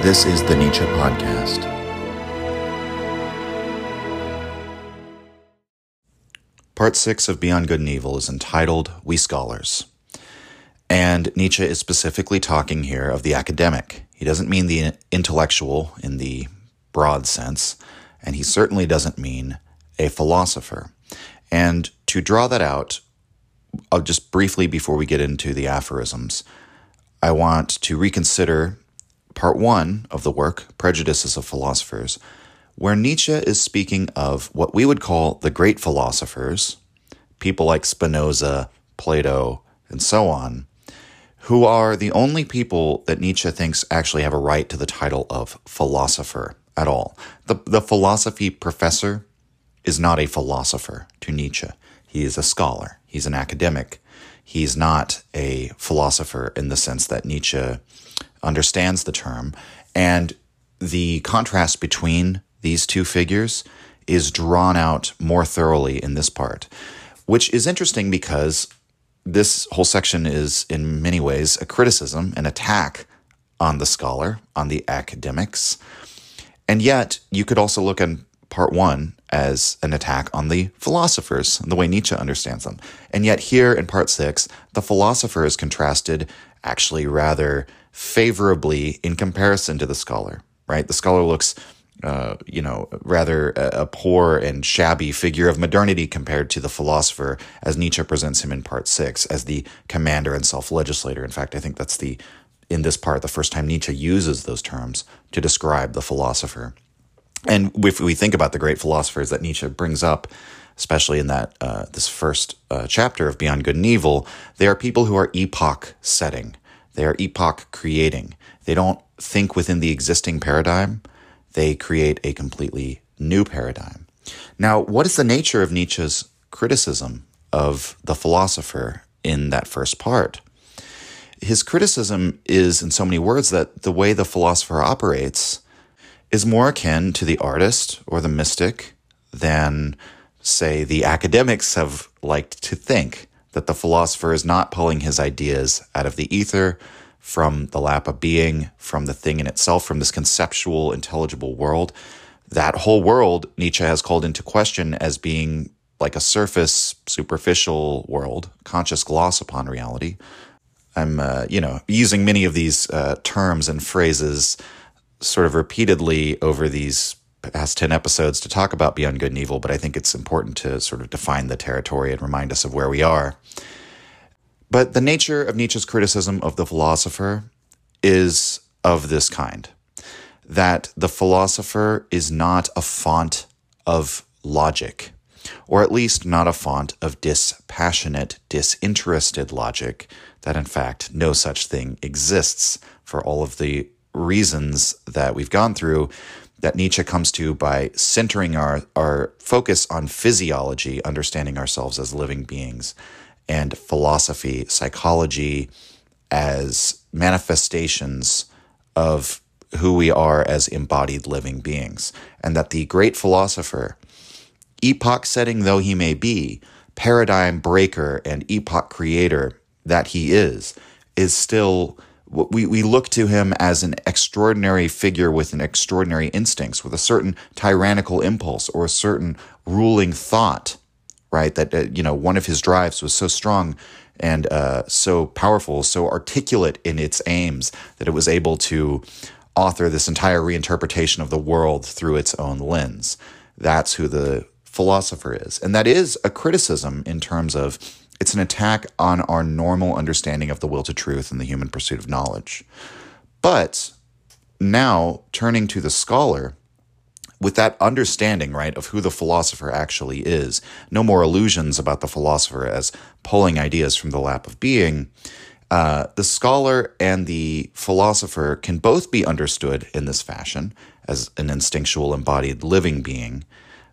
This is the Nietzsche Podcast. Part six of Beyond Good and Evil is entitled We Scholars. And Nietzsche is specifically talking here of the academic. He doesn't mean the intellectual in the broad sense, and he certainly doesn't mean a philosopher. And to draw that out, I'll just briefly before we get into the aphorisms, I want to reconsider part one of the work, Prejudices of Philosophers, where Nietzsche is speaking of what we would call the great philosophers, people like Spinoza, Plato, and so on, who are the only people that Nietzsche thinks actually have a right to the title of philosopher at all. The, the philosophy professor is not a philosopher to Nietzsche. He is a scholar, he's an academic. He's not a philosopher in the sense that Nietzsche understands the term. And the contrast between these two figures is drawn out more thoroughly in this part, which is interesting because this whole section is in many ways a criticism, an attack on the scholar, on the academics. And yet, you could also look at part one as an attack on the philosophers the way Nietzsche understands them. And yet, here in part six, the philosopher is contrasted actually rather favorably in comparison to the scholar, right? The scholar looks uh, you know, rather a, a, poor and shabby figure of modernity compared to the philosopher, as Nietzsche presents him in part six, as the commander and self legislator. In fact, I think that's the, in this part, the first time Nietzsche uses those terms to describe the philosopher. And if we think about the great philosophers that Nietzsche brings up, especially in that uh, this first uh, chapter of Beyond Good and Evil, they are people who are epoch setting. They are epoch creating. They don't think within the existing paradigm they create a completely new paradigm. Now, what is the nature of Nietzsche's criticism of the philosopher in that first part? His criticism is, in so many words, that the way the philosopher operates is more akin to the artist or the mystic than, say, the academics have liked to think that the philosopher is not pulling his ideas out of the ether from the lap of being, from the thing in itself, from this conceptual, intelligible world. That whole world Nietzsche has called into question as being like a surface, superficial world, conscious gloss upon reality. I'm, uh, you know, using many of these uh, terms and phrases sort of repeatedly over these past 10 episodes to talk about Beyond Good and Evil, but I think it's important to sort of define the territory and remind us of where we are. But the nature of Nietzsche's criticism of the philosopher is of this kind that the philosopher is not a font of logic, or at least not a font of dispassionate, disinterested logic, that in fact no such thing exists for all of the reasons that we've gone through that Nietzsche comes to by centering our, our focus on physiology, understanding ourselves as living beings, and philosophy, psychology as manifestations of who we are as embodied living beings. And that the great philosopher, epoch setting though he may be, paradigm breaker and epoch creator that he is, is still we, we look to him as an extraordinary figure with an extraordinary instincts, with a certain tyrannical impulse or a certain ruling thought right? That, uh, you know, one of his drives was so strong and uh, so powerful, so articulate in its aims that it was able to author this entire reinterpretation of the world through its own lens. That's who the philosopher is. And that is a criticism in terms of it's an attack on our normal understanding of the will to truth and the human pursuit of knowledge. But now, turning to the scholar, with that understanding, right, of who the philosopher actually is, no more illusions about the philosopher as pulling ideas from the lap of being, uh, the scholar and the philosopher can both be understood in this fashion as an instinctual embodied living being,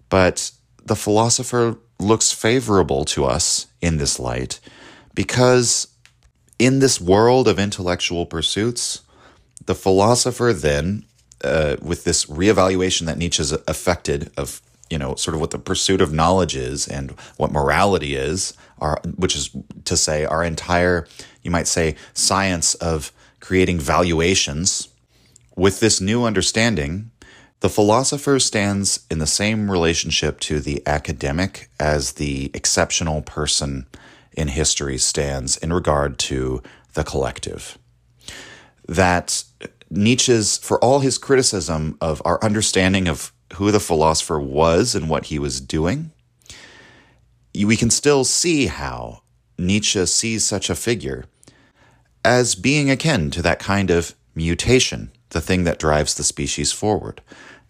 but the philosopher looks favorable to us in this light because in this world of intellectual pursuits, the philosopher then uh, with this reevaluation that Nietzsche's affected of you know sort of what the pursuit of knowledge is and what morality is, our, which is to say our entire you might say science of creating valuations with this new understanding, the philosopher stands in the same relationship to the academic as the exceptional person in history stands in regard to the collective. That Nietzsche's, for all his criticism of our understanding of who the philosopher was and what he was doing, we can still see how Nietzsche sees such a figure as being akin to that kind of mutation, the thing that drives the species forward.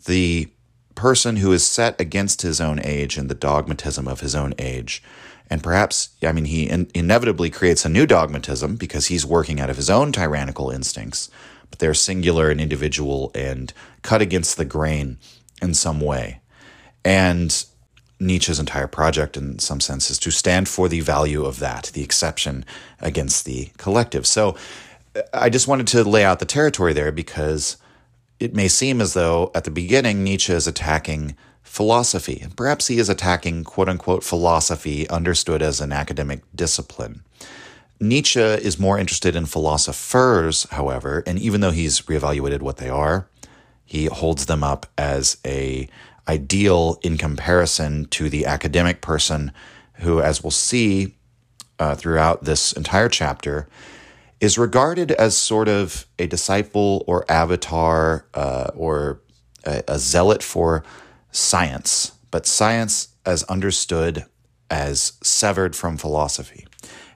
The person who is set against his own age and the dogmatism of his own age. And perhaps, I mean, he in- inevitably creates a new dogmatism because he's working out of his own tyrannical instincts, but they're singular and individual and cut against the grain in some way. And Nietzsche's entire project, in some sense, is to stand for the value of that, the exception against the collective. So uh, I just wanted to lay out the territory there because it may seem as though at the beginning Nietzsche is attacking philosophy, and perhaps he is attacking quote unquote philosophy understood as an academic discipline. Nietzsche is more interested in philosophers, however, and even though he's reevaluated what they are, he holds them up as a ideal in comparison to the academic person who, as we'll see uh, throughout this entire chapter, is regarded as sort of a disciple or avatar uh, or a, a zealot for science, but science as understood as severed from philosophy.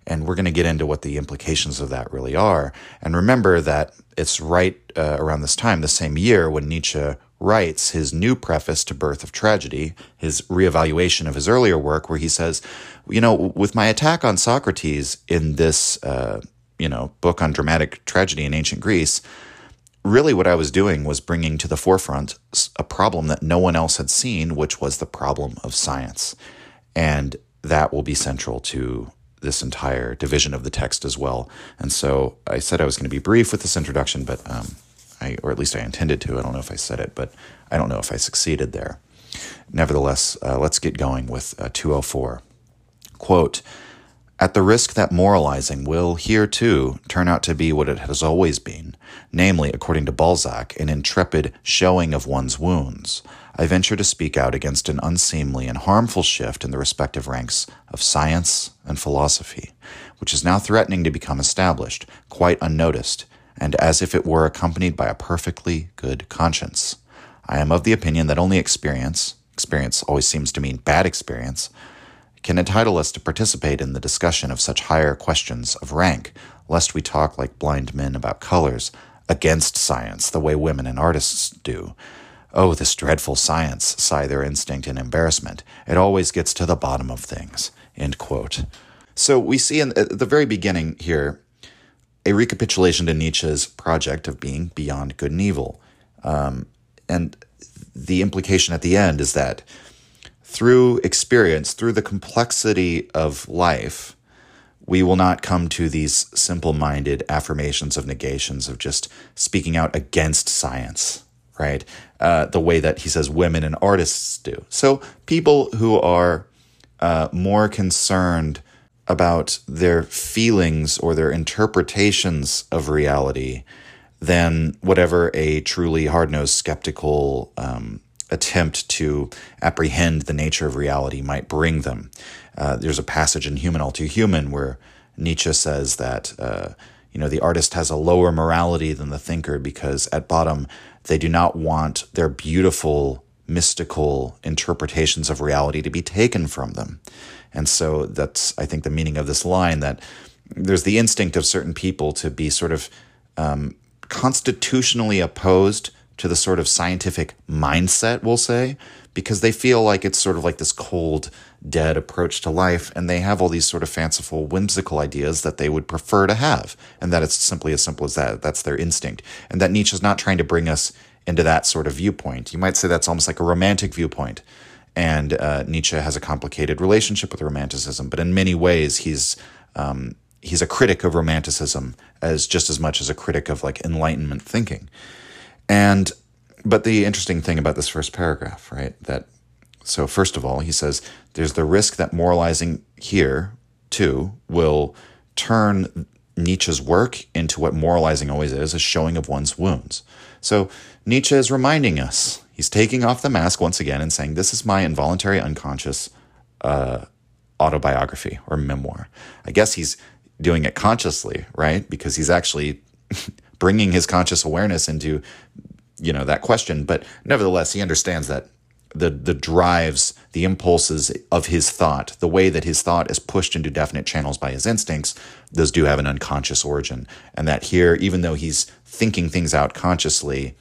And we're going to get into what the implications of that really are. And remember that it's right uh, around this time, the same year, when Nietzsche writes his new preface to Birth of Tragedy, his reevaluation of his earlier work, where he says, you know, with my attack on Socrates in this, uh, you know, book on dramatic tragedy in ancient Greece, really what I was doing was bringing to the forefront a problem that no one else had seen, which was the problem of science. And that will be central to this entire division of the text as well. And so I said I was going to be brief with this introduction, but um, I, or at least I intended to. I don't know if I said it, but I don't know if I succeeded there. Nevertheless, uh, let's get going with uh, 204. Quote, at the risk that moralizing will, here too, turn out to be what it has always been, namely, according to Balzac, an intrepid showing of one's wounds, I venture to speak out against an unseemly and harmful shift in the respective ranks of science and philosophy, which is now threatening to become established, quite unnoticed, and as if it were accompanied by a perfectly good conscience. I am of the opinion that only experience, experience always seems to mean bad experience, can entitle us to participate in the discussion of such higher questions of rank, lest we talk like blind men about colors, against science, the way women and artists do. Oh, this dreadful science, sigh their instinct in embarrassment. It always gets to the bottom of things. End quote. So we see in, the very beginning here a recapitulation to Nietzsche's project of being beyond good and evil. Um, and the implication at the end is that through experience, through the complexity of life, we will not come to these simple minded affirmations of negations of just speaking out against science, right? Uh, the way that he says women and artists do. So people who are uh, more concerned about their feelings or their interpretations of reality than whatever a truly hard nosed skeptical um, attempt to apprehend the nature of reality might bring them. Uh, there's a passage in Human All Too Human where Nietzsche says that uh, you know the artist has a lower morality than the thinker because at bottom they do not want their beautiful mystical interpretations of reality to be taken from them. And so that's, I think, the meaning of this line that there's the instinct of certain people to be sort of um, constitutionally opposed to the sort of scientific mindset, we'll say, because they feel like it's sort of like this cold, dead approach to life, and they have all these sort of fanciful, whimsical ideas that they would prefer to have, and that it's simply as simple as that. That's their instinct. And that Nietzsche's not trying to bring us into that sort of viewpoint. You might say that's almost like a romantic viewpoint and uh, Nietzsche has a complicated relationship with Romanticism, but in many ways he's um, he's a critic of Romanticism as just as much as a critic of like Enlightenment thinking. And but the interesting thing about this first paragraph, right? That so first of all, he says there's the risk that moralizing here too will turn Nietzsche's work into what moralizing always is a showing of one's wounds. So Nietzsche is reminding us, he's taking off the mask once again and saying, This is my involuntary unconscious uh, autobiography or memoir. I guess he's doing it consciously, right? Because he's actually bringing his conscious awareness into, you know, that question. But nevertheless, he understands that the the drives, the impulses of his thought, the way that his thought is pushed into definite channels by his instincts, those do have an unconscious origin. And that here, even though he's thinking things out consciously,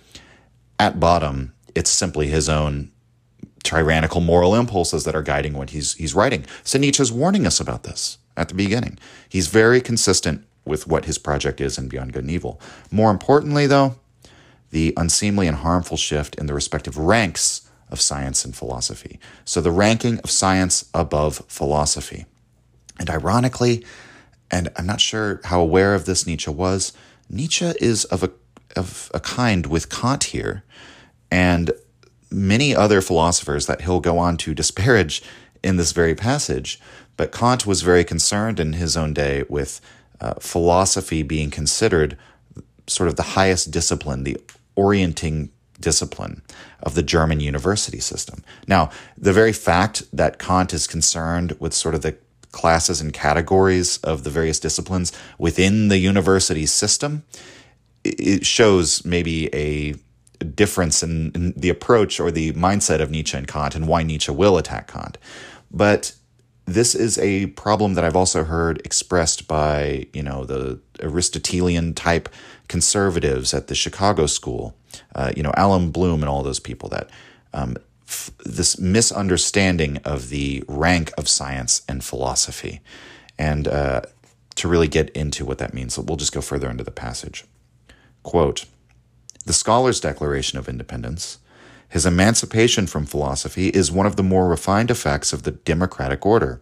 at bottom, it's simply his own tyrannical moral impulses that are guiding what he's he's writing. So Nietzsche's warning us about this at the beginning. He's very consistent with what his project is in Beyond Good and Evil. More importantly, though, the unseemly and harmful shift in the respective ranks of science and philosophy. So the ranking of science above philosophy. And ironically, and I'm not sure how aware of this Nietzsche was, Nietzsche is of a of a kind with Kant here, and many other philosophers that he'll go on to disparage in this very passage. But Kant was very concerned in his own day with uh, philosophy being considered sort of the highest discipline, the orienting discipline of the German university system. Now, the very fact that Kant is concerned with sort of the classes and categories of the various disciplines within the university system, it shows maybe a difference in, in, the approach or the mindset of Nietzsche and Kant and why Nietzsche will attack Kant. But this is a problem that I've also heard expressed by, you know, the Aristotelian type conservatives at the Chicago School, uh, you know, Allan Bloom and all those people that um, f- this misunderstanding of the rank of science and philosophy. And uh, to really get into what that means, we'll just go further into the passage. Quote The scholar's declaration of independence his emancipation from philosophy is one of the more refined effects of the democratic order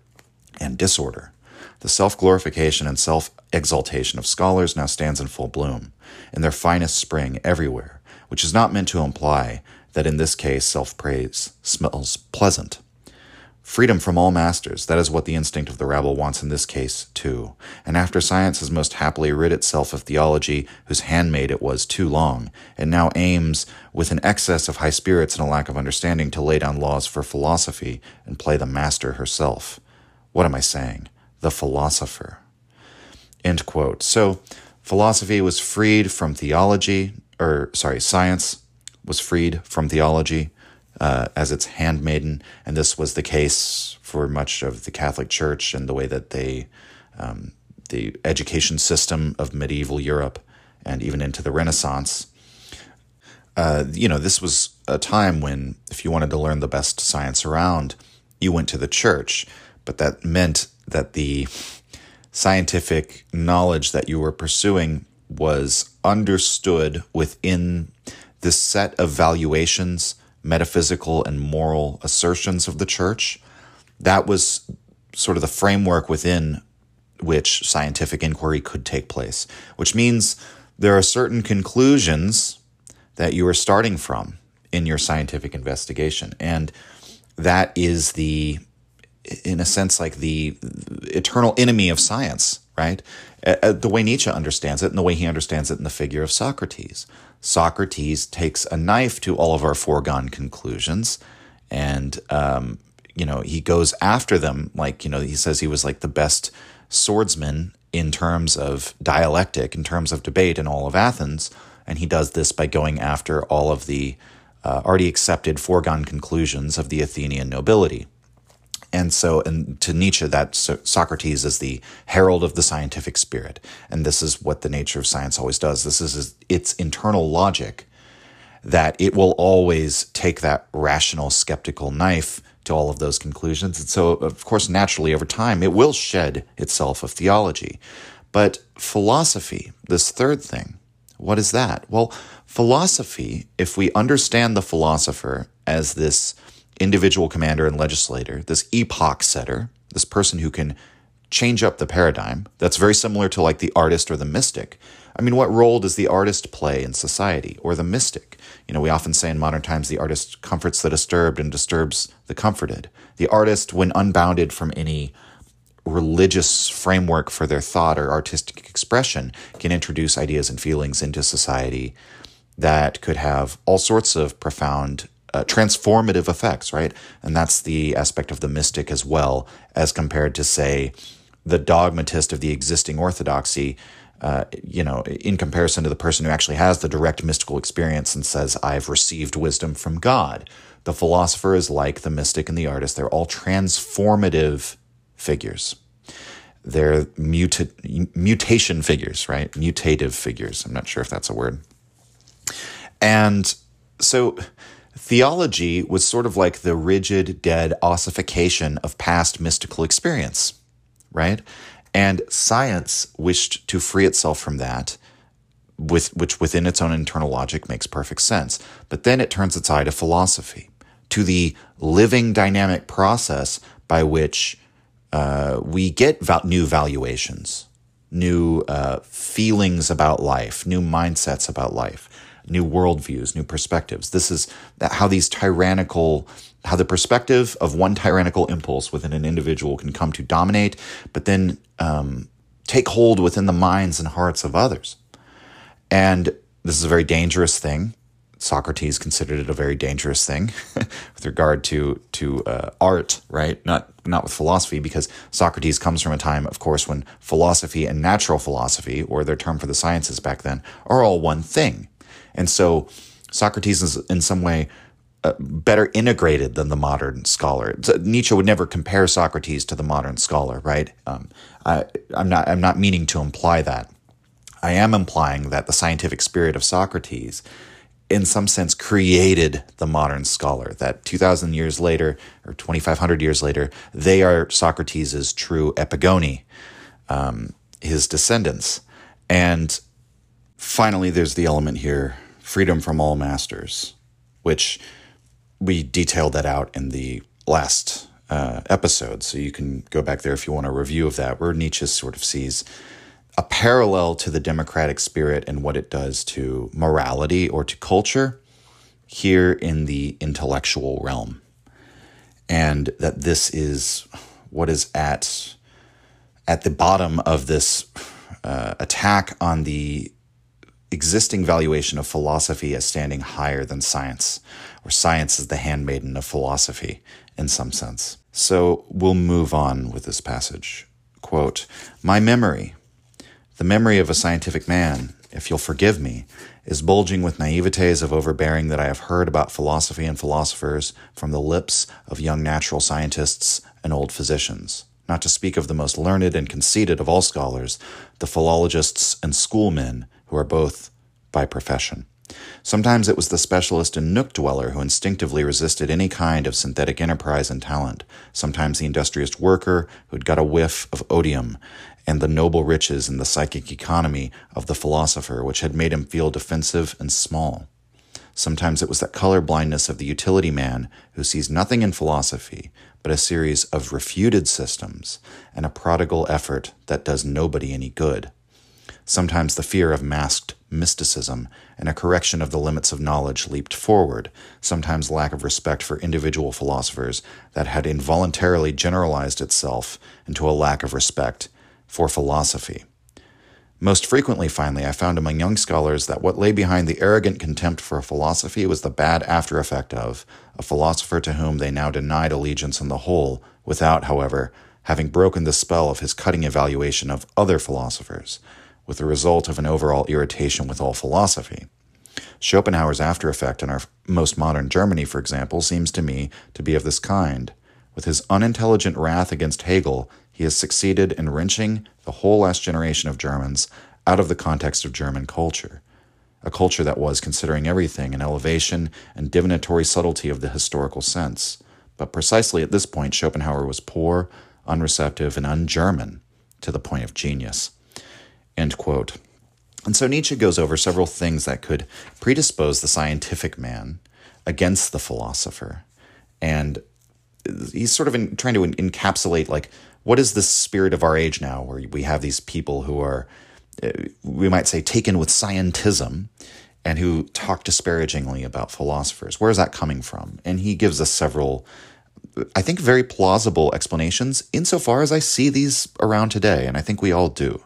and disorder. The self glorification and self exaltation of scholars now stands in full bloom, in their finest spring everywhere, which is not meant to imply that in this case self praise smells pleasant. Freedom from all masters, that is what the instinct of the rabble wants in this case, too. And after science has most happily rid itself of theology, whose handmaid it was too long, it now aims, with an excess of high spirits and a lack of understanding, to lay down laws for philosophy and play the master herself. What am I saying? The philosopher. End quote. So, philosophy was freed from theology, or sorry, science was freed from theology uh, as its handmaiden, and this was the case for much of the Catholic Church and the way that they, um, the education system of medieval Europe and even into the Renaissance. Uh, you know, this was a time when, if you wanted to learn the best science around, you went to the church, but that meant that the scientific knowledge that you were pursuing was understood within this set of valuations metaphysical and moral assertions of the church. That was sort of the framework within which scientific inquiry could take place, which means there are certain conclusions that you are starting from in your scientific investigation. And that is the, in a sense, like the eternal enemy of science, right? Uh, the way Nietzsche understands it and the way he understands it in the figure of Socrates. Socrates takes a knife to all of our foregone conclusions and, um, you know, he goes after them. Like, you know, he says he was like the best swordsman in terms of dialectic, in terms of debate in all of Athens. And he does this by going after all of the uh, already accepted foregone conclusions of the Athenian nobility. And so, and to Nietzsche, that Socrates is the herald of the scientific spirit. And this is what the nature of science always does. This is its internal logic that it will always take that rational, skeptical knife to all of those conclusions. And so, of course, naturally, over time, it will shed itself of theology. But philosophy, this third thing, what is that? Well, philosophy, if we understand the philosopher as this individual commander and legislator, this epoch setter, this person who can change up the paradigm. That's very similar to like the artist or the mystic. I mean, what role does the artist play in society or the mystic? You know, we often say in modern times the artist comforts the disturbed and disturbs the comforted. The artist, when unbounded from any religious framework for their thought or artistic expression can introduce ideas and feelings into society that could have all sorts of profound uh, transformative effects, right? And that's the aspect of the mystic as well, as compared to, say, the dogmatist of the existing orthodoxy, uh, you know, in comparison to the person who actually has the direct mystical experience and says, I've received wisdom from God. The philosopher is like the mystic and the artist. They're all transformative figures. They're muta- mutation figures, right? Mutative figures. I'm not sure if that's a word. And so theology was sort of like the rigid, dead ossification of past mystical experience, right? And science wished to free itself from that, with, which within its own internal logic makes perfect sense. But then it turns its eye to philosophy, to the living dynamic process by which uh, we get val- new valuations, new uh, feelings about life, new mindsets about life new worldviews, new perspectives. This is how these tyrannical, how the perspective of one tyrannical impulse within an individual can come to dominate, but then um, take hold within the minds and hearts of others. And this is a very dangerous thing. Socrates considered it a very dangerous thing with regard to to uh, art, right? Not not with philosophy, because Socrates comes from a time, of course, when philosophy and natural philosophy, or their term for the sciences back then, are all one thing. And so Socrates is in some way uh, better integrated than the modern scholar. Nietzsche would never compare Socrates to the modern scholar, right? Um, I, I'm not. I'm not meaning to imply that. I am implying that the scientific spirit of Socrates, in some sense, created the modern scholar. That 2,000 years later, or 2,500 years later, they are Socrates' true epigoni, um, his descendants. And finally, there's the element here freedom from all masters, which we detailed that out in the last uh, episode. So you can go back there if you want a review of that, where Nietzsche sort of sees a parallel to the democratic spirit and what it does to morality or to culture here in the intellectual realm. And that this is what is at at the bottom of this uh, attack on the existing valuation of philosophy as standing higher than science, or science is the handmaiden of philosophy in some sense. So we'll move on with this passage. Quote, My memory, the memory of a scientific man, if you'll forgive me, is bulging with naivetes of overbearing that I have heard about philosophy and philosophers from the lips of young natural scientists and old physicians, not to speak of the most learned and conceited of all scholars, the philologists and schoolmen who are both by profession. Sometimes it was the specialist and nook dweller who instinctively resisted any kind of synthetic enterprise and talent. Sometimes the industrious worker who'd got a whiff of otium and the noble riches and the psychic economy of the philosopher, which had made him feel defensive and small. Sometimes it was that color blindness of the utility man who sees nothing in philosophy but a series of refuted systems and a prodigal effort that does nobody any good sometimes the fear of masked mysticism and a correction of the limits of knowledge leaped forward, sometimes lack of respect for individual philosophers that had involuntarily generalized itself into a lack of respect for philosophy. Most frequently, finally, I found among young scholars that what lay behind the arrogant contempt for philosophy was the bad after effect of a philosopher to whom they now denied allegiance in the whole, without, however, having broken the spell of his cutting evaluation of other philosophers with the result of an overall irritation with all philosophy. Schopenhauer's after effect on our most modern Germany, for example, seems to me to be of this kind. With his unintelligent wrath against Hegel, he has succeeded in wrenching the whole last generation of Germans out of the context of German culture, a culture that was, considering everything, an elevation and divinatory subtlety of the historical sense. But precisely at this point, Schopenhauer was poor, unreceptive, and un German to the point of genius. End quote. And so Nietzsche goes over several things that could predispose the scientific man against the philosopher. And he's sort of in, trying to encapsulate, like, what is the spirit of our age now, where we have these people who are, uh, we might say, taken with scientism and who talk disparagingly about philosophers? Where is that coming from? And he gives us several I think, very plausible explanations insofar as I see these around today. And I think we all do,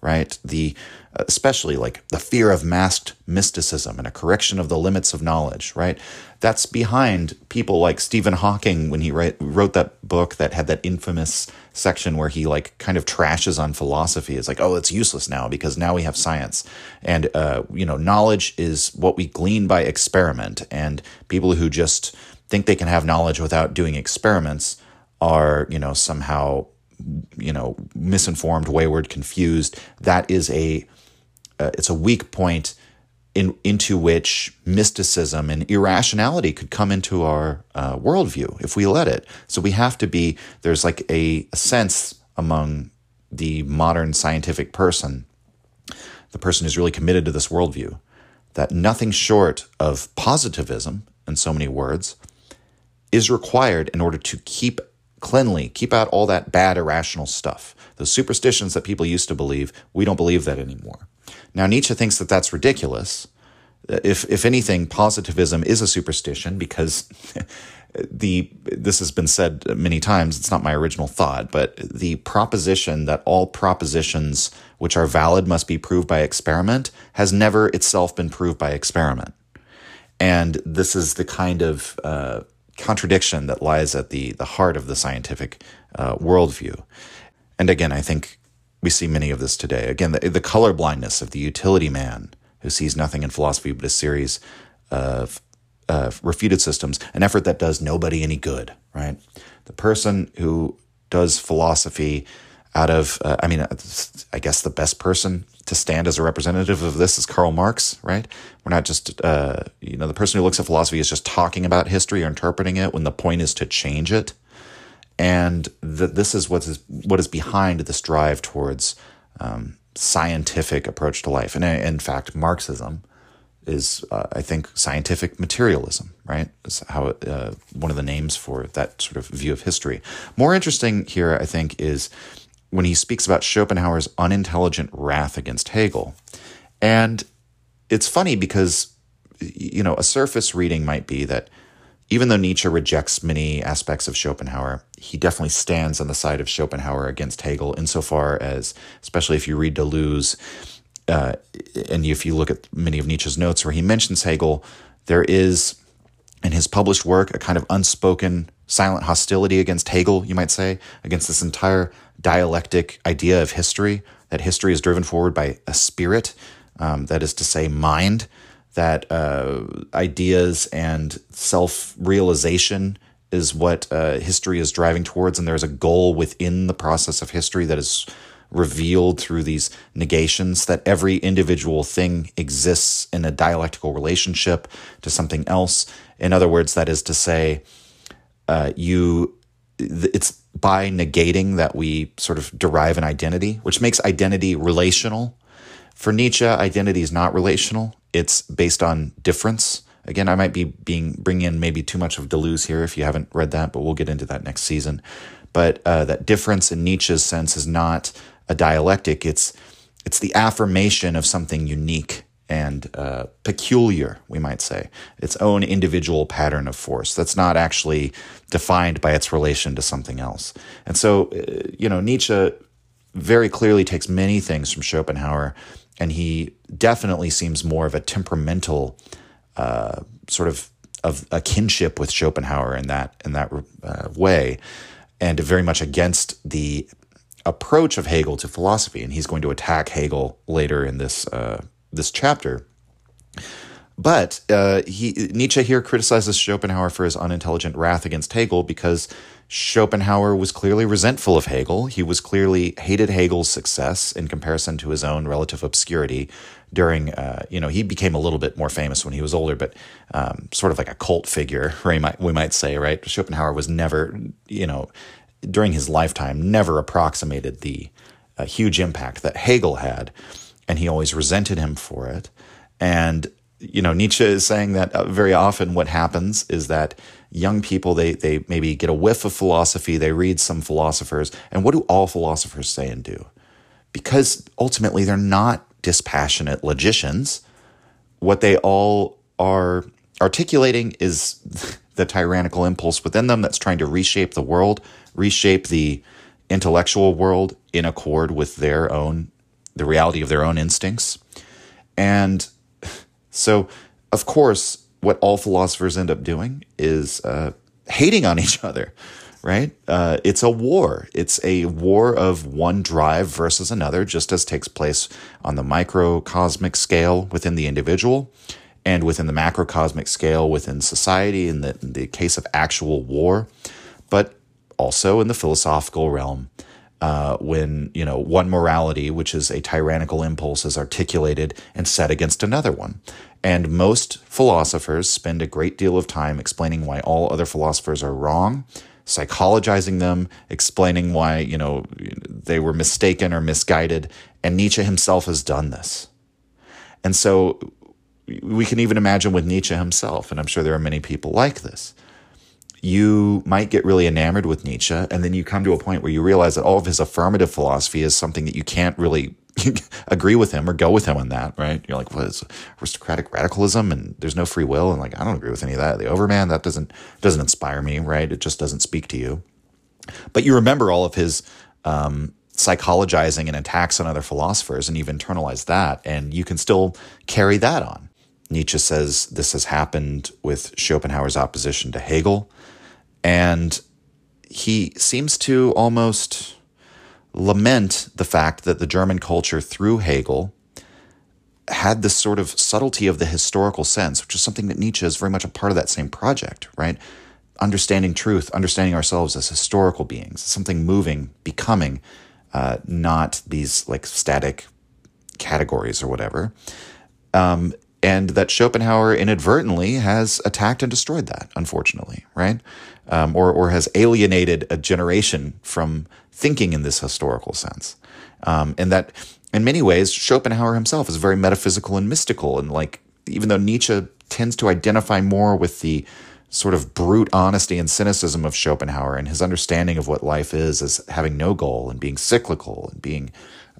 right? The especially like the fear of masked mysticism and a correction of the limits of knowledge, right? That's behind people like Stephen Hawking when he write, wrote that book that had that infamous section where he like kind of trashes on philosophy. It's like, oh, it's useless now because now we have science. And, uh, you know, knowledge is what we glean by experiment. And people who just think they can have knowledge without doing experiments are, you know, somehow, you know, misinformed, wayward, confused. That is a uh, it's a weak point in, into which mysticism and irrationality could come into our uh, worldview if we let it. So we have to be, there's like a, a sense among the modern scientific person, the person who's really committed to this worldview, that nothing short of positivism, in so many words, is required in order to keep cleanly, keep out all that bad irrational stuff. Those superstitions that people used to believe, we don't believe that anymore. Now, Nietzsche thinks that that's ridiculous. If, if anything, positivism is a superstition because the this has been said many times. It's not my original thought, but the proposition that all propositions which are valid must be proved by experiment has never itself been proved by experiment. And this is the kind of uh, contradiction that lies at the the heart of the scientific uh, worldview. And again, I think we see many of this today. Again, the, the color blindness of the utility man who sees nothing in philosophy but a series of uh, refuted systems, an effort that does nobody any good, right? The person who does philosophy out of, uh, I mean, I guess the best person to stand as a representative of this is Karl Marx, right? We're not just, uh, you know, the person who looks at philosophy is just talking about history or interpreting it when the point is to change it and that this is what is what is behind this drive towards um, scientific approach to life. And uh, in fact, Marxism is, uh, I think, scientific materialism. Right, is how uh, one of the names for that sort of view of history. More interesting here, I think, is when he speaks about Schopenhauer's unintelligent wrath against Hegel, and it's funny because you know a surface reading might be that even though Nietzsche rejects many aspects of Schopenhauer, he definitely stands on the side of Schopenhauer against Hegel insofar as, especially if you read Deleuze, uh, and if you look at many of Nietzsche's notes where he mentions Hegel, there is in his published work a kind of unspoken silent hostility against Hegel, you might say, against this entire dialectic idea of history, that history is driven forward by a spirit, um, that is to say, mind that uh, ideas and self realization is what uh, history is driving towards, and there's a goal within the process of history that is revealed through these negations that every individual thing exists in a dialectical relationship to something else. In other words, that is to say, uh, you it's by negating that we sort of derive an identity, which makes identity relational. For Nietzsche, identity is not relational it's based on difference. Again, I might be being bringing in maybe too much of Deleuze here if you haven't read that, but we'll get into that next season. But uh, that difference in Nietzsche's sense is not a dialectic; it's it's the affirmation of something unique and uh, peculiar, we might say, its own individual pattern of force that's not actually defined by its relation to something else. And so, uh, you know, Nietzsche very clearly takes many things from Schopenhauer and he definitely seems more of a temperamental uh, sort of of a kinship with Schopenhauer in that in that uh, way, and very much against the approach of Hegel to philosophy. And he's going to attack Hegel later in this uh, this chapter. But uh, he, Nietzsche here criticizes Schopenhauer for his unintelligent wrath against Hegel because Schopenhauer was clearly resentful of Hegel. He was clearly hated Hegel's success in comparison to his own relative obscurity during, uh, you know, he became a little bit more famous when he was older, but um, sort of like a cult figure, we might, we might say, right? Schopenhauer was never, you know, during his lifetime, never approximated the uh, huge impact that Hegel had, and he always resented him for it. And you know, Nietzsche is saying that uh, very often what happens is that young people they they maybe get a whiff of philosophy, they read some philosophers, and what do all philosophers say and do? Because ultimately they're not dispassionate logicians. What they all are articulating is the tyrannical impulse within them that's trying to reshape the world, reshape the intellectual world in accord with their own, the reality of their own instincts. And so, of course, what all philosophers end up doing is uh, hating on each other, right? Uh, it's a war. It's a war of one drive versus another, just as takes place on the microcosmic scale within the individual and within the macrocosmic scale within society in the, in the case of actual war, but also in the philosophical realm. Uh, when you know one morality, which is a tyrannical impulse, is articulated and set against another one, and most philosophers spend a great deal of time explaining why all other philosophers are wrong, psychologizing them, explaining why you know they were mistaken or misguided, and Nietzsche himself has done this. And so we can even imagine with Nietzsche himself, and I'm sure there are many people like this. You might get really enamored with Nietzsche, and then you come to a point where you realize that all of his affirmative philosophy is something that you can't really agree with him or go with him on that, right? You're like, what is aristocratic radicalism and there's no free will? And like, I don't agree with any of that. The Overman, that doesn't doesn't inspire me, right? It just doesn't speak to you. But you remember all of his um, psychologizing and attacks on other philosophers, and you've internalized that, and you can still carry that on. Nietzsche says this has happened with Schopenhauer's opposition to Hegel. And he seems to almost lament the fact that the German culture through Hegel had this sort of subtlety of the historical sense, which is something that Nietzsche is very much a part of that same project, right? Understanding truth, understanding ourselves as historical beings, something moving, becoming, uh, not these like static categories or whatever. Um, and that Schopenhauer inadvertently has attacked and destroyed that, unfortunately, right? Um, or, or has alienated a generation from thinking in this historical sense. Um, and that, in many ways, Schopenhauer himself is very metaphysical and mystical. And like, even though Nietzsche tends to identify more with the sort of brute honesty and cynicism of Schopenhauer and his understanding of what life is as having no goal and being cyclical and being,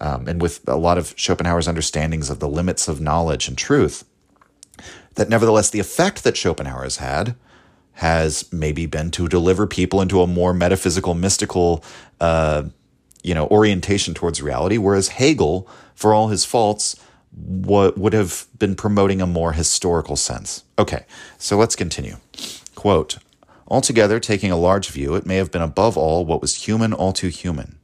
um, and with a lot of Schopenhauer's understandings of the limits of knowledge and truth that nevertheless the effect that Schopenhauer has had has maybe been to deliver people into a more metaphysical, mystical, uh, you know, orientation towards reality, whereas Hegel, for all his faults, what would have been promoting a more historical sense. Okay, so let's continue. Quote, Altogether, taking a large view, it may have been above all what was human all too human.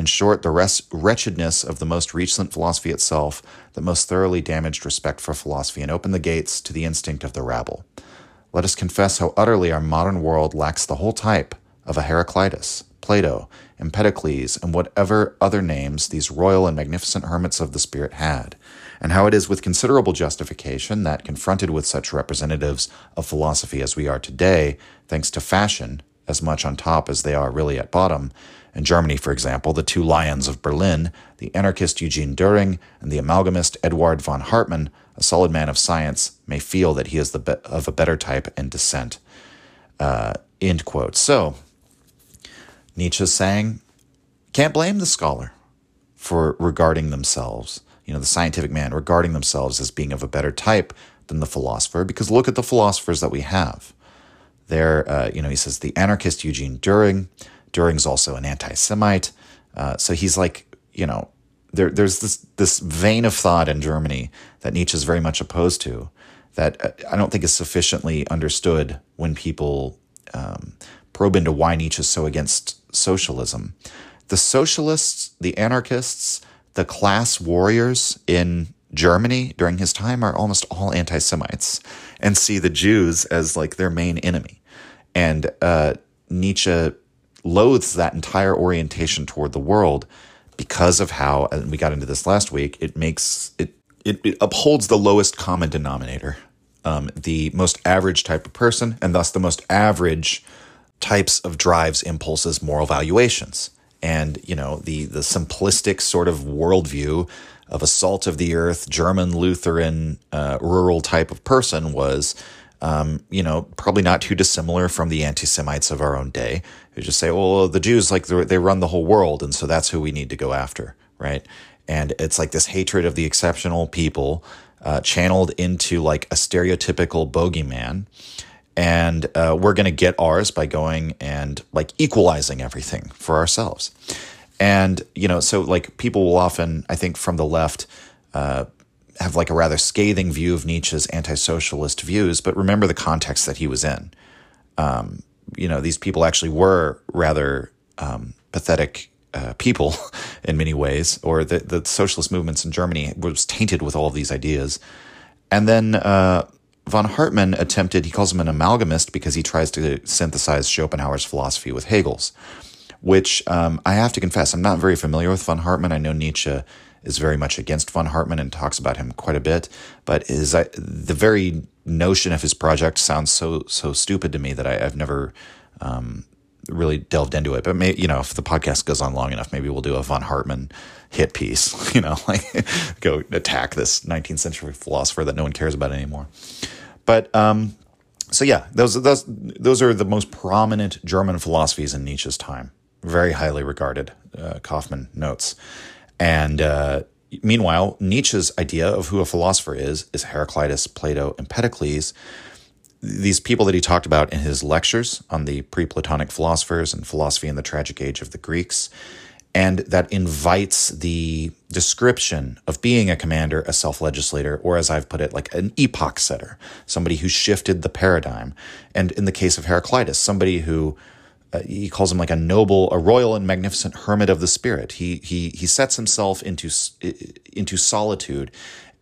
In short, the wretchedness of the most recent philosophy itself that most thoroughly damaged respect for philosophy and opened the gates to the instinct of the rabble. Let us confess how utterly our modern world lacks the whole type of a Heraclitus, Plato, Empedocles, and whatever other names these royal and magnificent hermits of the spirit had, and how it is with considerable justification that, confronted with such representatives of philosophy as we are today, thanks to fashion, as much on top as they are really at bottom, in Germany, for example, the two lions of Berlin, the anarchist Eugene Dühring and the amalgamist Eduard von Hartmann, a solid man of science, may feel that he is be- of a better type and descent. Uh, end quote. So, Nietzsche's saying, can't blame the scholar for regarding themselves, you know, the scientific man regarding themselves as being of a better type than the philosopher, because look at the philosophers that we have. There, uh, you know, he says the anarchist Eugene Dühring, Dühring's also an anti-Semite, uh, so he's like, you know, there, there's this this vein of thought in Germany that Nietzsche is very much opposed to, that uh, I don't think is sufficiently understood when people um, probe into why Nietzsche is so against socialism. The socialists, the anarchists, the class warriors in Germany during his time are almost all anti Semites and see the Jews as like their main enemy. And uh, Nietzsche loathes that entire orientation toward the world because of how, and we got into this last week, it makes it, it, it upholds the lowest common denominator, um, the most average type of person, and thus the most average types of drives, impulses, moral valuations. And, you know, the, the simplistic sort of worldview of a salt of the earth, German Lutheran, uh, rural type of person was um, you know, probably not too dissimilar from the anti Semites of our own day who just say, well, the Jews, like, they run the whole world. And so that's who we need to go after, right? And it's like this hatred of the exceptional people uh, channeled into like a stereotypical bogeyman. and uh, we're going to get ours by going and like equalizing everything for ourselves. And you know, so like people will often, I think, from the left. Uh, have like a rather scathing view of Nietzsche's anti-socialist views, but remember the context that he was in. Um, you know, these people actually were rather um, pathetic uh, people in many ways, or the, the socialist movements in Germany was tainted with all of these ideas. And then uh, von Hartmann attempted, he calls him an amalgamist because he tries to synthesize Schopenhauer's philosophy with Hegel's, which um, I have to confess, I'm not very familiar with von Hartmann. I know Nietzsche is very much against von Hartmann and talks about him quite a bit, but is uh, the very notion of his project sounds so so stupid to me that I, have never um, really delved into it. But you know, if the podcast goes on long enough, maybe we'll do a von Hartmann hit piece. You know, like go attack this 19th century philosopher that no one cares about anymore. But um, so yeah, those those those are the most prominent German philosophies in Nietzsche's time. Very highly regarded, uh, Kaufmann notes. And uh, meanwhile, Nietzsche's idea of who a philosopher is is Heraclitus, Plato, Empedocles these people that he talked about in his lectures on the pre Platonic philosophers and philosophy in the tragic age of the Greeks. And that invites the description of being a commander, a self legislator, or as I've put it, like an epoch setter, somebody who shifted the paradigm. And in the case of Heraclitus, somebody who uh, he calls him like a noble, a royal and magnificent hermit of the spirit. He he he sets himself into into solitude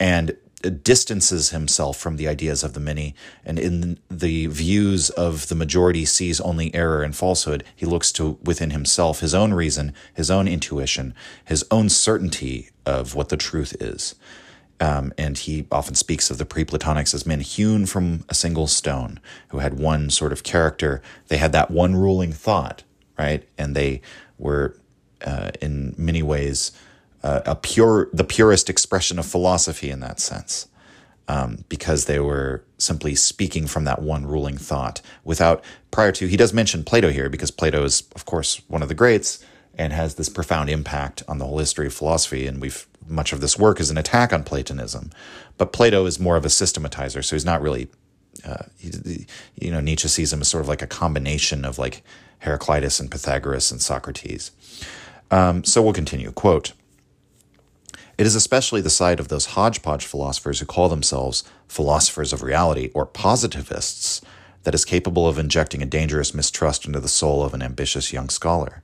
and distances himself from the ideas of the many. And in the views of the majority sees only error and falsehood. He looks to within himself his own reason his own intuition his own certainty of what the truth is um, and he often speaks of the pre-platonics as men hewn from a single stone who had one sort of character they had that one ruling thought right and they were uh, in many ways uh, a pure, the purest expression of philosophy in that sense, um, because they were simply speaking from that one ruling thought without prior to. He does mention Plato here because Plato is, of course, one of the greats and has this profound impact on the whole history of philosophy. And we've much of this work is an attack on Platonism, but Plato is more of a systematizer, so he's not really. Uh, he, you know, Nietzsche sees him as sort of like a combination of like Heraclitus and Pythagoras and Socrates. Um, so we'll continue. Quote it is especially the side of those hodgepodge philosophers who call themselves philosophers of reality or positivists that is capable of injecting a dangerous mistrust into the soul of an ambitious young scholar.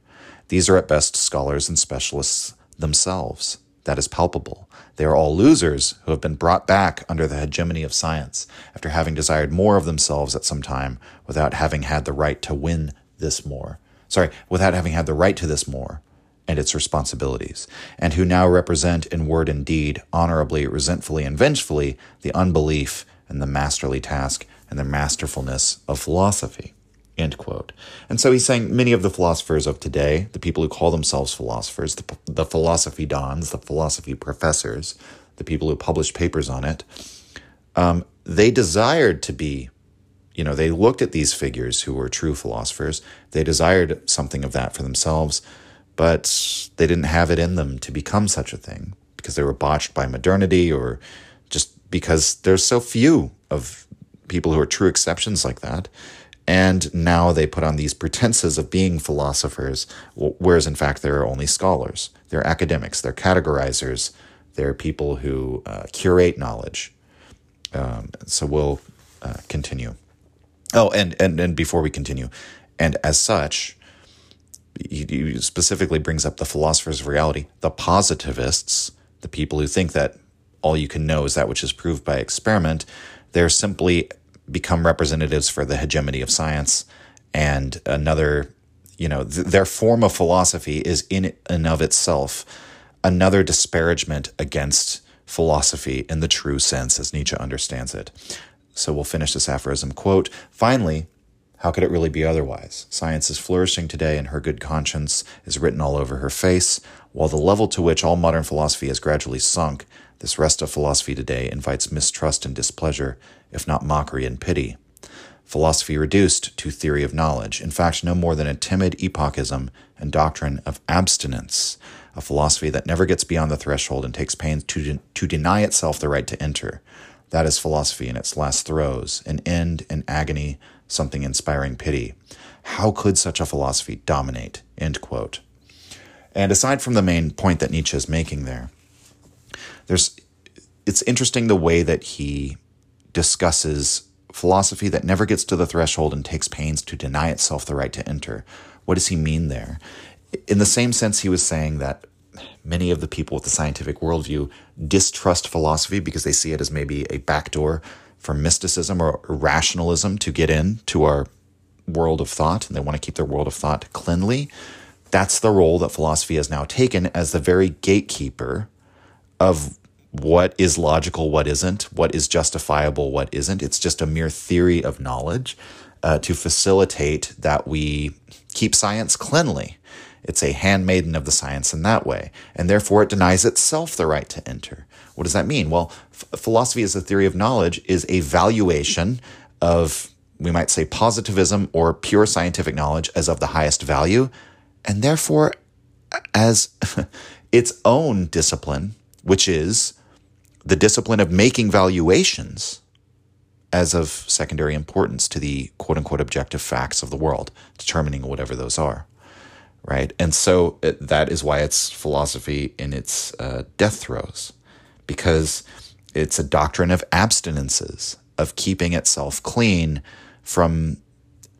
These are at best scholars and specialists themselves. That is palpable. They are all losers who have been brought back under the hegemony of science after having desired more of themselves at some time without having had the right to win this more. Sorry, without having had the right to this more and its responsibilities, and who now represent in word and deed, honorably, resentfully, and vengefully, the unbelief and the masterly task and the masterfulness of philosophy. End quote. And so he's saying many of the philosophers of today, the people who call themselves philosophers, the, the philosophy dons, the philosophy professors, the people who publish papers on it, um, they desired to be, you know, they looked at these figures who were true philosophers. They desired something of that for themselves but they didn't have it in them to become such a thing because they were botched by modernity or just because there's so few of people who are true exceptions like that. And now they put on these pretenses of being philosophers, whereas in fact they're only scholars. They're academics, they're categorizers, they're people who uh, curate knowledge. Um, so we'll uh, continue. Oh, and, and, and before we continue, and as such, he, he specifically brings up the philosophers of reality, the positivists, the people who think that all you can know is that which is proved by experiment. They're simply become representatives for the hegemony of science and another you know th- their form of philosophy is in and of itself another disparagement against philosophy in the true sense as nietzsche understands it so we'll finish this aphorism quote finally how could it really be otherwise? Science is flourishing today, and her good conscience is written all over her face, while the level to which all modern philosophy has gradually sunk, this rest of philosophy today invites mistrust and displeasure, if not mockery and pity. Philosophy reduced to theory of knowledge, in fact, no more than a timid epochism and doctrine of abstinence, a philosophy that never gets beyond the threshold and takes pains to, de- to deny itself the right to enter. That is philosophy in its last throes, an end in agony something inspiring pity. How could such a philosophy dominate? End quote. And aside from the main point that Nietzsche is making there, there's it's interesting the way that he discusses philosophy that never gets to the threshold and takes pains to deny itself the right to enter. What does he mean there? In the same sense, he was saying that many of the people with the scientific worldview distrust philosophy because they see it as maybe a backdoor for mysticism or rationalism to get into our world of thought, and they want to keep their world of thought cleanly. That's the role that philosophy has now taken as the very gatekeeper of what is logical, what isn't, what is justifiable, what isn't. It's just a mere theory of knowledge uh, to facilitate that we keep science cleanly. It's a handmaiden of the science in that way, and therefore it denies itself the right to enter. What does that mean? Well, f- philosophy as a theory of knowledge is a valuation of, we might say, positivism or pure scientific knowledge as of the highest value, and therefore as its own discipline, which is the discipline of making valuations as of secondary importance to the quote unquote objective facts of the world, determining whatever those are. Right. And so it, uh, that is why it's philosophy in its uh, death throes, because it's a doctrine of abstinences, of keeping itself clean from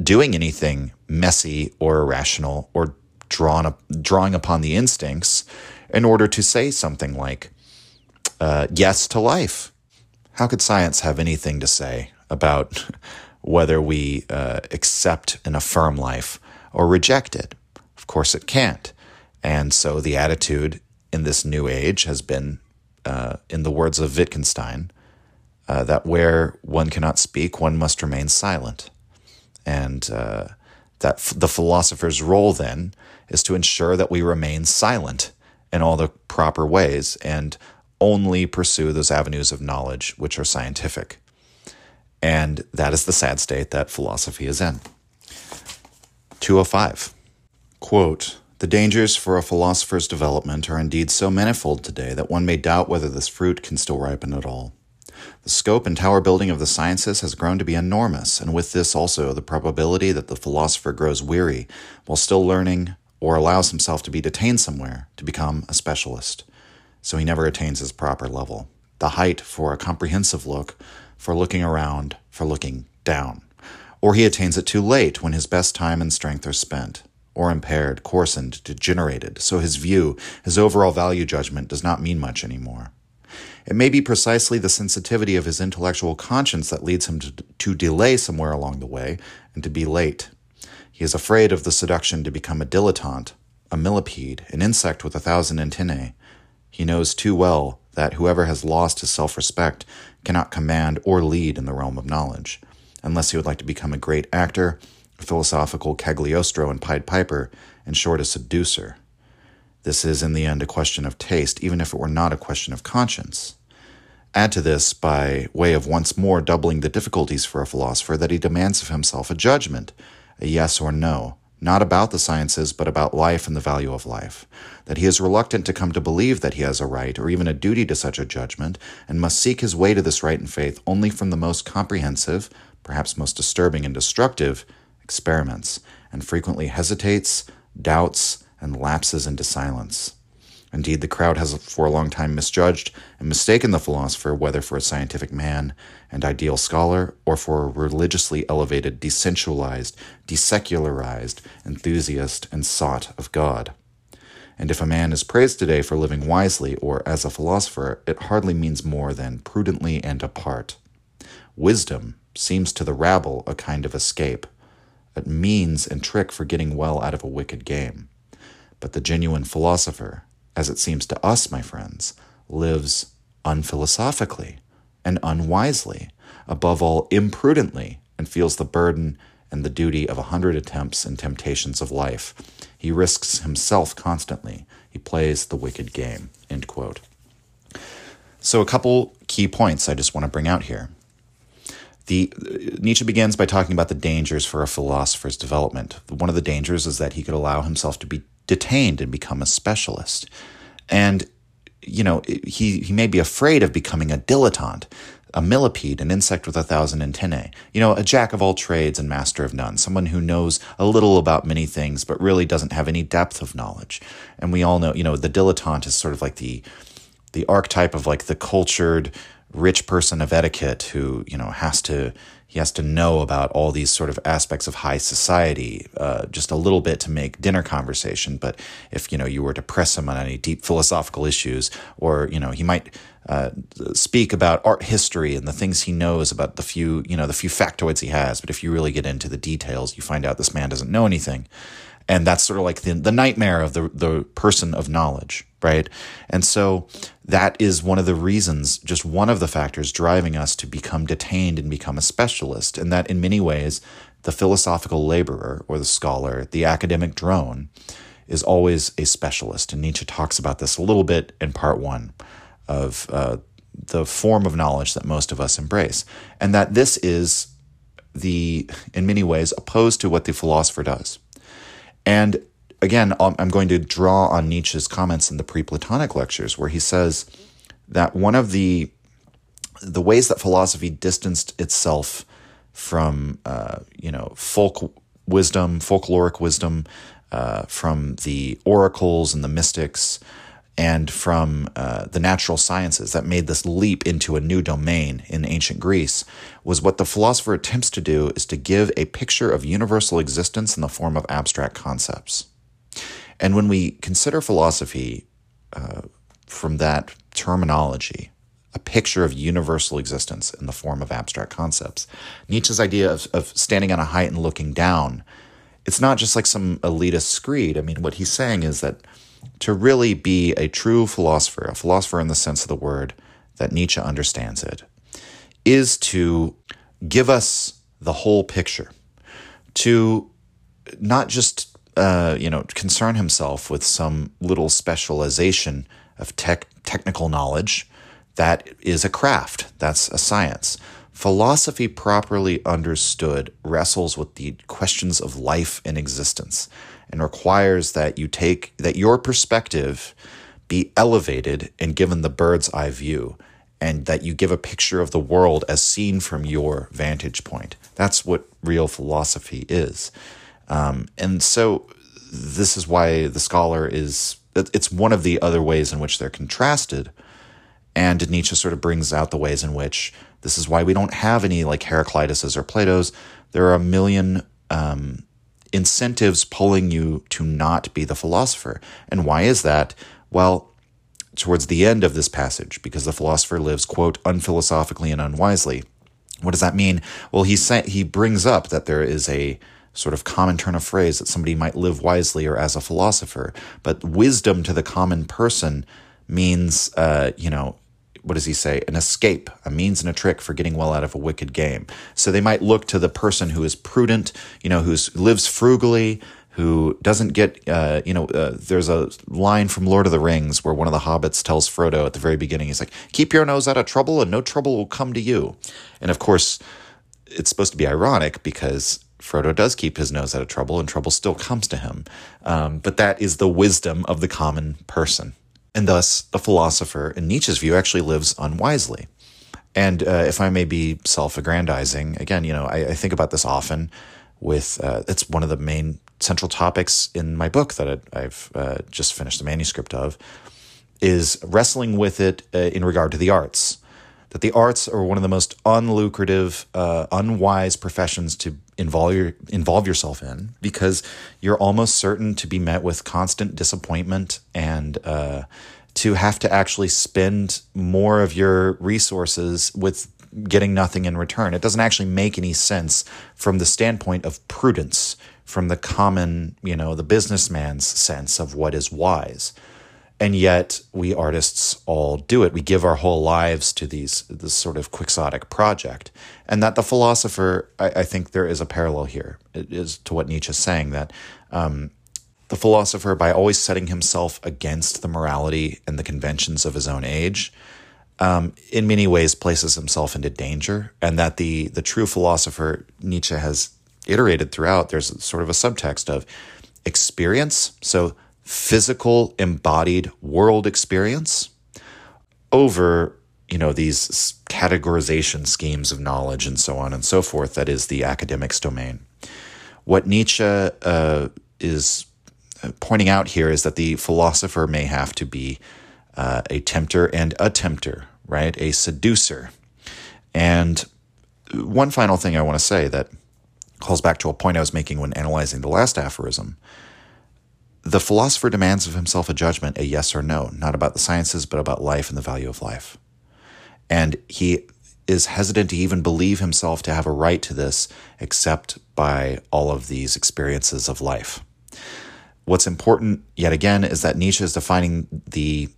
doing anything messy or irrational or drawn up, drawing upon the instincts in order to say something like, uh, yes to life. How could science have anything to say about whether we uh, accept and affirm life or reject it? Of course, it can't. And so the attitude in this new age has been, uh, in the words of Wittgenstein, uh, that where one cannot speak, one must remain silent. And uh, that f- the philosopher's role then is to ensure that we remain silent in all the proper ways and only pursue those avenues of knowledge which are scientific. And that is the sad state that philosophy is in. 205. Quote, the dangers for a philosopher's development are indeed so manifold today that one may doubt whether this fruit can still ripen at all. The scope and tower building of the sciences has grown to be enormous, and with this also the probability that the philosopher grows weary while still learning or allows himself to be detained somewhere to become a specialist so he never attains his proper level. The height for a comprehensive look, for looking around, for looking down. Or he attains it too late when his best time and strength are spent, or impaired, coarsened, degenerated, so his view, his overall value judgment does not mean much anymore. It may be precisely the sensitivity of his intellectual conscience that leads him to, to delay somewhere along the way and to be late. He is afraid of the seduction to become a dilettante, a millipede, an insect with a thousand antennae, he knows too well that whoever has lost his self respect cannot command or lead in the realm of knowledge, unless he would like to become a great actor, a philosophical Cagliostro and Pied Piper, in short, a seducer. This is in the end a question of taste, even if it were not a question of conscience. Add to this, by way of once more doubling the difficulties for a philosopher, that he demands of himself a judgment, a yes or no, not about the sciences, but about life and the value of life, that he is reluctant to come to believe that he has a right or even a duty to such a judgment, and must seek his way to this right and faith only from the most comprehensive, perhaps most disturbing and destructive, experiments, and frequently hesitates, doubts, and lapses into silence. Indeed, the crowd has for a long time misjudged and mistaken the philosopher, whether for a scientific man and ideal scholar, or for a religiously elevated, desensualized, desecularized enthusiast and sought of God. And if a man is praised today for living wisely or as a philosopher, it hardly means more than prudently and apart. Wisdom seems to the rabble a kind of escape, a means and trick for getting well out of a wicked game. But the genuine philosopher, as it seems to us, my friends, lives unphilosophically and unwisely, above all, imprudently, and feels the burden and the duty of a hundred attempts and temptations of life. He risks himself constantly. He plays the wicked game. End quote. So, a couple key points I just want to bring out here. The Nietzsche begins by talking about the dangers for a philosopher's development. One of the dangers is that he could allow himself to be detained and become a specialist. And, you know, he, he may be afraid of becoming a dilettante. a millipede, an insect with a thousand antennae. You know, a jack of all trades and master of none, someone who knows a little about many things, but really doesn't have any depth of knowledge. And we all know, you know, the dilettante is sort of like the the archetype of like the cultured rich person of etiquette who you know has to he has to know about all these sort of aspects of high society uh, just a little bit to make dinner conversation. But if you know you were to press him on any deep philosophical issues or you know he might uh, speak about art history and the things he knows about the few you know the few factoids he has. But if you really get into the details you find out this man doesn't know anything. And that's sort of like the, the nightmare of the, the person of knowledge right? And so that is one of the reasons just one of the factors driving us to become detained and become a specialist and that in many ways the philosophical laborer or the scholar the academic drone is always a specialist. And nietzsche talks about this a little bit in part one of uh, the form of knowledge that most of us embrace and that this is the in many ways opposed to what the philosopher does. And again, um, I'm going to draw on Nietzsche's comments in the pre-Platonic lectures, where he says that one of the the ways that philosophy distanced itself from uh, you know folk wisdom, folkloric wisdom, uh, from the oracles and the mystics, and from uh, the natural sciences that made this leap into a new domain in ancient Greece was what the philosopher attempts to do is to give a picture of universal existence in the form of abstract concepts. And when we consider philosophy uh, from that terminology, a picture of universal existence in the form of abstract concepts, Nietzsche's idea of, of standing on a height and looking down, it's not just like some elitist screed. I mean, what he's saying is that to really be a true philosopher, a philosopher in the sense of the word that Nietzsche understands it, is to give us the whole picture, to not just uh, you know concern himself with some little specialization of tech technical knowledge that is a craft, that's a science. Philosophy, properly understood, wrestles with the questions of life and existence and requires that you take that your perspective be elevated and given the bird's eye view and that you give a picture of the world as seen from your vantage point. That's what real philosophy is. Um, and so this is why the scholar is it's one of the other ways in which they're contrasted. And Nietzsche sort of brings out the ways in which this is why we don't have any like Heraclituses or Plato's. There are a million um, incentives pulling you to not be the philosopher. And why is that? Well, towards the end of this passage, because the philosopher lives, quote, unphilosophically and unwisely. What does that mean? Well, he sa- he brings up that there is a sort of common turn of phrase that somebody might live wisely or as a philosopher, but wisdom to the common person means, uh, you know, what does he say? An escape, a means and a trick for getting well out of a wicked game. So they might look to the person who is prudent, you know, who lives frugally, who doesn't get, uh, you know, uh, there's a line from Lord of the Rings where one of the hobbits tells Frodo at the very beginning, he's like, keep your nose out of trouble and no trouble will come to you. And of course, it's supposed to be ironic because Frodo does keep his nose out of trouble and trouble still comes to him. Um, but that is the wisdom of the common person. And thus, the philosopher, in Nietzsche's view, actually lives unwisely. And uh, if I may be self aggrandizing, again, you know, I, I, think about this often with, uh, it's one of the main central topics in my book that I've uh, just finished the manuscript of, is wrestling with it uh, in regard to the arts. That the arts are one of the most unlucrative, uh, unwise professions to involve your, involve yourself in because you're almost certain to be met with constant disappointment and uh, to have to actually spend more of your resources with getting nothing in return. It doesn't actually make any sense from the standpoint of prudence, from the common, you know, the businessman's sense of what is wise and yet we artists all do it. We give our whole lives to these this sort of quixotic project. And that the philosopher i, I think there is a parallel here. It is to what nietzsche is saying that um, the philosopher by always setting himself against the morality and the conventions of his own age um, in many ways places himself into danger. And that the the true philosopher nietzsche has iterated throughout. There's sort of a subtext of experience. So physical embodied world experience over you know, these categorization schemes of knowledge and so on and so forth that is the academic's domain. What Nietzsche uh, is uh, pointing out here is that the philosopher may have to be uh, a tempter and a tempter, right? A seducer. And one final thing I want to say that calls back to a point I was making when analyzing the last aphorism. The philosopher demands of himself a judgment, a yes or no, not about the sciences, but about life and the value of life. And he is hesitant to even believe himself to have a right to this except by all of these experiences of life. What's important yet again is that Nietzsche is defining the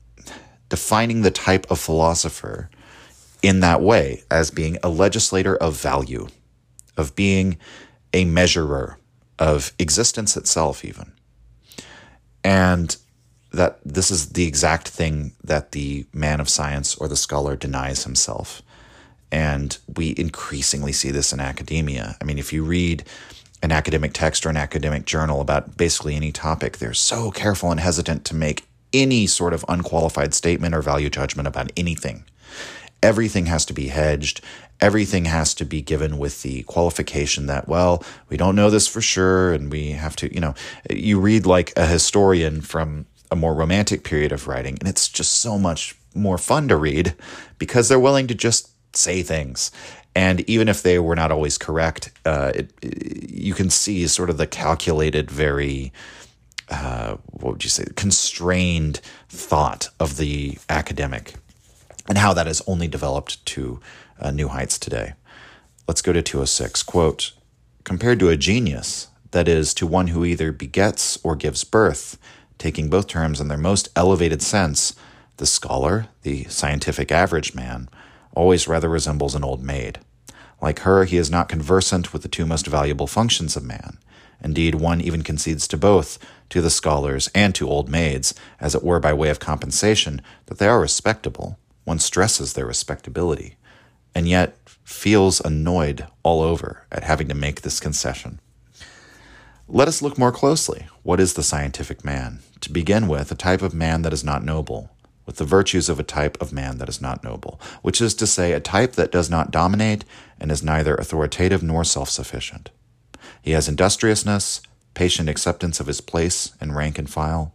defining the type of philosopher in that way as being a legislator of value, of being a measurer of existence itself, even. And that this is the exact thing that the man of science or the scholar denies himself. And we increasingly see this in academia. I mean, if you read an academic text or an academic journal about basically any topic, they're so careful and hesitant to make any sort of unqualified statement or value judgment about anything. Everything has to be hedged. Everything has to be given with the qualification that, well, we don't know this for sure. And we have to, you know, you read like a historian from a more romantic period of writing, and it's just so much more fun to read because they're willing to just say things. And even if they were not always correct, uh, it, you can see sort of the calculated, very, uh, what would you say, constrained thought of the academic and how that has only developed to uh, new heights today. Let's go to 206. Quote Compared to a genius, that is, to one who either begets or gives birth, taking both terms in their most elevated sense, the scholar, the scientific average man, always rather resembles an old maid. Like her, he is not conversant with the two most valuable functions of man. Indeed, one even concedes to both, to the scholars and to old maids, as it were by way of compensation, that they are respectable. One stresses their respectability, and yet feels annoyed all over at having to make this concession. Let us look more closely. What is the scientific man? To begin with, a type of man that is not noble, with the virtues of a type of man that is not noble, which is to say, a type that does not dominate and is neither authoritative nor self sufficient. He has industriousness, patient acceptance of his place and rank and file,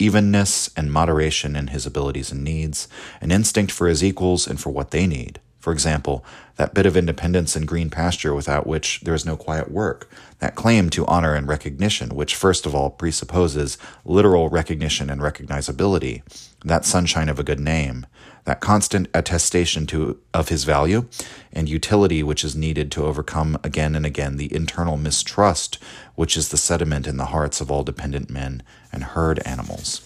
evenness and moderation in his abilities and needs, an instinct for his equals and for what they need, for example, that bit of independence and green pasture without which there is no quiet work, that claim to honor and recognition, which first of all presupposes literal recognition and recognizability, that sunshine of a good name, that constant attestation to of his value and utility which is needed to overcome again and again the internal mistrust which is the sediment in the hearts of all dependent men and herd animals.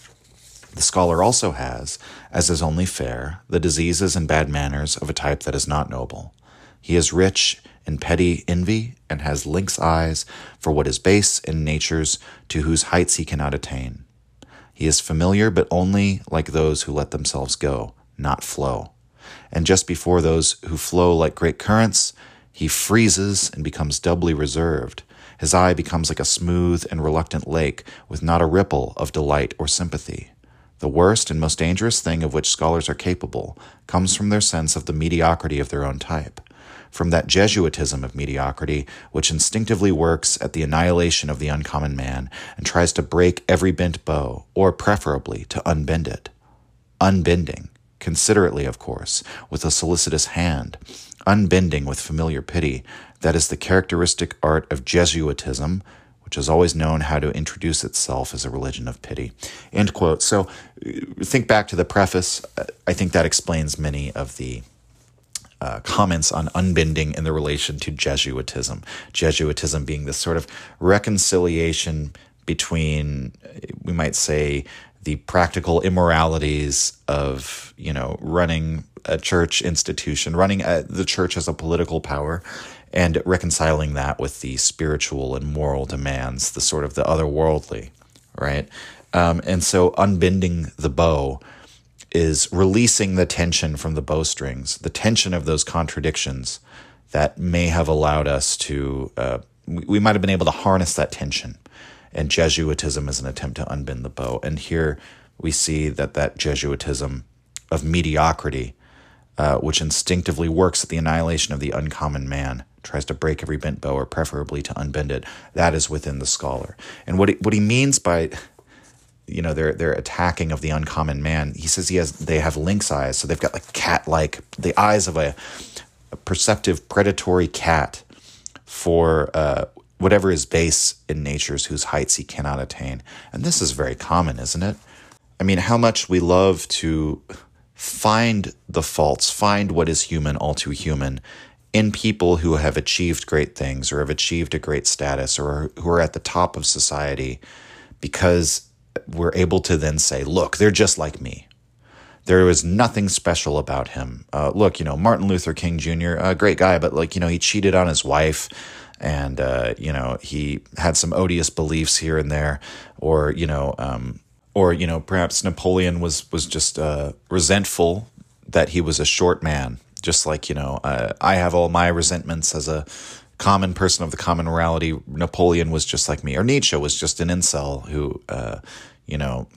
The scholar also has, as is only fair, the diseases and bad manners of a type that is not noble. He is rich in petty envy and has lynx eyes for what is base in natures to whose heights he cannot attain. He is familiar, but only like those who let themselves go, not flow. And just before those who flow like great currents, he freezes and becomes doubly reserved. His eye becomes like a smooth and reluctant lake with not a ripple of delight or sympathy. The worst and most dangerous thing of which scholars are capable comes from their sense of the mediocrity of their own type, from that Jesuitism of mediocrity which instinctively works at the annihilation of the uncommon man and tries to break every bent bow, or preferably to unbend it. Unbending, considerately, of course, with a solicitous hand, unbending with familiar pity, that is the characteristic art of Jesuitism which has always known how to introduce itself as a religion of pity. End quote. So think back to the preface. I think that explains many of the uh, comments on unbending in the relation to Jesuitism. Jesuitism being this sort of reconciliation between, we might say, the practical immoralities of you know running a church institution, running a, the church as a political power, and reconciling that with the spiritual and moral demands, the sort of the otherworldly, right? Um, and so unbending the bow is releasing the tension from the bowstrings, the tension of those contradictions that may have allowed us to, uh, we, might have been able to harness that tension. And Jesuitism is an attempt to unbend the bow. And here we see that that Jesuitism of mediocrity uh, which instinctively works at the annihilation of the uncommon man, tries to break every bent bow or preferably to unbend it. That is within the scholar. And what he, what he means by you know their their attacking of the uncommon man, he says he has they have lynx eyes, so they've got like cat like the eyes of a, a perceptive predatory cat for uh, whatever is base in nature's whose heights he cannot attain. And this is very common, isn't it? I mean, how much we love to find the faults, find what is human, all too human, in people who have achieved great things or have achieved a great status or who are at the top of society because we're able to then say, look, they're just like me. There was nothing special about him. Uh, look, you know, Martin Luther King Jr., a great guy, but like, you know, he cheated on his wife and, uh, you know, he had some odious beliefs here and there, or, you know, um, or you know perhaps Napoleon was was just uh, resentful that he was a short man, just like you know uh, I have all my resentments as a common person of the common morality. Napoleon was just like me, or Nietzsche was just an incel who uh, you know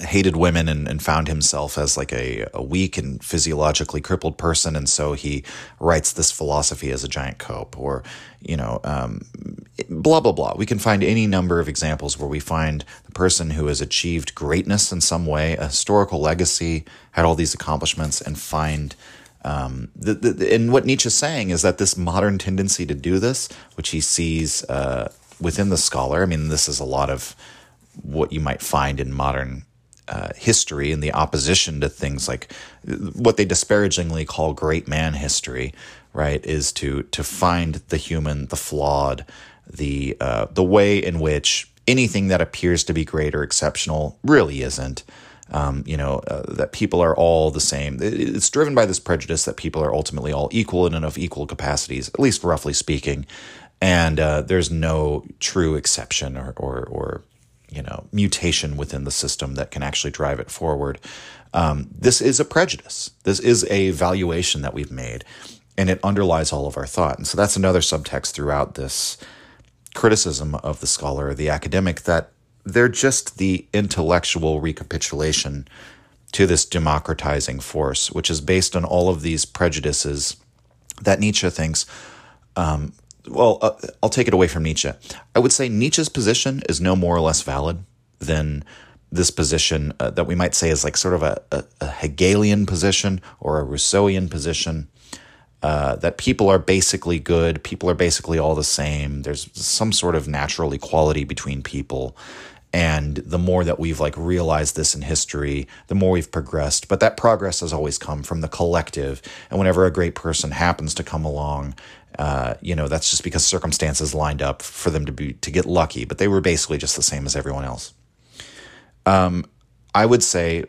hated women and, and found himself as like a, a weak and physiologically crippled person and so he writes this philosophy as a giant cope or you know um, blah blah blah we can find any number of examples where we find the person who has achieved greatness in some way a historical legacy had all these accomplishments and find um, the, the, and what Nietzsche's saying is that this modern tendency to do this, which he sees uh, within the scholar, I mean, this is a lot of what you might find in modern uh, history and the opposition to things like what they disparagingly call great man history, right? Is to to find the human, the flawed, the uh, the way in which anything that appears to be great or exceptional really isn't. Um, you know uh, that people are all the same. It's driven by this prejudice that people are ultimately all equal and of equal capacities, at least roughly speaking. And uh, there's no true exception or or, or you know mutation within the system that can actually drive it forward. Um, this is a prejudice. This is a valuation that we've made, and it underlies all of our thought. And so that's another subtext throughout this criticism of the scholar or the academic that they're just the intellectual recapitulation to this democratizing force, which is based on all of these prejudices that Nietzsche thinks um, well, uh, I'll take it away from Nietzsche. I would say Nietzsche's position is no more or less valid than this position uh, that we might say is like sort of a, a, a Hegelian position or a Rousseauian position. Uh, that people are basically good, people are basically all the same. There's some sort of natural equality between people. And the more that we've like realized this in history, the more we've progressed. But that progress has always come from the collective. And whenever a great person happens to come along, uh, you know, that's just because circumstances lined up for them to be to get lucky, but they were basically just the same as everyone else. Um, I would say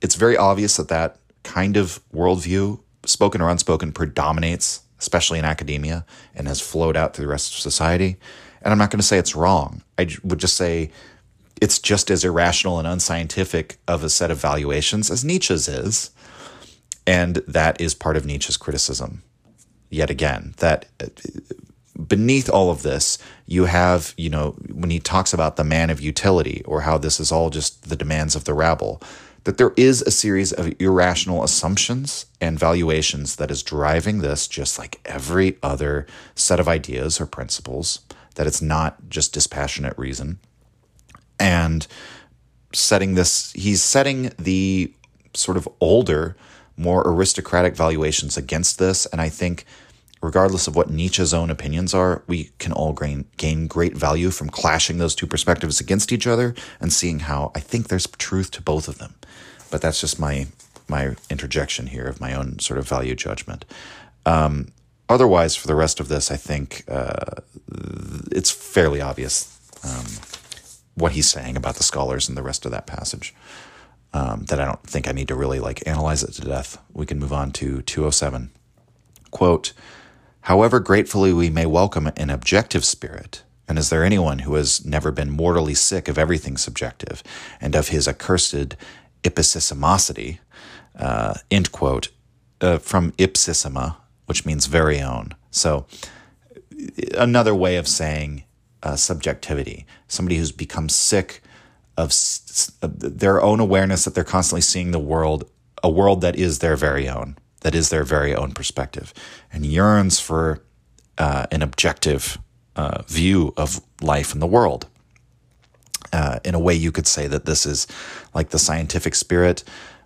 it's very obvious that that kind of worldview, spoken or unspoken, predominates, especially in academia, and has flowed out through the rest of society. And I'm not going to say it's wrong. I would just say it's just as irrational and unscientific of a set of valuations as Nietzsche's is. And that is part of Nietzsche's criticism yet again that uh, beneath all of this you have you know when he talks about the man of utility or how this is all just the demands of the rabble that there is a series of irrational assumptions and valuations that is driving this just like every other set of ideas or principles that it's not just dispassionate reason and setting this he's setting the sort of older more aristocratic valuations against this. And I think, regardless of what Nietzsche's own opinions are, we can all gain, gain great value from clashing those two perspectives against each other and seeing how I think there's truth to both of them. But that's just my my interjection here of my own sort of value judgment. Um, otherwise, for the rest of this, I think uh, it's fairly obvious um, what he's saying about the scholars and the rest of that passage um, that I don't think I need to really like analyze it to death. We can move on to 207. Quote, however gratefully we may welcome an objective spirit, and is there anyone who has never been mortally sick of everything subjective and of his accursed ipsissimosity, uh, end quote, uh, from ipsissima, which means very own. So, another way of saying uh, subjectivity, somebody who's become sick of their own awareness that they're constantly seeing the world, a world that is their very own. that is their very own perspective and yearns for uh, an objective uh, view of life and the world. Uh, in a way, you could say that this is like the scientific spirit,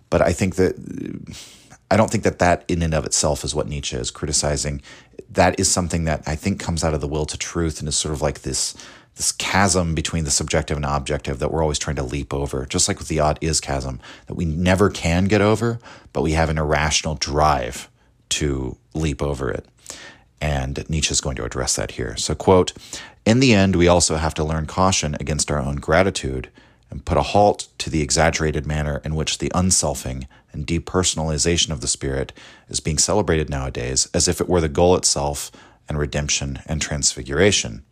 but I think that I don't think that that in and of itself is what Nietzsche is criticizing. That is something that I think comes out of the will to truth and is sort of like this this chasm between the subjective and objective that we're always trying to leap over, just like with the odd is chasm that we never can get over, but we have an irrational drive to leap over it. And Nietzsche is going to address that here. So, quote, in the end, we also have to learn caution against our own gratitude and put a halt to the exaggerated manner in which the unselfing and depersonalization of the spirit is being celebrated nowadays as if it were the goal itself and redemption and transfiguration.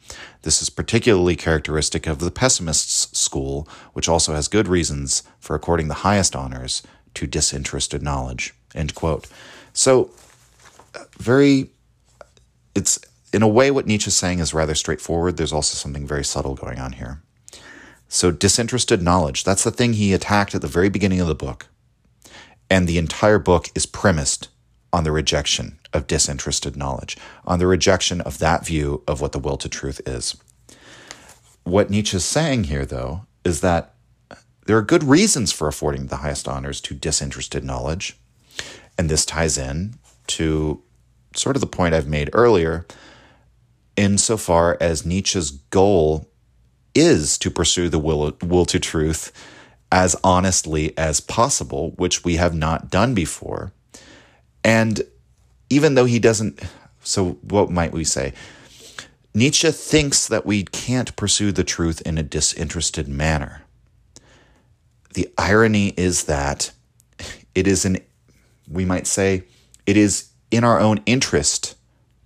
This is particularly characteristic of the pessimists' school, which also has good reasons for according the highest honors to disinterested knowledge. End quote. So, uh, very, it's in a way what Nietzsche's saying is rather straightforward. There's also something very subtle going on here. So, disinterested knowledge, that's the thing he attacked at the very beginning of the book. And the entire book is premised on the rejection of disinterested knowledge, on the rejection of that view of what the will to truth is. What Nietzsche is saying here, though, is that there are good reasons for affording the highest honors to disinterested knowledge. And this ties in to sort of the point I've made earlier, insofar as Nietzsche's goal is to pursue the will, will to truth as honestly as possible, which we have not done before. And even though he doesn't, so what might we say? Nietzsche thinks that we can't pursue the truth in a disinterested manner. The irony is that it is an, we might say, it is in our own interest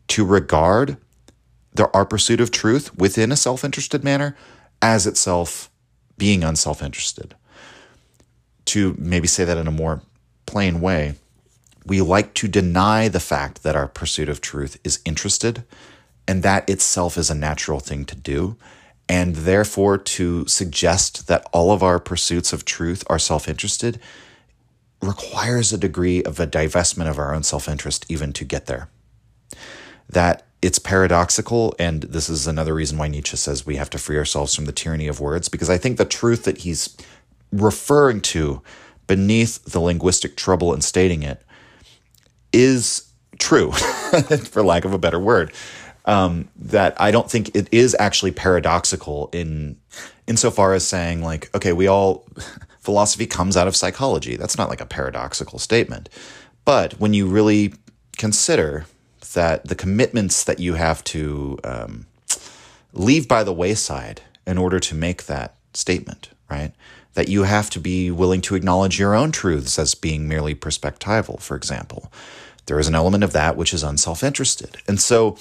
to regard the, our pursuit of truth within a self interested manner as itself being unself interested. To maybe say that in a more plain way, we like to deny the fact that our pursuit of truth is interested, and that itself is a natural thing to do. And therefore, to suggest that all of our pursuits of truth are self interested requires a degree of a divestment of our own self interest, even to get there. That it's paradoxical, and this is another reason why Nietzsche says we have to free ourselves from the tyranny of words, because I think the truth that he's referring to beneath the linguistic trouble in stating it is true, for lack of a better word. Um, that I don't think it is actually paradoxical in insofar as saying like, okay, we all philosophy comes out of psychology. That's not like a paradoxical statement. But when you really consider that the commitments that you have to um, leave by the wayside in order to make that statement, right? That you have to be willing to acknowledge your own truths as being merely perspectival, for example there is an element of that which is unself interested. And so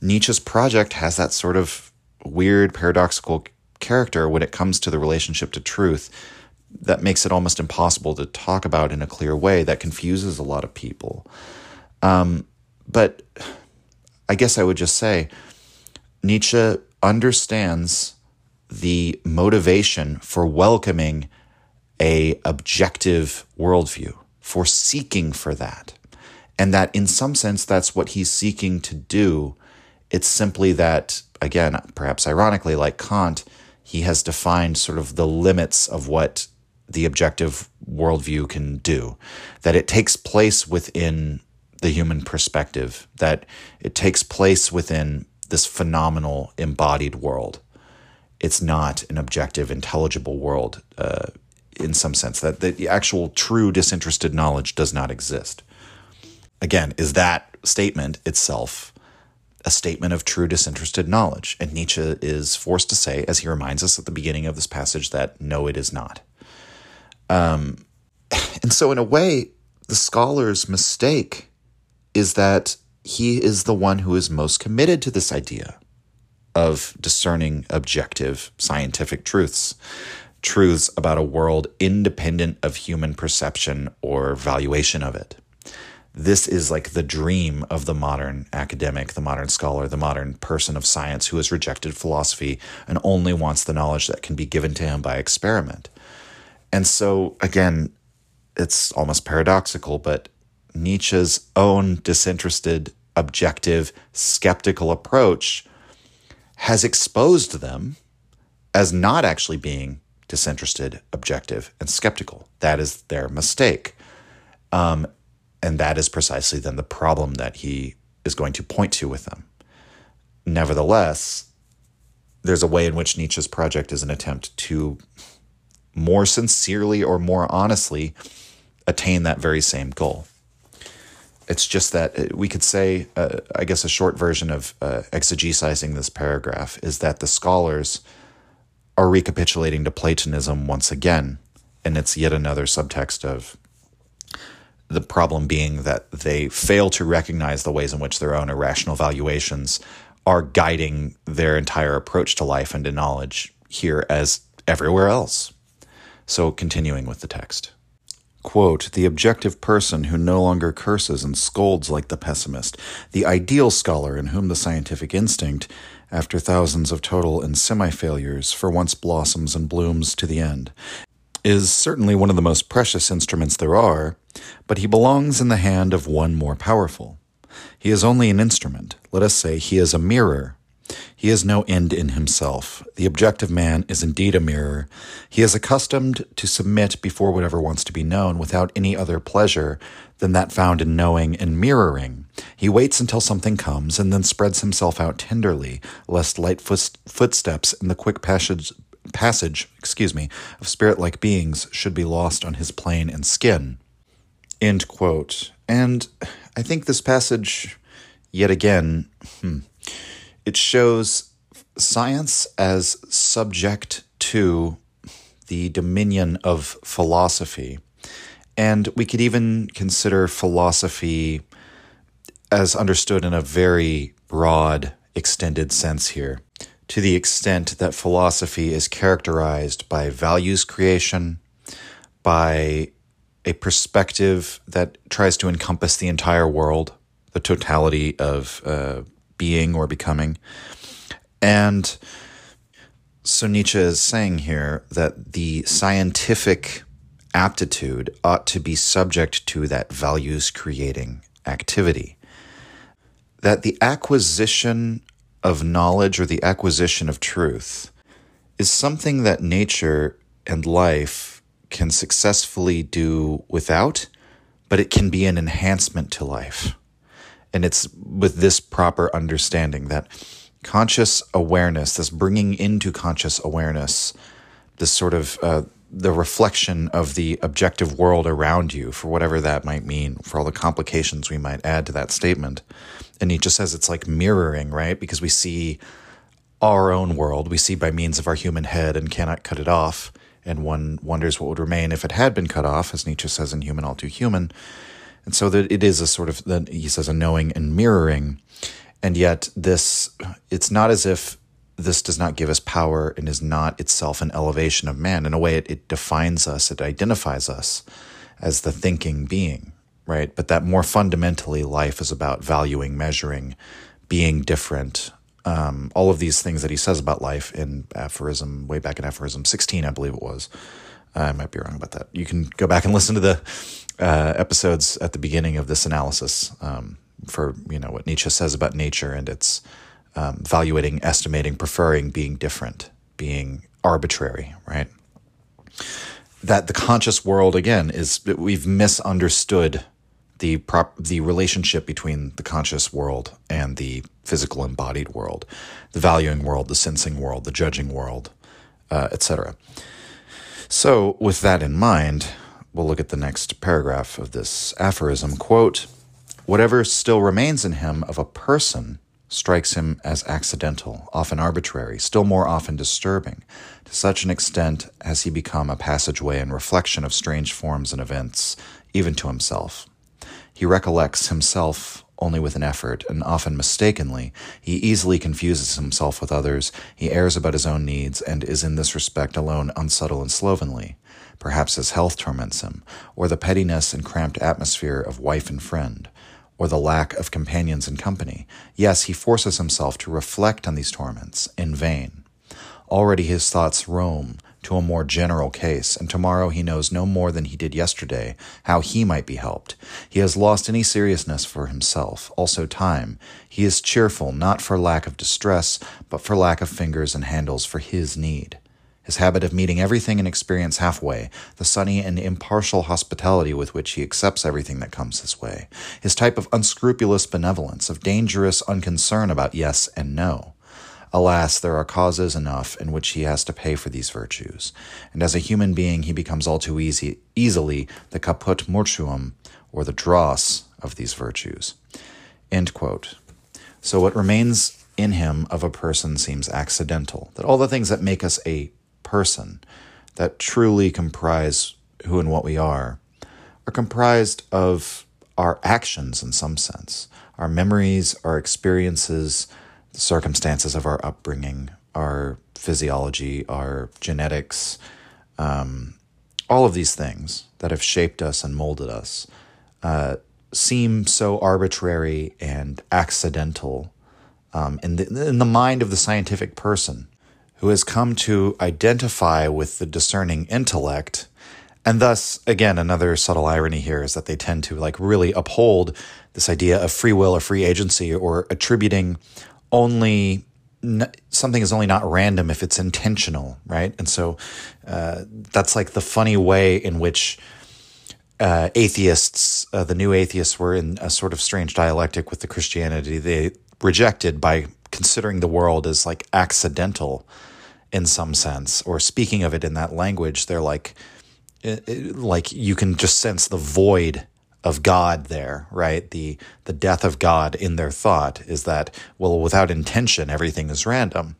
Nietzsche's project has that sort of weird, paradoxical character when it comes to the relationship to truth that makes it almost impossible to talk about in a clear way that confuses a lot of people. Um, but I guess I would just say Nietzsche understands the motivation for welcoming a objective worldview, for seeking for that and that in some sense that's what he's seeking to do. It's simply that, again, perhaps ironically, like Kant, he has defined sort of the limits of what the objective worldview can do, that it takes place within the human perspective, that it takes place within this phenomenal embodied world. It's not an objective, intelligible world uh, in some sense, that the actual true disinterested knowledge does not exist again, is that statement itself a statement of true disinterested knowledge? And Nietzsche is forced to say, as he reminds us at the beginning of this passage, that no, it is not. Um, and so, in a way, the scholar's mistake is that he is the one who is most committed to this idea of discerning objective scientific truths, truths about a world independent of human perception or valuation of it this is like the dream of the modern academic, the modern scholar, the modern person of science who has rejected philosophy and only wants the knowledge that can be given to him by experiment. And so, again, it's almost paradoxical, but Nietzsche's own disinterested, objective, skeptical approach has exposed them as not actually being disinterested, objective, and skeptical. That is their mistake. Um, and that is precisely then the problem that he is going to point to with them. Nevertheless, there's a way in which Nietzsche's project is an attempt to more sincerely or more honestly attain that very same goal. It's just that uh, we could say, uh, I guess, a short version of uh, exegesizing this paragraph is that the scholars are recapitulating to Platonism once again, and it's yet another subtext of the problem being that they fail to recognize the ways in which their own irrational valuations are guiding their entire approach to life and to knowledge here as everywhere else. So, continuing with the text. Quote, the objective person who no longer curses and scolds like the pessimist, the ideal scholar in whom the scientific instinct, after thousands of total and semi failures, for once blossoms and blooms to the end, is certainly one of the most precious instruments there are, but he belongs in the hand of one more powerful. He is only an instrument. Let us say he is a mirror. He is no end in himself. The objective man is indeed a mirror. He is accustomed to submit before whatever wants to be known without any other pleasure than that found in knowing and mirroring. He waits until something comes and then spreads himself out tenderly, lest light footsteps in the quick passage passage, excuse me, of spirit-like beings should be lost on his plane and skin. End quote. And I think this passage, yet again, hmm, it shows science as subject to the dominion of philosophy. And we could even consider philosophy as understood in a very broad, extended sense here to the extent that philosophy is characterized by values creation, by a perspective that tries to encompass the entire world, the totality of uh, being or becoming. And so Nietzsche is saying here that the scientific aptitude ought to be subject to that values creating activity. That the acquisition of knowledge or the acquisition of truth is something that nature and life can successfully do without, but it can be an enhancement to life. And it's with this proper understanding that conscious awareness, this bringing into conscious awareness, this sort of uh, the reflection of the objective world around you, for whatever that might mean, for all the complications we might add to that statement. And he just says it's like mirroring, right? Because we see our own world, we see by means of our human head and cannot cut it off. And one wonders what would remain if it had been cut off, as Nietzsche says in Human All Too Human. And so that it is a sort of, he says, a knowing and mirroring. And yet, this, it's not as if this does not give us power and is not itself an elevation of man. In a way, it, it defines us, it identifies us as the thinking being, right? But that more fundamentally, life is about valuing, measuring, being different. Um, all of these things that he says about life in aphorism, way back in aphorism 16, I believe it was. I might be wrong about that. You can go back and listen to the uh, episodes at the beginning of this analysis um, for you know what Nietzsche says about nature and its um, evaluating, estimating, preferring, being different, being arbitrary, right? That the conscious world again is we've misunderstood the prop the relationship between the conscious world and the physical embodied world, the valuing world, the sensing world, the judging world, uh, etc. So, with that in mind, we'll look at the next paragraph of this aphorism. Quote: "Whatever still remains in him of a person." strikes him as accidental, often arbitrary, still more often disturbing. To such an extent has he become a passageway and reflection of strange forms and events, even to himself. He recollects himself only with an effort, and often mistakenly. He easily confuses himself with others, he errs about his own needs, and is in this respect alone unsubtle and slovenly. Perhaps his health torments him, or the pettiness and cramped atmosphere of wife and friend or the lack of companions and company. Yes, he forces himself to reflect on these torments in vain. Already his thoughts roam, to a more general case, and tomorrow he knows no more than he did yesterday how he might be helped. He has lost any seriousness for himself, also time. He is cheerful, not for lack of distress, but for lack of fingers and handles for his need his habit of meeting everything and experience halfway, the sunny and impartial hospitality with which he accepts everything that comes his way, his type of unscrupulous benevolence, of dangerous unconcern about yes and no. Alas, there are causes enough in which he has to pay for these virtues, and as a human being he becomes all too easy, easily the caput mortuum, or the dross of these virtues. So what remains in him of a person seems accidental, that all the things that make us a person that truly comprise who and what we are are comprised of our actions in some sense, our memories, our experiences, the circumstances of our upbringing, our physiology, our genetics, um, all of these things that have shaped us and molded us uh, seem so arbitrary and accidental um, in, the, in the mind of the scientific person who has come to identify with the discerning intellect. And thus, again, another subtle irony here is that they tend to like really uphold this idea of free will or free agency or attributing only something is only not random if it's intentional, right? And so uh, that's like the funny way in which uh, atheists, uh, the new atheists, were in a sort of strange dialectic with the Christianity they rejected by considering the world as like accidental in some sense, or speaking of it in that language, they're like, it, it, like you can just sense the void of God there, right? The the death of God in their thought is that well, without intention, everything is random.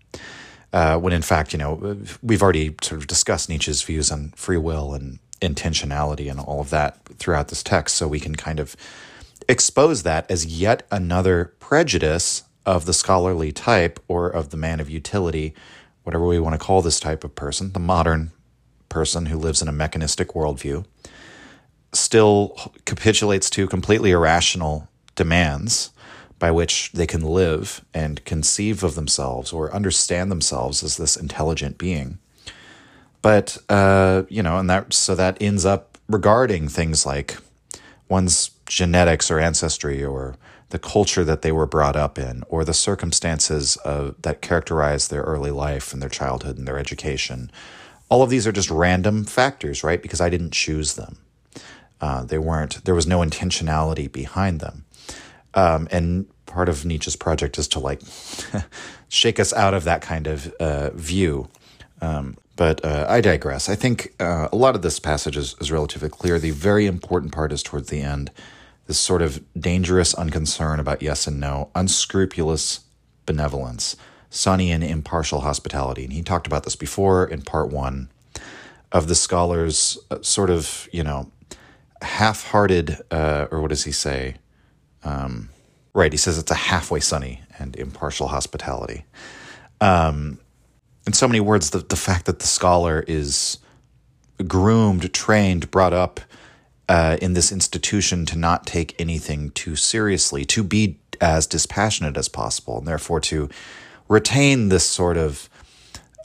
Uh, when in fact, you know, we've already sort of discussed Nietzsche's views on free will and intentionality and all of that throughout this text, so we can kind of expose that as yet another prejudice of the scholarly type or of the man of utility whatever we want to call this type of person, the modern person who lives in a mechanistic worldview, still capitulates to completely irrational demands by which they can live and conceive of themselves or understand themselves as this intelligent being. But uh, you know, and that so that ends up regarding things like one's genetics or ancestry or the culture that they were brought up in or the circumstances of, that characterize their early life and their childhood and their education. All of these are just random factors, right? Because I didn't choose them. Uh, they weren't, there was no intentionality behind them. Um, and part of Nietzsche's project is to like shake us out of that kind of uh, view. Um, but uh, I digress. I think uh, a lot of this passage is, is relatively clear. The very important part is towards the end this sort of dangerous unconcern about yes and no, unscrupulous benevolence, sunny and impartial hospitality. And he talked about this before in part one of the scholars' uh, sort of, you know, half hearted, uh, or what does he say? Um, right, he says it's a halfway sunny and impartial hospitality. Um, in so many words, the, the fact that the scholar is groomed, trained, brought up uh, in this institution to not take anything too seriously, to be as dispassionate as possible, and therefore to retain this sort of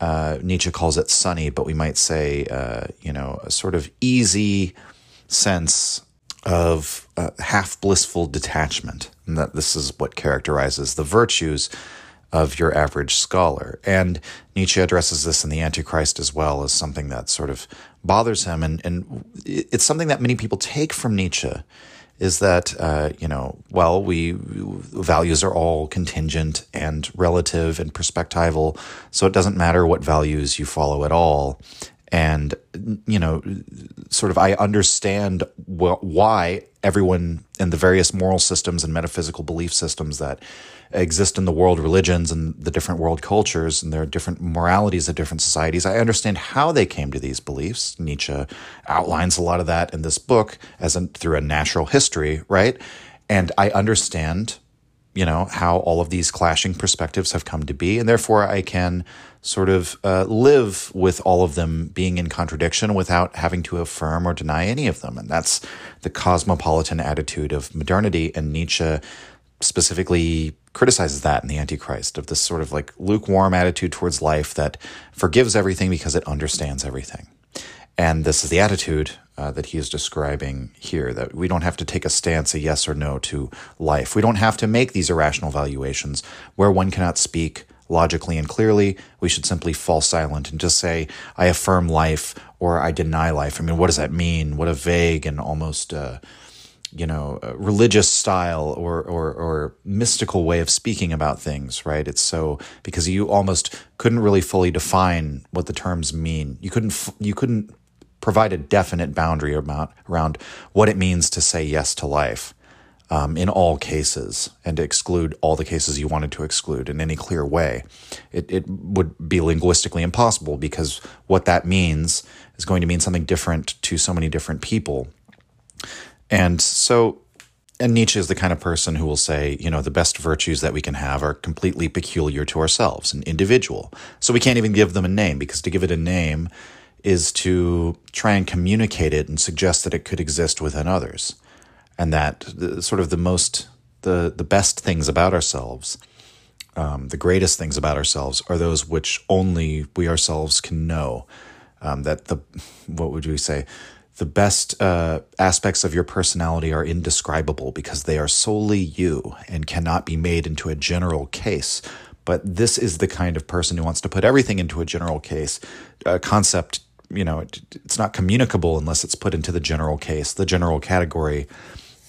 uh, Nietzsche calls it sunny, but we might say, uh, you know, a sort of easy sense of uh, half blissful detachment, and that this is what characterizes the virtues of your average scholar. And Nietzsche addresses this in The Antichrist as well as something that sort of bothers him. And, and it's something that many people take from Nietzsche is that, uh, you know, well, we values are all contingent and relative and perspectival. So it doesn't matter what values you follow at all. And, you know, sort of I understand wh- why everyone in the various moral systems and metaphysical belief systems that exist in the world religions and the different world cultures and there are different moralities of different societies. I understand how they came to these beliefs. Nietzsche outlines a lot of that in this book as a, through a natural history, right? And I understand, you know, how all of these clashing perspectives have come to be, and therefore I can sort of uh, live with all of them being in contradiction without having to affirm or deny any of them. And that's the cosmopolitan attitude of modernity. And Nietzsche specifically criticizes that in the Antichrist of this sort of like lukewarm attitude towards life that forgives everything because it understands everything. And this is the attitude uh, that he is describing here that we don't have to take a stance, a yes or no to life. We don't have to make these irrational valuations where one cannot speak logically and clearly. We should simply fall silent and just say, I affirm life or I deny life. I mean, what does that mean? What a vague and almost. Uh, you know, religious style or, or, or mystical way of speaking about things, right? It's so because you almost couldn't really fully define what the terms mean. You couldn't, you couldn't provide a definite boundary about, around what it means to say yes to life um, in all cases and to exclude all the cases you wanted to exclude in any clear way. It, it would be linguistically impossible because what that means is going to mean something different to so many different people. And so, and Nietzsche is the kind of person who will say, you know, the best virtues that we can have are completely peculiar to ourselves and individual. So we can't even give them a name because to give it a name is to try and communicate it and suggest that it could exist within others. And that the, sort of the most, the, the best things about ourselves, um, the greatest things about ourselves are those which only we ourselves can know. Um, that the, what would we say? The best uh, aspects of your personality are indescribable because they are solely you and cannot be made into a general case. But this is the kind of person who wants to put everything into a general case. A concept, you know, it, it's not communicable unless it's put into the general case, the general category.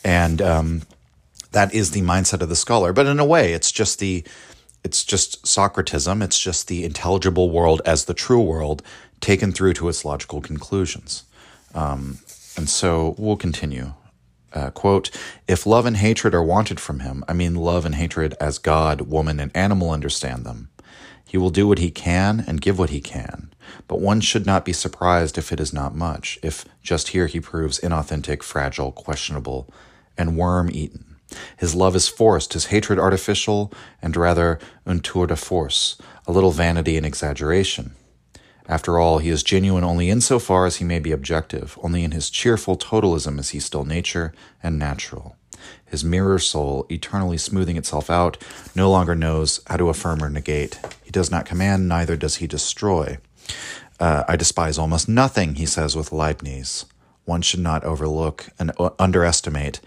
And um, that is the mindset of the scholar. But in a way, it's just the it's just Socratism. It's just the intelligible world as the true world taken through to its logical conclusions. Um, and so we'll continue. Uh, quote, if love and hatred are wanted from him, I mean love and hatred as God, woman, and animal understand them. He will do what he can and give what he can, but one should not be surprised if it is not much, if just here he proves inauthentic, fragile, questionable, and worm eaten. His love is forced, his hatred artificial, and rather un tour de force, a little vanity and exaggeration. After all, he is genuine only in so far as he may be objective, only in his cheerful totalism is he still nature and natural. His mirror soul, eternally smoothing itself out, no longer knows how to affirm or negate. He does not command, neither does he destroy. Uh, I despise almost nothing, he says with Leibniz. One should not overlook and underestimate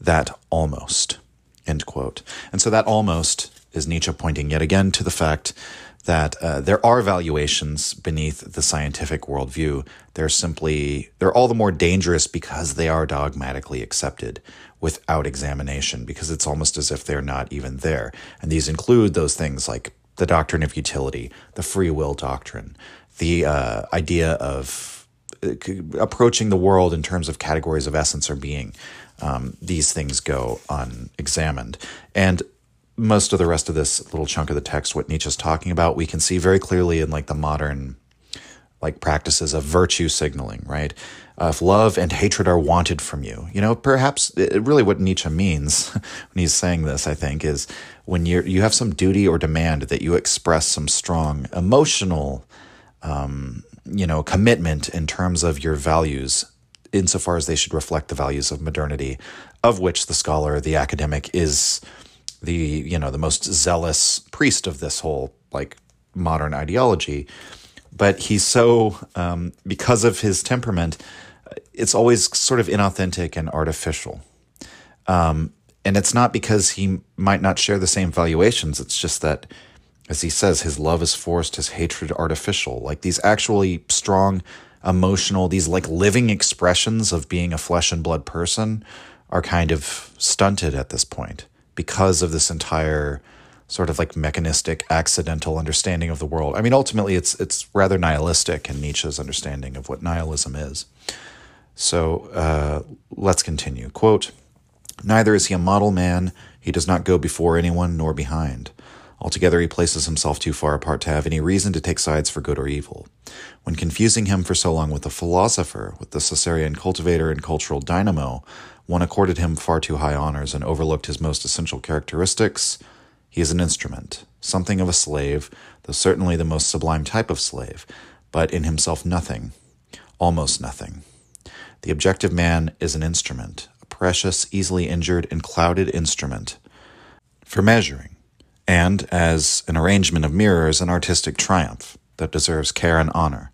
that almost. End quote. And so that almost is Nietzsche pointing yet again to the fact that uh, there are valuations beneath the scientific worldview. They're simply, they're all the more dangerous because they are dogmatically accepted without examination, because it's almost as if they're not even there. And these include those things like the doctrine of utility, the free will doctrine, the uh, idea of uh, approaching the world in terms of categories of essence or being. Um, these things go unexamined. And most of the rest of this little chunk of the text, what Nietzsche's talking about, we can see very clearly in like the modern like practices of virtue signaling, right? Uh, if love and hatred are wanted from you, you know, perhaps it, really what Nietzsche means when he's saying this, I think, is when you you have some duty or demand that you express some strong emotional, um, you know, commitment in terms of your values, insofar as they should reflect the values of modernity, of which the scholar, the academic, is the you know the most zealous priest of this whole like modern ideology. But he's so um, because of his temperament it's always sort of inauthentic and artificial. Um, and it's not because he might not share the same valuations. It's just that as he says his love is forced his hatred artificial. Like these actually strong emotional these like living expressions of being a flesh and blood person are kind of stunted at this point because of this entire sort of like mechanistic accidental understanding of the world. I mean ultimately it's it's rather nihilistic in Nietzsche's understanding of what nihilism is. So uh, let's continue. Quote, Neither is he a model man, he does not go before anyone nor behind. Altogether, he places himself too far apart to have any reason to take sides for good or evil. When confusing him for so long with the philosopher, with the Caesarean cultivator and cultural dynamo, one accorded him far too high honors and overlooked his most essential characteristics. He is an instrument, something of a slave, though certainly the most sublime type of slave, but in himself nothing, almost nothing. The objective man is an instrument, a precious, easily injured, and clouded instrument for measuring, and as an arrangement of mirrors, an artistic triumph that deserves care and honor.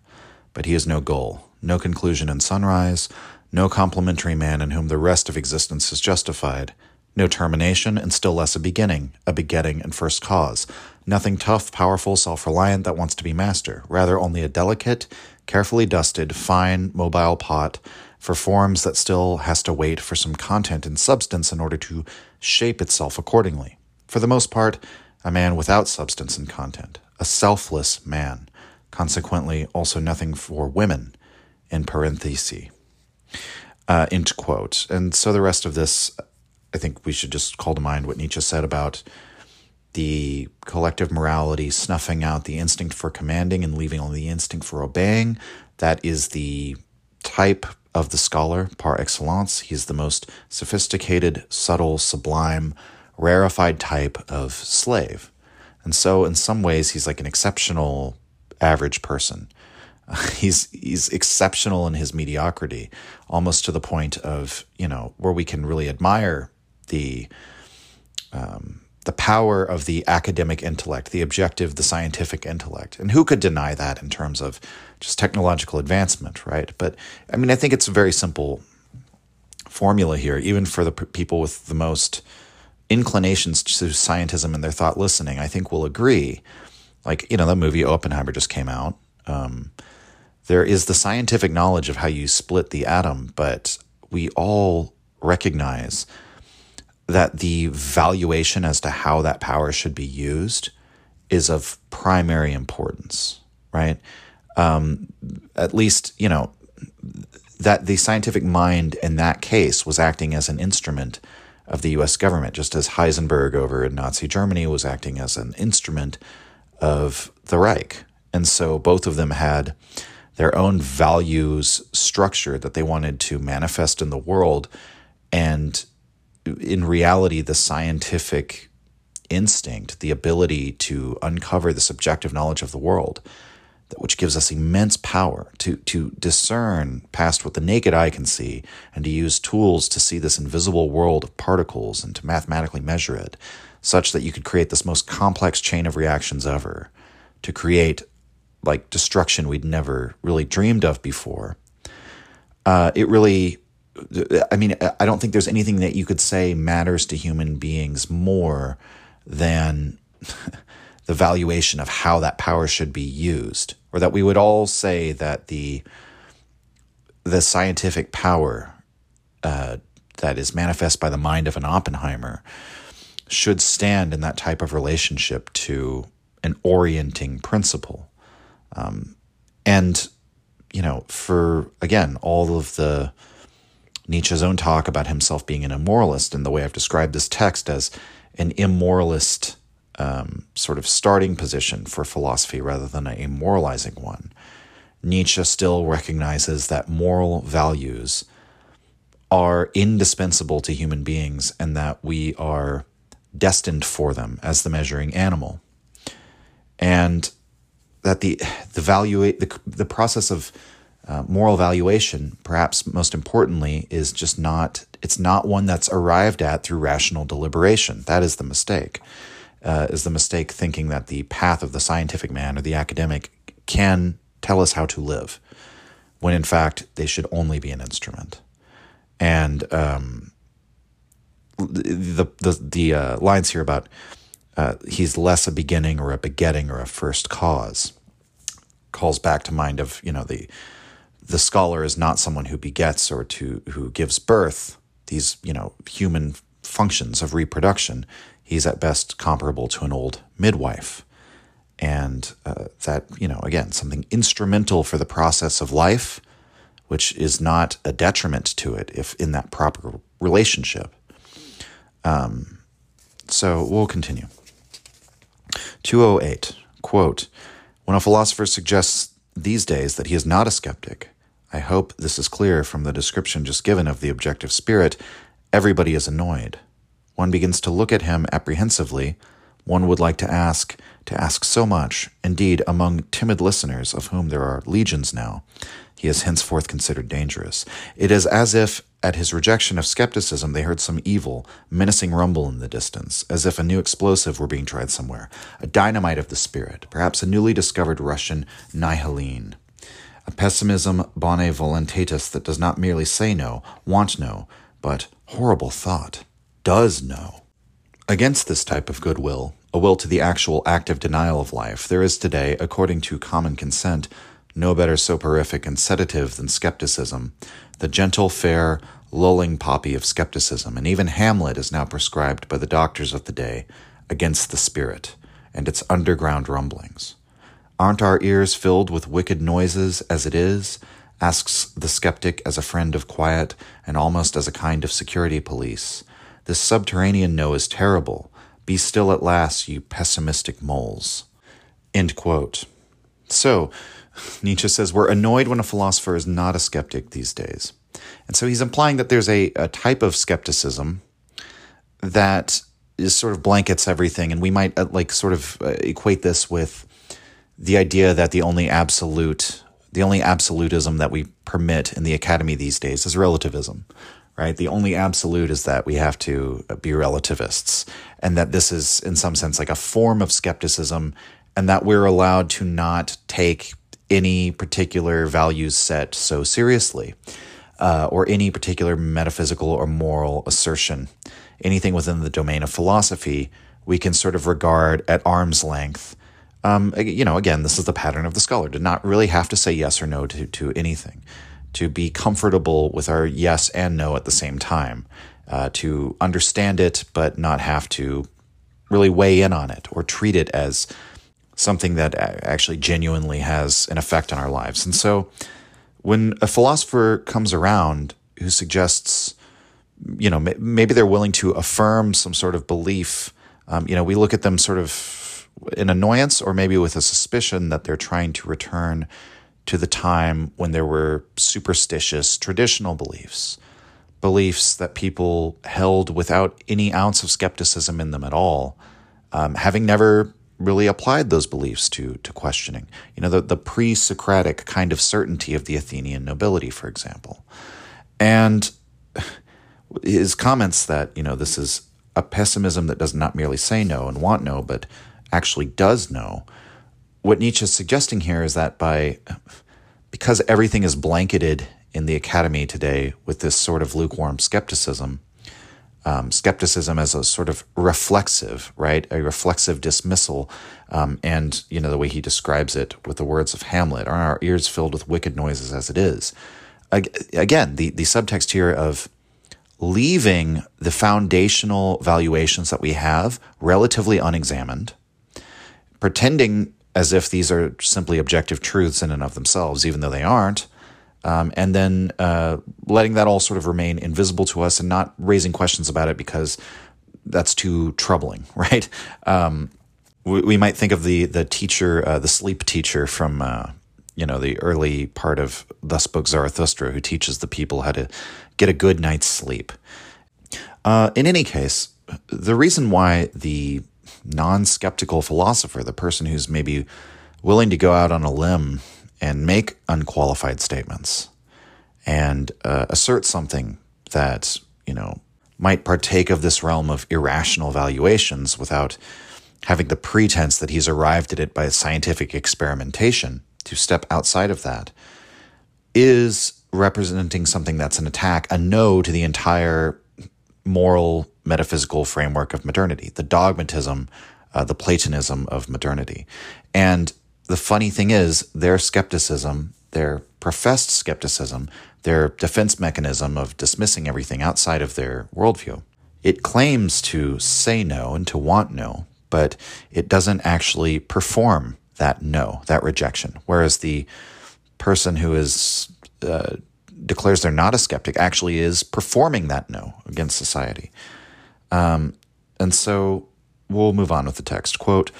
But he is no goal, no conclusion and sunrise, no complementary man in whom the rest of existence is justified, no termination, and still less a beginning, a begetting and first cause. Nothing tough, powerful, self reliant that wants to be master, rather, only a delicate, carefully dusted, fine, mobile pot for forms that still has to wait for some content and substance in order to shape itself accordingly. For the most part, a man without substance and content, a selfless man, consequently, also nothing for women, in parentheses. Uh, end quote. And so the rest of this, I think we should just call to mind what Nietzsche said about the collective morality snuffing out the instinct for commanding and leaving only the instinct for obeying. That is the type of the scholar par excellence. He's the most sophisticated, subtle, sublime, rarefied type of slave. And so, in some ways, he's like an exceptional average person. He's he's exceptional in his mediocrity, almost to the point of you know where we can really admire the um, the power of the academic intellect, the objective, the scientific intellect. And who could deny that in terms of just technological advancement, right? But I mean, I think it's a very simple formula here, even for the p- people with the most inclinations to scientism and their thought listening, I think we'll agree. Like, you know, the movie Oppenheimer just came out. Um, there is the scientific knowledge of how you split the atom, but we all recognize that the valuation as to how that power should be used is of primary importance, right? Um, at least, you know, that the scientific mind in that case was acting as an instrument of the US government, just as Heisenberg over in Nazi Germany was acting as an instrument of the Reich. And so both of them had their own values structure that they wanted to manifest in the world. And in reality, the scientific instinct, the ability to uncover the subjective knowledge of the world, which gives us immense power to, to discern past what the naked eye can see and to use tools to see this invisible world of particles and to mathematically measure it, such that you could create this most complex chain of reactions ever to create like destruction we'd never really dreamed of before. Uh, it really I mean, I don't think there's anything that you could say matters to human beings more than the valuation of how that power should be used, or that we would all say that the the scientific power uh, that is manifest by the mind of an Oppenheimer should stand in that type of relationship to an orienting principle, um, and you know, for again, all of the Nietzsche's own talk about himself being an immoralist and the way I've described this text as an immoralist um, sort of starting position for philosophy rather than a moralizing one. Nietzsche still recognizes that moral values are indispensable to human beings and that we are destined for them as the measuring animal. And that the the value the, the process of uh, moral valuation, perhaps most importantly, is just not, it's not one that's arrived at through rational deliberation. That is the mistake. Uh, is the mistake thinking that the path of the scientific man or the academic can tell us how to live, when in fact they should only be an instrument. And um, the the the uh, lines here about uh, he's less a beginning or a begetting or a first cause. Calls back to mind of you know the the scholar is not someone who begets or to who gives birth. These you know human functions of reproduction he's at best comparable to an old midwife. And uh, that you know again something instrumental for the process of life which is not a detriment to it if in that proper relationship. Um, so we'll continue 208 quote when a philosopher suggests these days that he is not a skeptic I hope this is clear from the description just given of the objective spirit. Everybody is annoyed. One begins to look at him apprehensively. One would like to ask, to ask so much. Indeed, among timid listeners, of whom there are legions now, He is henceforth considered dangerous. It is as if, at his rejection of skepticism, they heard some evil, menacing rumble in the distance, as if a new explosive were being tried somewhere, a dynamite of the spirit, perhaps a newly discovered Russian Nihiline. A pessimism bonae voluntatis that does not merely say no, want no, but, horrible thought, does know. Against this type of goodwill, a will to the actual active denial of life, there is today, according to common consent, no better soporific and sedative than skepticism, the gentle, fair, lulling poppy of skepticism, and even Hamlet is now prescribed by the doctors of the day against the spirit and its underground rumblings. Aren't our ears filled with wicked noises as it is? asks the skeptic as a friend of quiet and almost as a kind of security police. This subterranean no is terrible. Be still at last, you pessimistic moles. End quote. So, Nietzsche says we're annoyed when a philosopher is not a skeptic these days. And so he's implying that there's a, a type of skepticism that is sort of blankets everything. And we might uh, like sort of uh, equate this with the idea that the only absolute, the only absolutism that we permit in the academy these days is relativism, right? The only absolute is that we have to be relativists and that this is in some sense like a form of skepticism and that we're allowed to not take any particular values set so seriously, uh, or any particular metaphysical or moral assertion. Anything within the domain of philosophy, we can sort of regard at arm's length. Um, you know, again, this is the pattern of the scholar to not really have to say yes or no to, to anything, to be comfortable with our yes and no at the same time, uh, to understand it but not have to really weigh in on it or treat it as something that actually genuinely has an effect on our lives. And so when a philosopher comes around who suggests, you know, maybe they're willing to affirm some sort of belief, um, you know, we look at them sort of in annoyance or maybe with a suspicion that they're trying to return to the time when there were superstitious traditional beliefs, beliefs that people held without any ounce of skepticism in them at all, um, having never really applied those beliefs to to questioning. You know, the, the pre-Socratic kind of certainty of the Athenian nobility, for example. And his comments that, you know, this is a pessimism that does not merely say no and want no, but actually does know. What Nietzsche is suggesting here is that by because everything is blanketed in the academy today with this sort of lukewarm skepticism, um, skepticism as a sort of reflexive, right? A reflexive dismissal. Um, and, you know, the way he describes it with the words of Hamlet are our ears filled with wicked noises as it is? Again, the, the subtext here of leaving the foundational valuations that we have relatively unexamined, pretending as if these are simply objective truths in and of themselves, even though they aren't, um, and then uh, letting that all sort of remain invisible to us and not raising questions about it because that's too troubling, right? Um, we, we, might think of the the teacher, uh, the sleep teacher from uh, you know the early part of Thus Spoke Zarathustra, who teaches the people how to get a good night's sleep. Uh, in any case, the reason why the non-skeptical philosopher, the person who's maybe willing to go out on a limb and make unqualified statements and uh, assert something that, you know, might partake of this realm of irrational valuations without having the pretense that he's arrived at it by scientific experimentation to step outside of that is representing something that's an attack, a no to the entire moral metaphysical framework of modernity, the dogmatism, uh, the Platonism of modernity. And the funny thing is, their skepticism, their professed skepticism, their defense mechanism of dismissing everything outside of their worldview, it claims to say no and to want no, but it doesn't actually perform that no, that rejection. Whereas the person who is uh, declares they're not a skeptic actually is performing that no against society. Um, and so we'll move on with the text. Quote,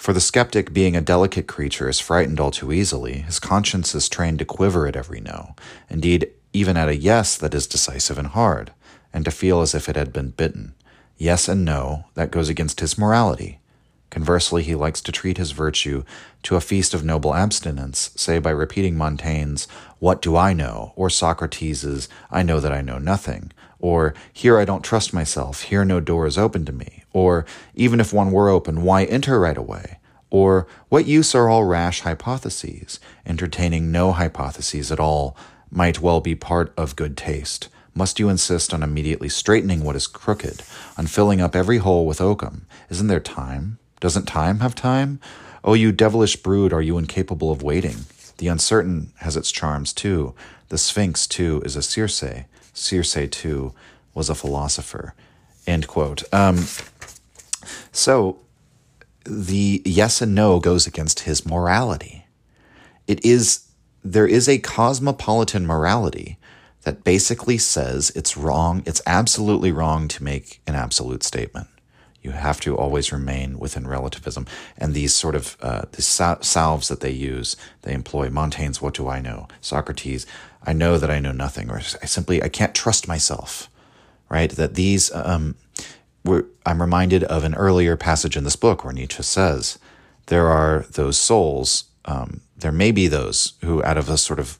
for the skeptic, being a delicate creature, is frightened all too easily. His conscience is trained to quiver at every no, indeed, even at a yes that is decisive and hard, and to feel as if it had been bitten. Yes and no, that goes against his morality. Conversely, he likes to treat his virtue to a feast of noble abstinence, say by repeating Montaigne's, What do I know? or Socrates's, I know that I know nothing, or Here I don't trust myself, here no door is open to me, or Even if one were open, why enter right away? Or what use are all rash hypotheses? Entertaining no hypotheses at all might well be part of good taste. Must you insist on immediately straightening what is crooked, on filling up every hole with oakum? Isn't there time? Doesn't time have time? Oh, you devilish brood, are you incapable of waiting? The uncertain has its charms too. The Sphinx, too, is a Circe. Circe, too, was a philosopher. End quote. Um, so the yes and no goes against his morality. It is there is a cosmopolitan morality that basically says it's wrong, it's absolutely wrong to make an absolute statement. You have to always remain within relativism. And these sort of uh, these salves that they use, they employ Montaigne's "What do I know?" Socrates, "I know that I know nothing," or I simply I can't trust myself. Right? That these, um, I'm reminded of an earlier passage in this book where Nietzsche says, "There are those souls. Um, there may be those who, out of a sort of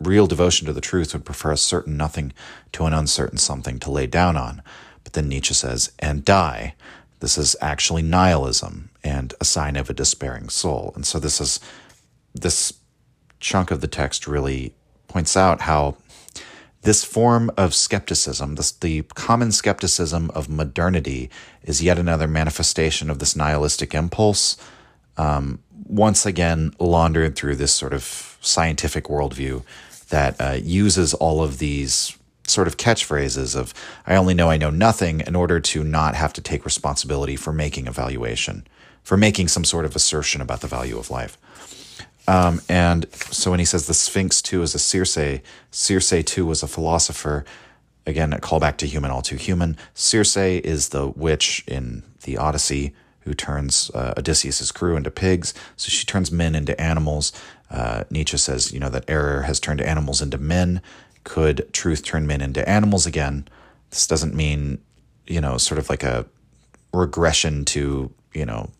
real devotion to the truth, would prefer a certain nothing to an uncertain something to lay down on." But then Nietzsche says, and die. This is actually nihilism and a sign of a despairing soul. And so this is this chunk of the text really points out how this form of skepticism, this, the common skepticism of modernity, is yet another manifestation of this nihilistic impulse. Um, once again, laundered through this sort of scientific worldview that uh, uses all of these sort of catchphrases of I only know I know nothing in order to not have to take responsibility for making evaluation, for making some sort of assertion about the value of life. Um, and so when he says the Sphinx too is a Circe, Circe too was a philosopher. Again, a callback to human, all too human. Circe is the witch in the Odyssey who turns uh, Odysseus's crew into pigs. So she turns men into animals. Uh, Nietzsche says, you know, that error has turned animals into men could truth turn men into animals again? This doesn't mean, you know, sort of like a regression to, you know,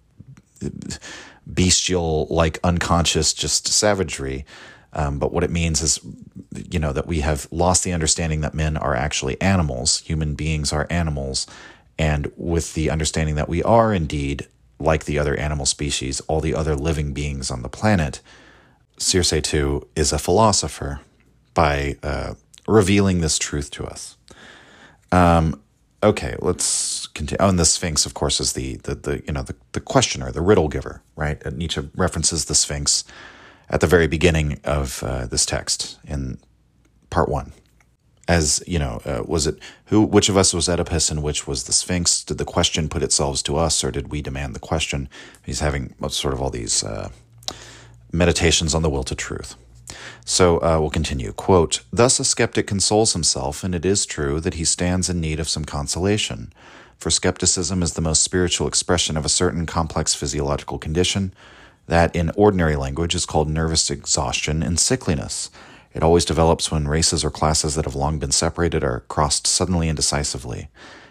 bestial, like unconscious, just savagery. Um, but what it means is, you know, that we have lost the understanding that men are actually animals, human beings are animals. And with the understanding that we are indeed, like the other animal species, all the other living beings on the planet, Circe too is a philosopher by uh, revealing this truth to us. Um, okay, let's continue. Oh, and the Sphinx, of course, is the the, the you know the, the questioner, the riddle giver, right? And Nietzsche references the Sphinx at the very beginning of uh, this text in part one. As you know, uh, was it who? Which of us was Oedipus, and which was the Sphinx? Did the question put itself to us, or did we demand the question? He's having sort of all these uh, meditations on the will to truth. So uh, we'll continue. Quote Thus a skeptic consoles himself, and it is true that he stands in need of some consolation. For skepticism is the most spiritual expression of a certain complex physiological condition that, in ordinary language, is called nervous exhaustion and sickliness. It always develops when races or classes that have long been separated are crossed suddenly and decisively.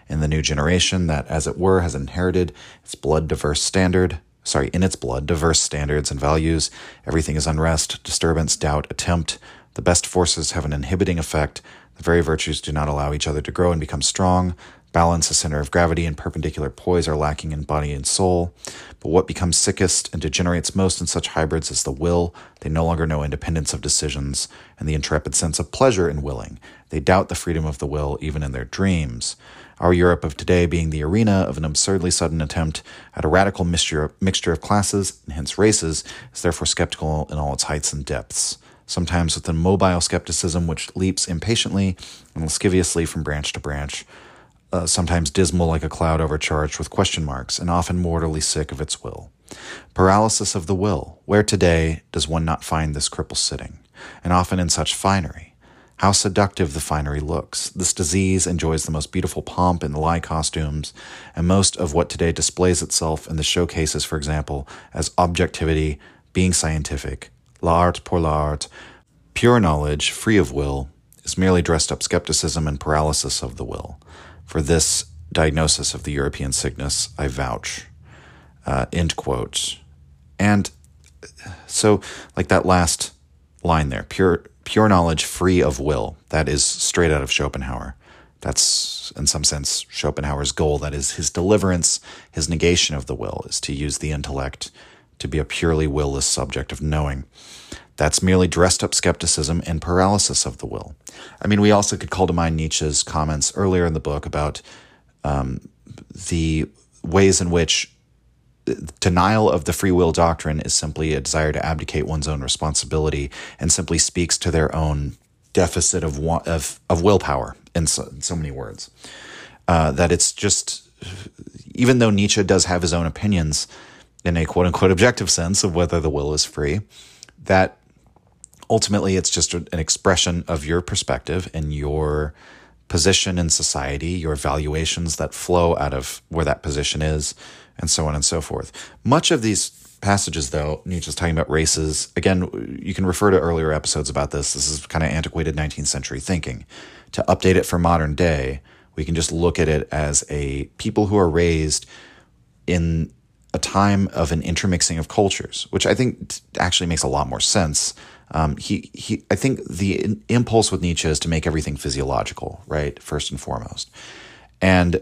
In the new generation, that, as it were, has inherited its blood diverse standard, sorry, in its blood, diverse standards and values. Everything is unrest, disturbance, doubt, attempt. The best forces have an inhibiting effect. The very virtues do not allow each other to grow and become strong. Balance, a center of gravity, and perpendicular poise are lacking in body and soul. But what becomes sickest and degenerates most in such hybrids is the will. They no longer know independence of decisions and the intrepid sense of pleasure in willing. They doubt the freedom of the will even in their dreams. Our Europe of today being the arena of an absurdly sudden attempt at a radical mixture, of classes and hence races is therefore skeptical in all its heights and depths sometimes with a mobile skepticism which leaps impatiently and lasciviously from branch to branch, uh, sometimes dismal like a cloud overcharged with question marks, and often mortally sick of its will. Paralysis of the will. Where today does one not find this cripple sitting? And often in such finery. How seductive the finery looks. This disease enjoys the most beautiful pomp in the lie costumes, and most of what today displays itself in the showcases, for example, as objectivity, being scientific, l'art pour l'art, pure knowledge, free of will, is merely dressed up skepticism and paralysis of the will. For this diagnosis of the European sickness, I vouch. Uh, end quote. And so, like that last line there, pure pure knowledge free of will. That is straight out of Schopenhauer. That's in some sense Schopenhauer's goal. That is his deliverance, his negation of the will, is to use the intellect to be a purely willless subject of knowing. That's merely dressed up skepticism and paralysis of the will. I mean, we also could call to mind Nietzsche's comments earlier in the book about um, the ways in which denial of the free will doctrine is simply a desire to abdicate one's own responsibility and simply speaks to their own deficit of of, of willpower in so, in so many words. Uh, that it's just, even though Nietzsche does have his own opinions in a quote unquote objective sense of whether the will is free, that ultimately it's just an expression of your perspective and your position in society, your valuations that flow out of where that position is, and so on and so forth. Much of these passages, though, Nietzsche's talking about races. Again, you can refer to earlier episodes about this. This is kind of antiquated 19th century thinking. To update it for modern day, we can just look at it as a people who are raised in a time of an intermixing of cultures, which I think actually makes a lot more sense. Um, he, he, I think the impulse with Nietzsche is to make everything physiological, right? First and foremost. And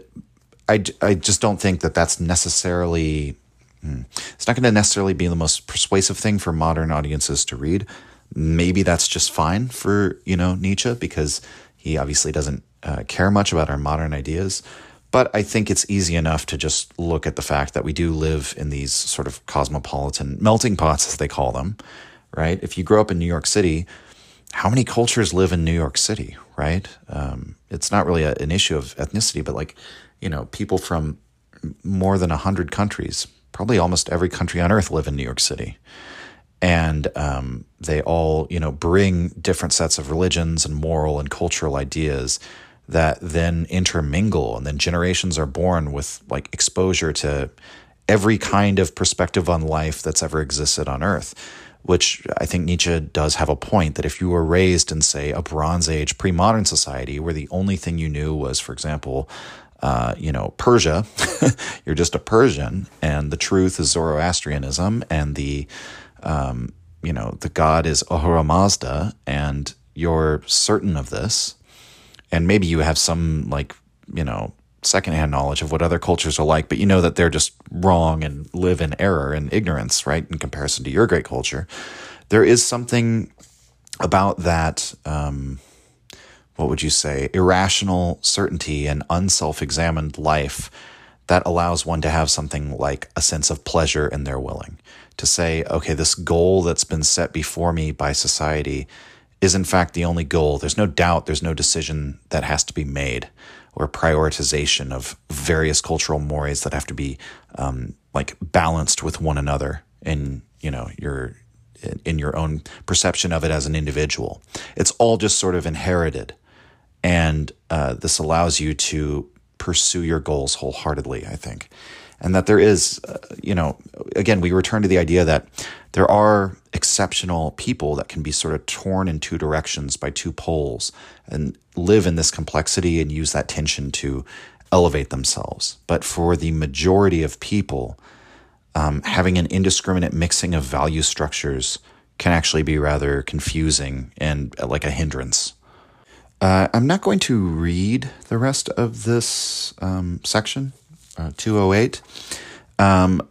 I, I just don't think that that's necessarily, hmm, it's not going to necessarily be the most persuasive thing for modern audiences to read. Maybe that's just fine for, you know, Nietzsche because he obviously doesn't uh, care much about our modern ideas. But I think it's easy enough to just look at the fact that we do live in these sort of cosmopolitan melting pots, as they call them, right? If you grow up in New York City, how many cultures live in New York City, right? Um, it's not really a, an issue of ethnicity, but like, you know, people from more than 100 countries, probably almost every country on earth live in New York City. And um, they all, you know, bring different sets of religions and moral and cultural ideas that then intermingle and then generations are born with like exposure to every kind of perspective on life that's ever existed on earth which I think Nietzsche does have a point that if you were raised in, say, a Bronze Age pre modern society where the only thing you knew was, for example, uh, you know, Persia, you're just a Persian, and the truth is Zoroastrianism, and the, um, you know, the god is Ahura Mazda, and you're certain of this, and maybe you have some like you know secondhand knowledge of what other cultures are like, but you know that they're just wrong and live in error and ignorance, right? In comparison to your great culture, there is something about that. Um, what would you say? Irrational certainty and unself-examined life that allows one to have something like a sense of pleasure in their willing to say, okay, this goal that's been set before me by society is in fact the only goal. There's no doubt, there's no decision that has to be made or prioritization of various cultural mores that have to be um, like balanced with one another in you know your in your own perception of it as an individual. It's all just sort of inherited, and uh, this allows you to pursue your goals wholeheartedly. I think, and that there is, uh, you know, again, we return to the idea that there are exceptional people that can be sort of torn in two directions by two poles and live in this complexity and use that tension to elevate themselves. But for the majority of people, um, having an indiscriminate mixing of value structures can actually be rather confusing and uh, like a hindrance. Uh, I'm not going to read the rest of this um, section, uh, 208. Um,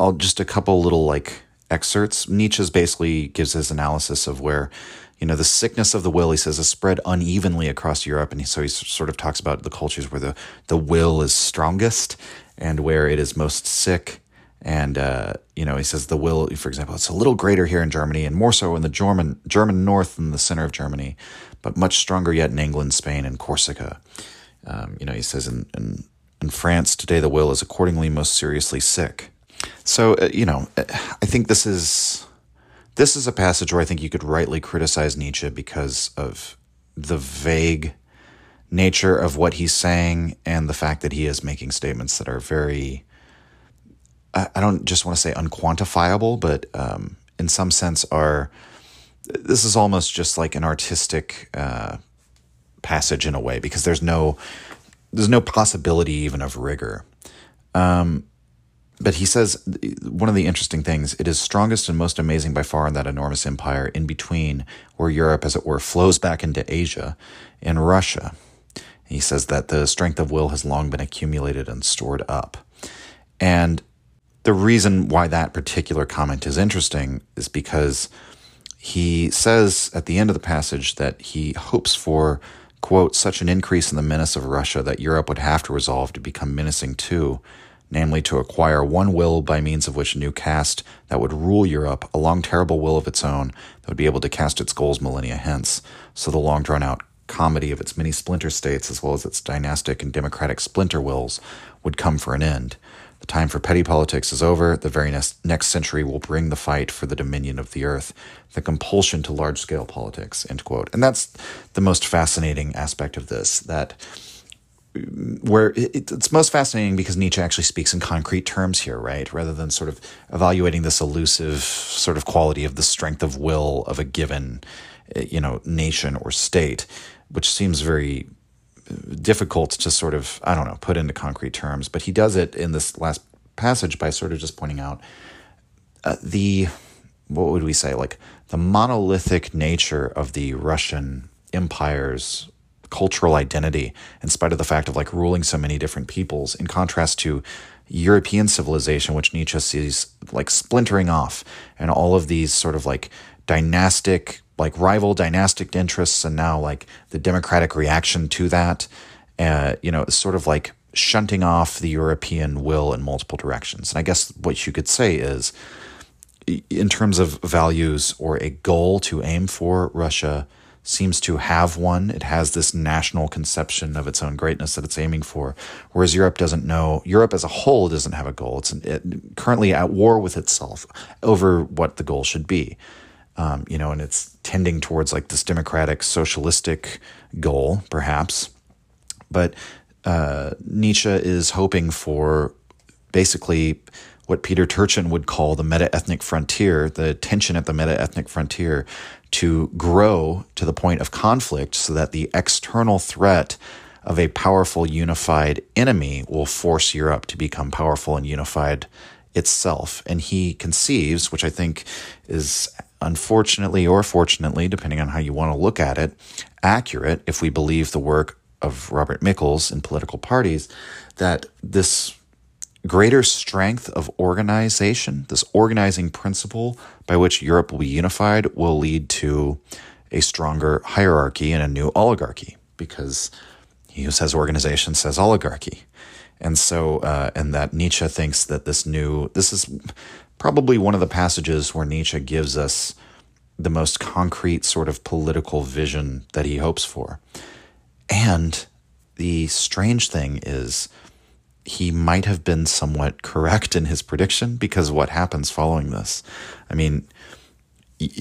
I'll just a couple little like excerpts. Nietzsche's basically gives his analysis of where, you know, the sickness of the will, he says, is spread unevenly across Europe. And he, so he sort of talks about the cultures where the, the will is strongest and where it is most sick. And, uh, you know, he says the will, for example, it's a little greater here in Germany and more so in the German, German north than the center of Germany, but much stronger yet in England, Spain, and Corsica. Um, you know, he says in, in, in France today, the will is accordingly most seriously sick. So uh, you know, uh, I think this is this is a passage where I think you could rightly criticize Nietzsche because of the vague nature of what he's saying and the fact that he is making statements that are very I don't just want to say unquantifiable, but um, in some sense are this is almost just like an artistic uh, passage in a way because there's no there's no possibility even of rigor. Um, but he says one of the interesting things it is strongest and most amazing by far in that enormous empire in between where europe as it were flows back into asia in russia he says that the strength of will has long been accumulated and stored up and the reason why that particular comment is interesting is because he says at the end of the passage that he hopes for quote such an increase in the menace of russia that europe would have to resolve to become menacing too namely to acquire one will by means of which a new caste that would rule Europe, a long terrible will of its own that would be able to cast its goals millennia hence. So the long drawn out comedy of its many splinter states, as well as its dynastic and democratic splinter wills, would come for an end. The time for petty politics is over. The very next, next century will bring the fight for the dominion of the earth, the compulsion to large scale politics. End quote. And that's the most fascinating aspect of this. That where it's most fascinating because Nietzsche actually speaks in concrete terms here, right? Rather than sort of evaluating this elusive sort of quality of the strength of will of a given, eh, you know, nation or state, which seems very difficult to sort of, I don't know, put into concrete terms. But he does it in this last passage by sort of just pointing out uh, the, what would we say, like the monolithic nature of the Russian empire's cultural identity in spite of the fact of like ruling so many different peoples in contrast to European civilization, which Nietzsche sees like splintering off and all of these sort of like dynastic, like rival dynastic interests, and now like the democratic reaction to that, uh, you know, sort of like shunting off the European will in multiple directions. And I guess what you could say is, in terms of values or a goal to aim for, Russia seems to have one. It has this national conception of its own greatness that it's aiming for, whereas Europe doesn't know. Europe as a whole doesn't have a goal. It's it, currently at war with itself over what the goal should be. Um, you know, and it's tending towards like this democratic, socialistic goal, perhaps. But uh, Nietzsche is hoping for basically what Peter Turchin would call the meta ethnic frontier, the tension at the meta ethnic frontier, to grow to the point of conflict so that the external threat of a powerful unified enemy will force Europe to become powerful and unified itself. And he conceives, which I think is unfortunately or fortunately, depending on how you want to look at it, accurate if we believe the work of Robert Michels in political parties, that this greater strength of organization, this organizing principle by which Europe will be unified, will lead to a stronger hierarchy and a new oligarchy, because he who says organization says oligarchy. And so, uh, and that Nietzsche thinks that this new, this is probably one of the passages where Nietzsche gives us the most concrete sort of political vision that he hopes for. And the strange thing is, he might have been somewhat correct in his prediction because what happens following this. I mean,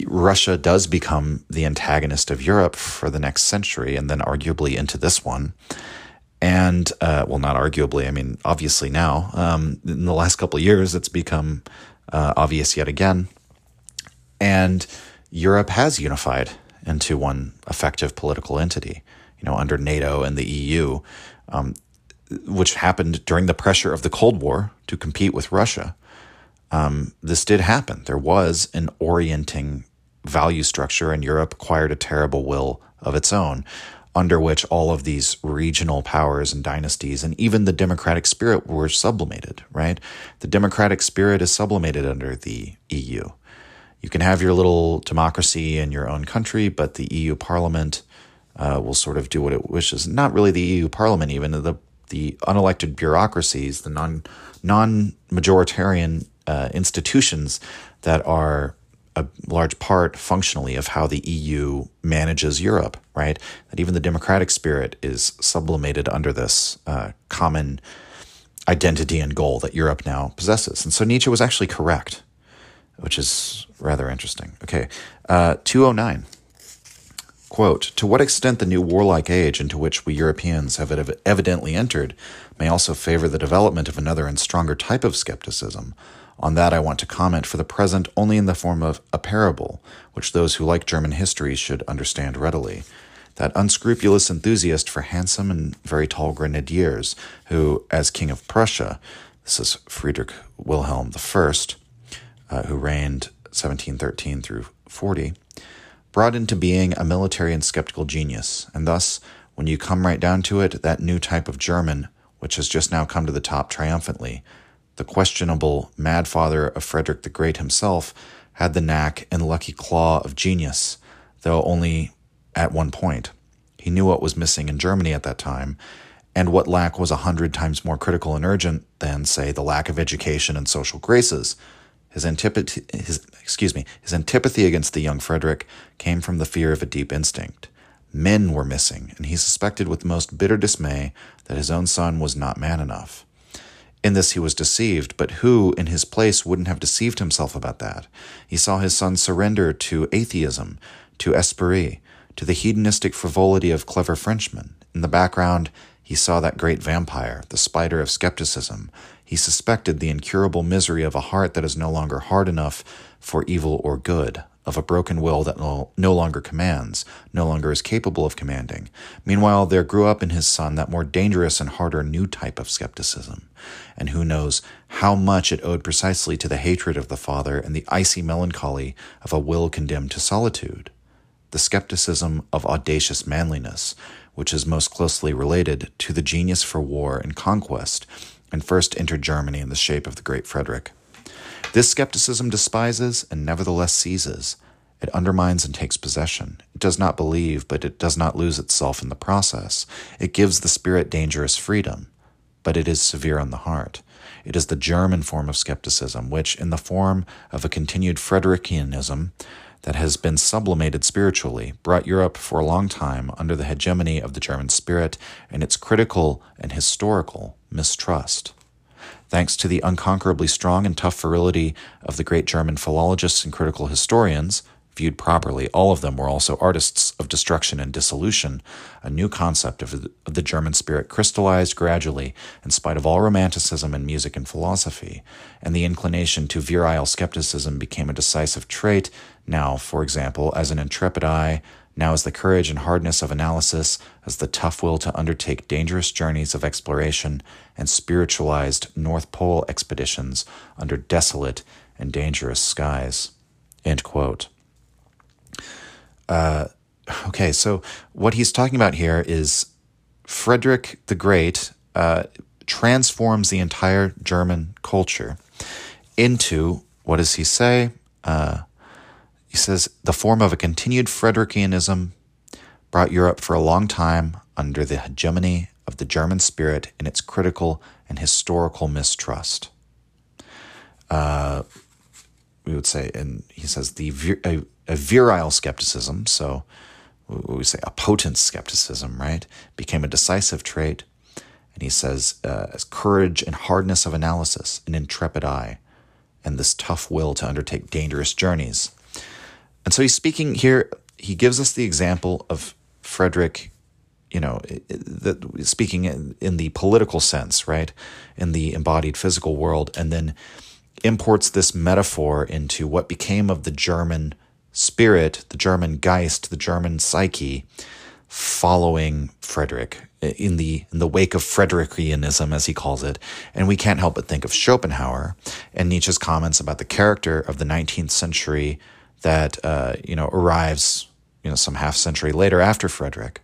Russia does become the antagonist of Europe for the next century and then arguably into this one. And, uh, well, not arguably, I mean, obviously now. Um, in the last couple of years, it's become uh, obvious yet again. And Europe has unified into one effective political entity, you know, under NATO and the EU. Um, which happened during the pressure of the Cold War to compete with Russia, um, this did happen. There was an orienting value structure, and Europe acquired a terrible will of its own, under which all of these regional powers and dynasties and even the democratic spirit were sublimated, right? The democratic spirit is sublimated under the EU. You can have your little democracy in your own country, but the EU Parliament uh, will sort of do what it wishes. Not really the EU Parliament, even the the unelected bureaucracies, the non non majoritarian uh, institutions that are a large part functionally of how the EU manages Europe, right? That even the democratic spirit is sublimated under this uh, common identity and goal that Europe now possesses. And so Nietzsche was actually correct, which is rather interesting. Okay, uh, 209. Quote, to what extent the new warlike age into which we Europeans have evidently entered may also favor the development of another and stronger type of skepticism. On that, I want to comment for the present only in the form of a parable, which those who like German history should understand readily. That unscrupulous enthusiast for handsome and very tall grenadiers, who, as King of Prussia, This is Friedrich Wilhelm I, uh, who reigned 1713 through 40, brought into being a military and skeptical genius, and thus, when you come right down to it, that new type of German, which has just now come to the top triumphantly, the questionable mad father of Frederick the Great himself, had the knack and lucky claw of genius, though only at one point. He knew what was missing in Germany at that time, and what lack was a hundred times more critical and urgent than, say, the lack of education and social graces. His antipathy, his, excuse me, his antipathy against the young Frederick came from the fear of a deep instinct. Men were missing, and he suspected with the most bitter dismay that his own son was not man enough. In this he was deceived, but who, in his place, wouldn't have deceived himself about that? He saw his son surrender to atheism, to esprit, to the hedonistic frivolity of clever Frenchmen. In the background, he saw that great vampire, the spider of skepticism. He suspected the incurable misery of a heart that is no longer hard enough for evil or good, of a broken will that no, longer commands, no longer is capable of commanding. Meanwhile, there grew up in his son that more dangerous and harder new type of skepticism. And who knows how much it owed precisely to the hatred of the father and the icy melancholy of a will condemned to solitude? The skepticism of audacious manliness, which is most closely related to the genius for war and conquest, and first entered Germany in the shape of the great Frederick. This skepticism despises and nevertheless seizes. It undermines and takes possession. It does not believe, but it does not lose itself in the process. It gives the spirit dangerous freedom, but it is severe on the heart. It is the German form of skepticism, which, in the form of a continued Frederikianism, that has been sublimated spiritually, brought Europe for a long time under the hegemony of the German spirit and its critical and historical mistrust. Thanks to the unconquerably strong and tough virility of the great German philologists and critical historians, Viewed properly, all of them were also artists of destruction and dissolution. A new concept of the, German spirit crystallized gradually, in spite of all romanticism in music and philosophy, and the inclination to virile skepticism became a decisive trait, now, for example, as an intrepid eye, now as the courage and hardness of analysis, as the tough will to undertake dangerous journeys of exploration and spiritualized North Pole expeditions under desolate and dangerous skies. End quote. Uh, okay, so what he's talking about here is Frederick the Great uh, transforms the entire German culture into what does he say? Uh, he says the form of a continued Frederikianism brought Europe for a long time under the hegemony of the German spirit in its critical and historical mistrust. Uh, we would say, and he says the a virile skepticism, so we say a potent skepticism, right, became a decisive trait. And he says, uh, as courage and hardness of analysis, an intrepid eye, and this tough will to undertake dangerous journeys. And so he's speaking here, he gives us the example of Frederick, you know, speaking in, in the political sense, right, in the embodied physical world, and then imports this metaphor into what became of the German spirit, the German Geist, the German psyche, following Frederick in the in the wake of Frederikianism, as he calls it, and we can't help but think of Schopenhauer and Nietzsche's comments about the character of the 19th century that uh, you know arrives you know some half century later after Frederick.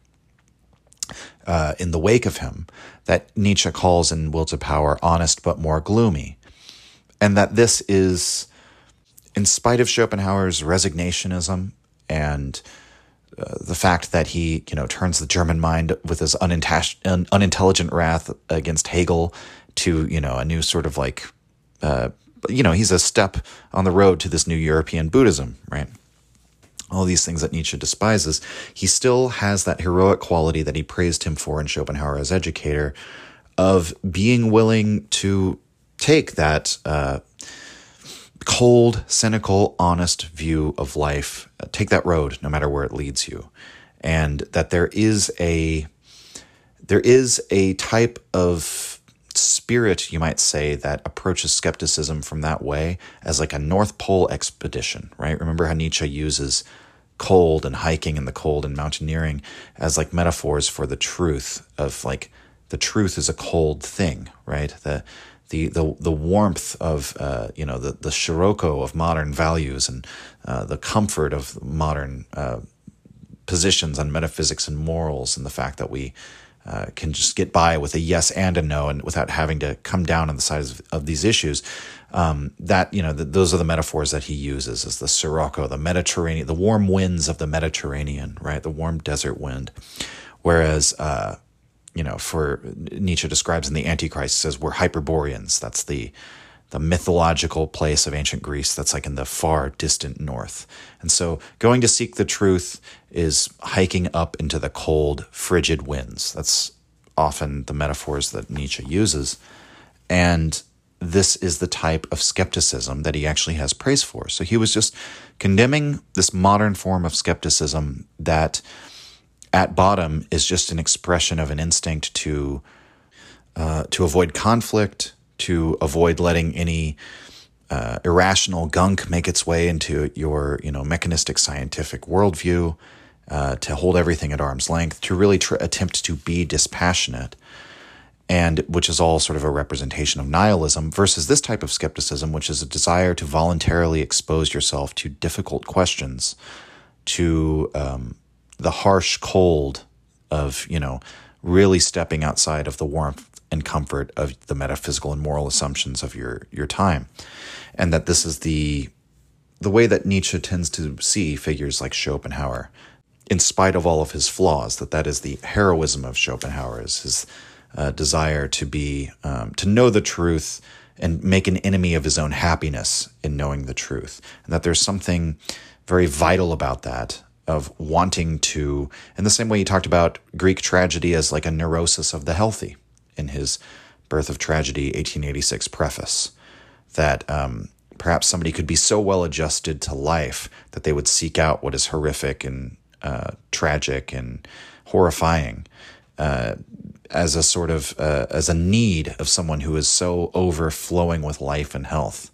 Uh, in the wake of him, that Nietzsche calls in Will to Power honest but more gloomy, and that this is in spite of Schopenhauer's resignationism and uh, the fact that he, you know, turns the German mind with his unintelligent wrath against Hegel to, you know, a new sort of like, uh, you know, he's a step on the road to this new European Buddhism, right? All these things that Nietzsche despises, he still has that heroic quality that he praised him for in Schopenhauer as educator of being willing to take that uh, cold, cynical, honest view of life. Uh, take that road, no matter where it leads you, and that there is a there is a type of spirit, you might say, that approaches skepticism from that way as like a North Pole expedition, right? Remember how Nietzsche uses cold and hiking in the cold and mountaineering as like metaphors for the truth of like the truth is a cold thing, right? The the the the warmth of uh, you know the the scirocco of modern values and uh, the comfort of modern uh, positions on metaphysics and morals, and the fact that we uh, can just get by with a yes and a no, and without having to come down on the sides of, of these issues. Um, that you know, the, those are the metaphors that he uses: as the sirocco, the Mediterranean, the warm winds of the Mediterranean, right? The warm desert wind. Whereas, uh, you know, for Nietzsche describes in the Antichrist says we're Hyperboreans. That's the the mythological place of ancient Greece that's like in the far distant north. And so going to seek the truth is hiking up into the cold, frigid winds. That's often the metaphors that Nietzsche uses. And this is the type of skepticism that he actually has praise for. So he was just condemning this modern form of skepticism that at bottom is just an expression of an instinct to uh, to avoid conflict, to avoid letting any uh, irrational gunk make its way into your you know mechanistic scientific worldview, uh, to hold everything at arm's length, to really tr- attempt to be dispassionate, and which is all sort of a representation of nihilism versus this type of skepticism, which is a desire to voluntarily expose yourself to difficult questions, to um, the harsh cold of, you know, really stepping outside of the warmth and comfort of the metaphysical and moral assumptions of your your time. And that this is the the way that Nietzsche tends to see figures like Schopenhauer, in spite of all of his flaws, that that is the heroism of Schopenhauer, is his uh, desire to be um, to know the truth and make an enemy of his own happiness in knowing the truth, and that there's something very vital about that of wanting to, in the same way he talked about Greek tragedy as like a neurosis of the healthy in his Birth of Tragedy 1886 preface, that um, perhaps somebody could be so well adjusted to life that they would seek out what is horrific and uh, tragic and horrifying. Uh, as a sort of uh, as a need of someone who is so overflowing with life and health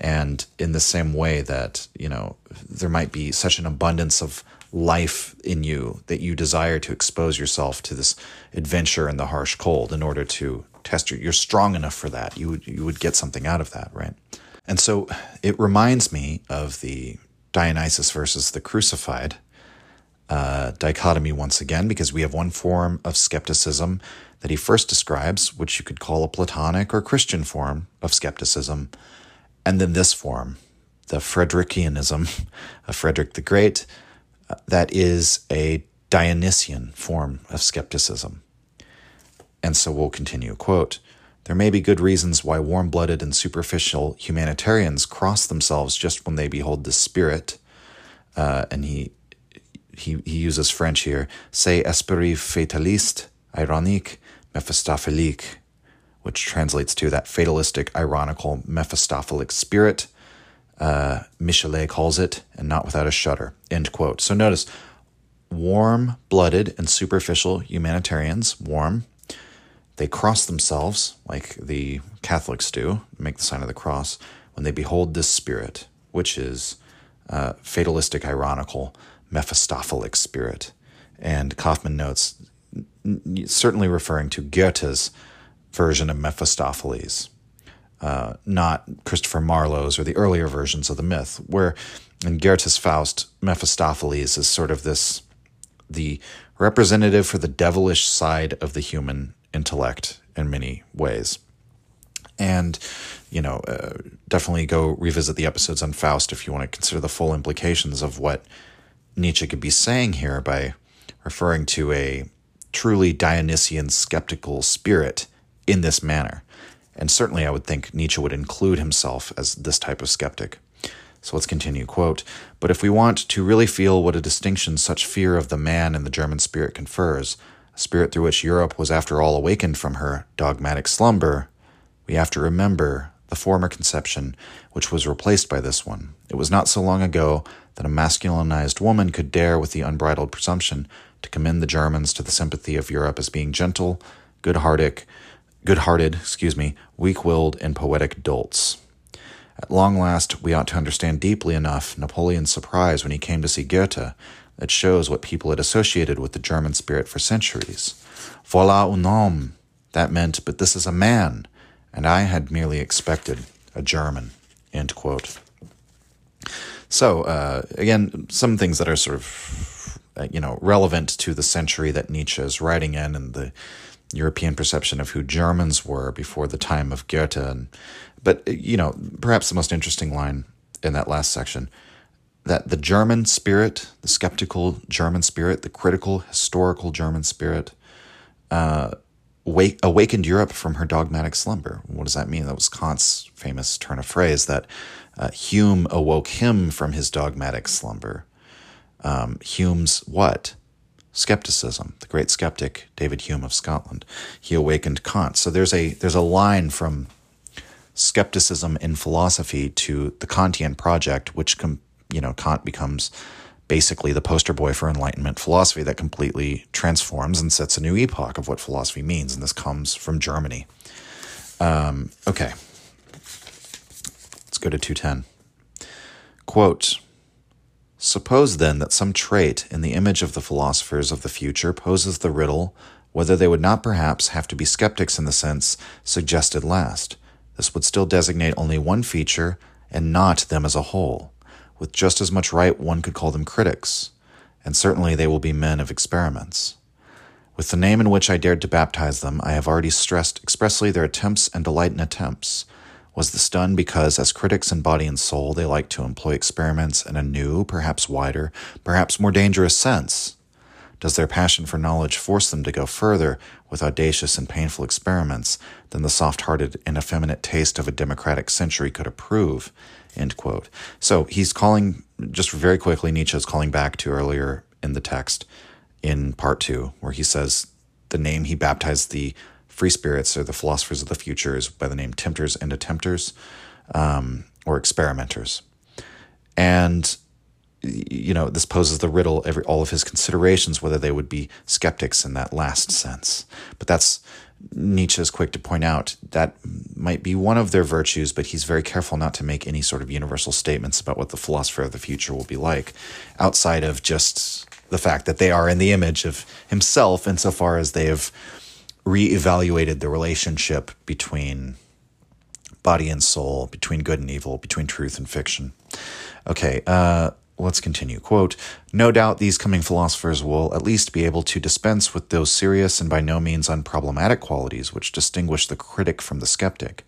and in the same way that, you know, there might be such an abundance of life in you that you desire to expose yourself to this adventure in the harsh cold in order to test your, you're strong enough for that. You would, you would get something out of that, right? And so it reminds me of the Dionysus versus the crucified uh, dichotomy once again, because we have one form of skepticism that he first describes, which you could call a Platonic or Christian form of skepticism, and then this form, the Frederikianism of Frederick the Great, uh, that is a Dionysian form of skepticism. And so we'll continue. Quote, there may be good reasons why warm blooded and superficial humanitarians cross themselves just when they behold the spirit. Uh, and he, he, he uses French here, say esprit fataliste, ironique, mephistophelique, which translates to that fatalistic, ironical, Mephistophelic spirit. Uh, Michelet calls it, and not without a shudder. End quote. So notice, warm blooded and superficial humanitarians, warm, they cross themselves like the Catholics do, make the sign of the cross, when they behold this spirit, which is uh, fatalistic, ironical, Mephistophelic spirit. And Kaufmann notes, certainly referring to Goethe's version of Mephistopheles, uh, not Christopher Marlowe's or the earlier versions of the myth, where in Goethe's Faust, Mephistopheles is sort of this the representative for the devilish side of the human intellect in many ways. And, you know, uh, definitely go revisit the episodes on Faust if you want to consider the full implications of what Nietzsche could be saying here by referring to a truly Dionysian skeptical spirit in this manner. And certainly I would think Nietzsche would include himself as this type of skeptic. So let's continue. Quote, but if we want to really feel what a distinction such fear of the man and the German spirit confers, a spirit through which Europe was after all awakened from her dogmatic slumber, we have to remember the former conception which was replaced by this one. It was not so long ago that a masculinized woman could dare with the unbridled presumption to commend the Germans to the sympathy of Europe as being gentle, good-hearted, good-hearted, excuse me, weak-willed, and poetic dolts. At long last, we ought to understand deeply enough Napoleon's surprise when he came to see Goethe. That shows what people had associated with the German spirit for centuries. Voilà un homme. That meant, but this is a man. and I had merely expected a German. End quote. So, uh, again, some things that are sort of, uh, you know, relevant to the century that Nietzsche is writing in and the European perception of who Germans were before the time of Goethe. And, but, you know, perhaps the most interesting line in that last section that the German spirit, the skeptical German spirit, the critical, historical German spirit, uh, wake, awakened Europe from her dogmatic slumber. What does that mean? That was Kant's famous turn of phrase that uh, Hume awoke him from his dogmatic slumber. Um, Hume's what? Skepticism. The great skeptic David Hume of Scotland. He awakened Kant. So there's a there's a line from skepticism in philosophy to the Kantian project, which com- you know Kant becomes basically the poster boy for Enlightenment philosophy that completely transforms and sets a new epoch of what philosophy means. And this comes from Germany. Um, okay. Let's go to 210. Quote Suppose then that some trait in the image of the philosophers of the future poses the riddle whether they would not perhaps have to be skeptics in the sense suggested last. This would still designate only one feature and not them as a whole. With just as much right, one could call them critics, and certainly they will be men of experiments. With the name in which I dared to baptize them, I have already stressed expressly their attempts and delight in attempts. Was this done because, as critics in body and soul, they like to employ experiments in a new, perhaps wider, perhaps more dangerous sense? Does their passion for knowledge force them to go further with audacious and painful experiments than the soft hearted and effeminate taste of a democratic century could approve? End quote. So he's calling, just very quickly, Nietzsche is calling back to earlier in the text in part two, where he says the name he baptized the free spirits or the philosophers of the future is by the name tempters and attempters um, or experimenters. And you know, this poses the riddle every all of his considerations whether they would be skeptics in that last sense. But that's Nietzsche is quick to point out that might be one of their virtues, but he's very careful not to make any sort of universal statements about what the philosopher of the future will be like, outside of just the fact that they are in the image of himself insofar as they have reevaluated the relationship between body and soul, between good and evil, between truth and fiction. Okay, uh, Let's continue. Quote No doubt these coming philosophers will at least be able to dispense with those serious and by no means unproblematic qualities which distinguish the critic from the skeptic.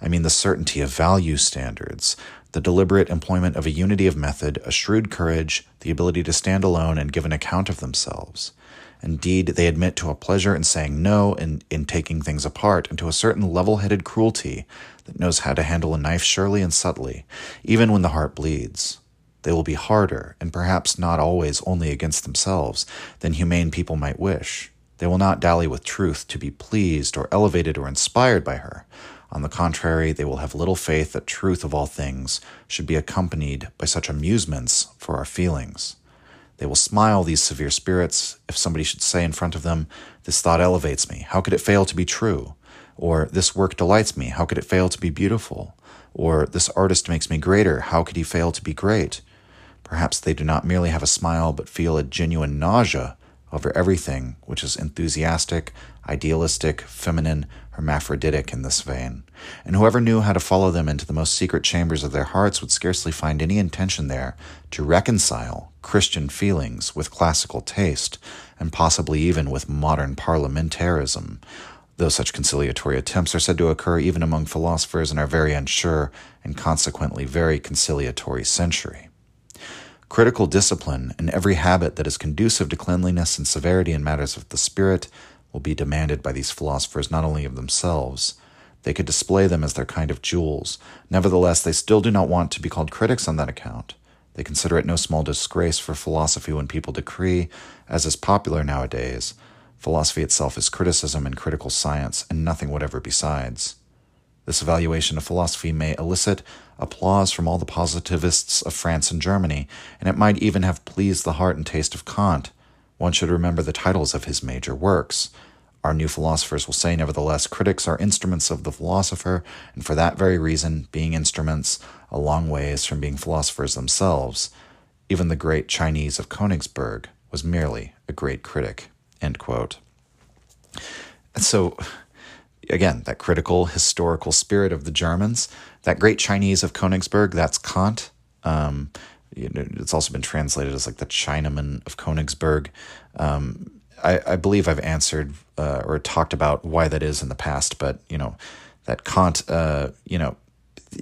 I mean, the certainty of value standards, the deliberate employment of a unity of method, a shrewd courage, the ability to stand alone and give an account of themselves. Indeed, they admit to a pleasure in saying no and in taking things apart, and to a certain level headed cruelty that knows how to handle a knife surely and subtly, even when the heart bleeds. They will be harder, and perhaps not always only against themselves, than humane people might wish. They will not dally with truth to be pleased or elevated or inspired by her. On the contrary, they will have little faith that truth of all things should be accompanied by such amusements for our feelings. They will smile, these severe spirits, if somebody should say in front of them, This thought elevates me. How could it fail to be true? Or, This work delights me. How could it fail to be beautiful? Or, This artist makes me greater. How could he fail to be great? Perhaps they do not merely have a smile, but feel a genuine nausea over everything which is enthusiastic, idealistic, feminine, hermaphroditic in this vein. And whoever knew how to follow them into the most secret chambers of their hearts would scarcely find any intention there to reconcile Christian feelings with classical taste, and possibly even with modern parliamentarism, though such conciliatory attempts are said to occur even among philosophers in our very unsure and consequently very conciliatory century. Critical discipline and every habit that is conducive to cleanliness and severity in matters of the spirit will be demanded by these philosophers not only of themselves, they could display them as their kind of jewels. Nevertheless, they still do not want to be called critics on that account. They consider it no small disgrace for philosophy when people decree, as is popular nowadays, philosophy itself is criticism and critical science, and nothing whatever besides. This evaluation of philosophy may elicit applause from all the positivists of France and Germany, and it might even have pleased the heart and taste of Kant. One should remember the titles of his major works. Our new philosophers will say, nevertheless, critics are instruments of the philosopher, and for that very reason, being instruments, a long ways from being philosophers themselves. Even the great Chinese of Königsberg was merely a great critic. End quote. And so again, that critical historical spirit of the Germans, that great Chinese of Königsberg, that's Kant. Um, it's also been translated as like the Chinaman of Königsberg. Um, I, I, believe I've answered uh, or talked about why that is in the past, but you know, that Kant, uh, you know,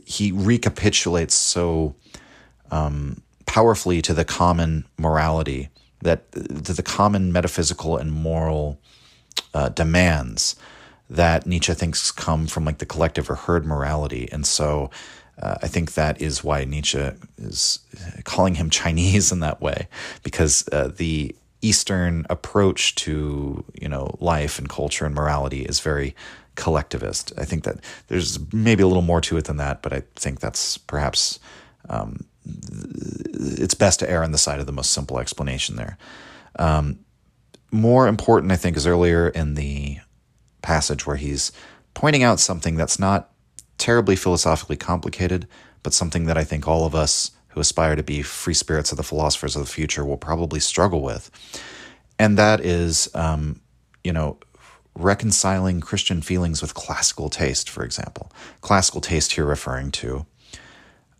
he recapitulates so um, powerfully to the common morality that to the common metaphysical and moral uh, demands that Nietzsche thinks come from like the collective or herd morality. And so uh, I think that is why Nietzsche is calling him Chinese in that way, because uh, the Eastern approach to you know life and culture and morality is very collectivist. I think that there's maybe a little more to it than that, but I think that's perhaps um, it's best to err on the side of the most simple explanation there. Um, more important, I think, is earlier in the passage where he's pointing out something that's not terribly philosophically complicated, but something that I think all of us who aspire to be free spirits of the philosophers of the future will probably struggle with. And that is, um, you know, reconciling Christian feelings with classical taste, for example. Classical taste here referring to,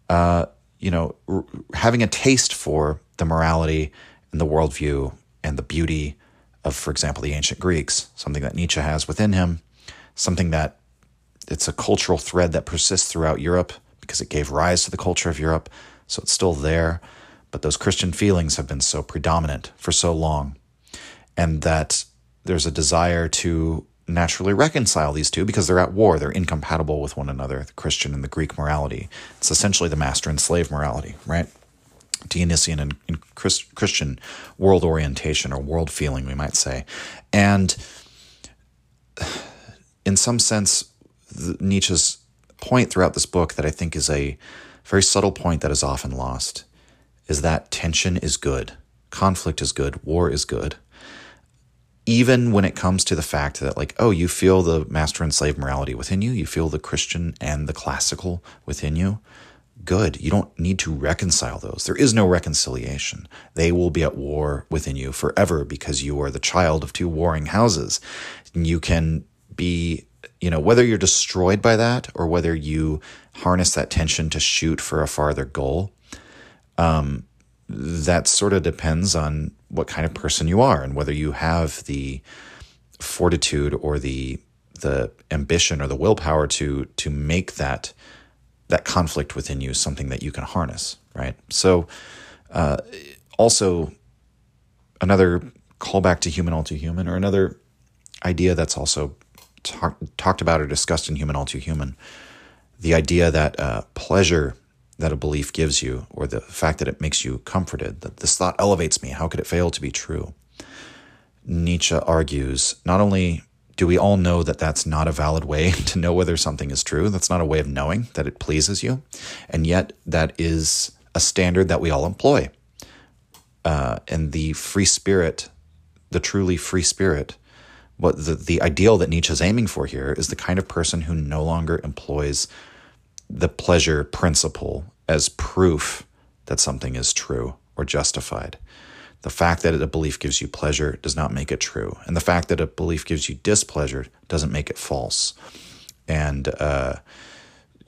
uh, you know, r- having a taste for the morality and the worldview and the beauty of, for example, the ancient Greeks, something that Nietzsche has within him, something that it's a cultural thread that persists throughout Europe because it gave rise to the culture of Europe, so it's still there. But those Christian feelings have been so predominant for so long, and that there's a desire to naturally reconcile these two because they're at war. They're incompatible with one another, the Christian and the Greek morality. It's essentially the master and slave morality, right? Dionysian and, and Christ, Christian world orientation or world feeling, we might say. And in some sense, Nietzsche's point throughout this book that I think is a very subtle point that is often lost is that tension is good, conflict is good, war is good. Even when it comes to the fact that, like, oh, you feel the master and slave morality within you, you feel the Christian and the classical within you, good. You don't need to reconcile those. There is no reconciliation. They will be at war within you forever because you are the child of two warring houses. You can be, you know, whether you're destroyed by that or whether you harness that tension to shoot for a farther goal, um, that sort of depends on what kind of person you are and whether you have the fortitude or the the ambition or the willpower to to make that that conflict within you something that you can harness, right? So, uh, also another callback to human all too human, or another idea that's also talk, talked about or discussed in human all too human, the idea that uh, pleasure that a belief gives you, or the fact that it makes you comforted, that this thought elevates me, how could it fail to be true? Nietzsche argues not only do we all know that that's not a valid way to know whether something is true? That's not a way of knowing that it pleases you. And yet, that is a standard that we all employ. Uh, and the free spirit, the truly free spirit, what the, the ideal that Nietzsche is aiming for here is the kind of person who no longer employs the pleasure principle as proof that something is true or justified. The fact that a belief gives you pleasure does not make it true. And the fact that a belief gives you displeasure doesn't make it false. And, uh,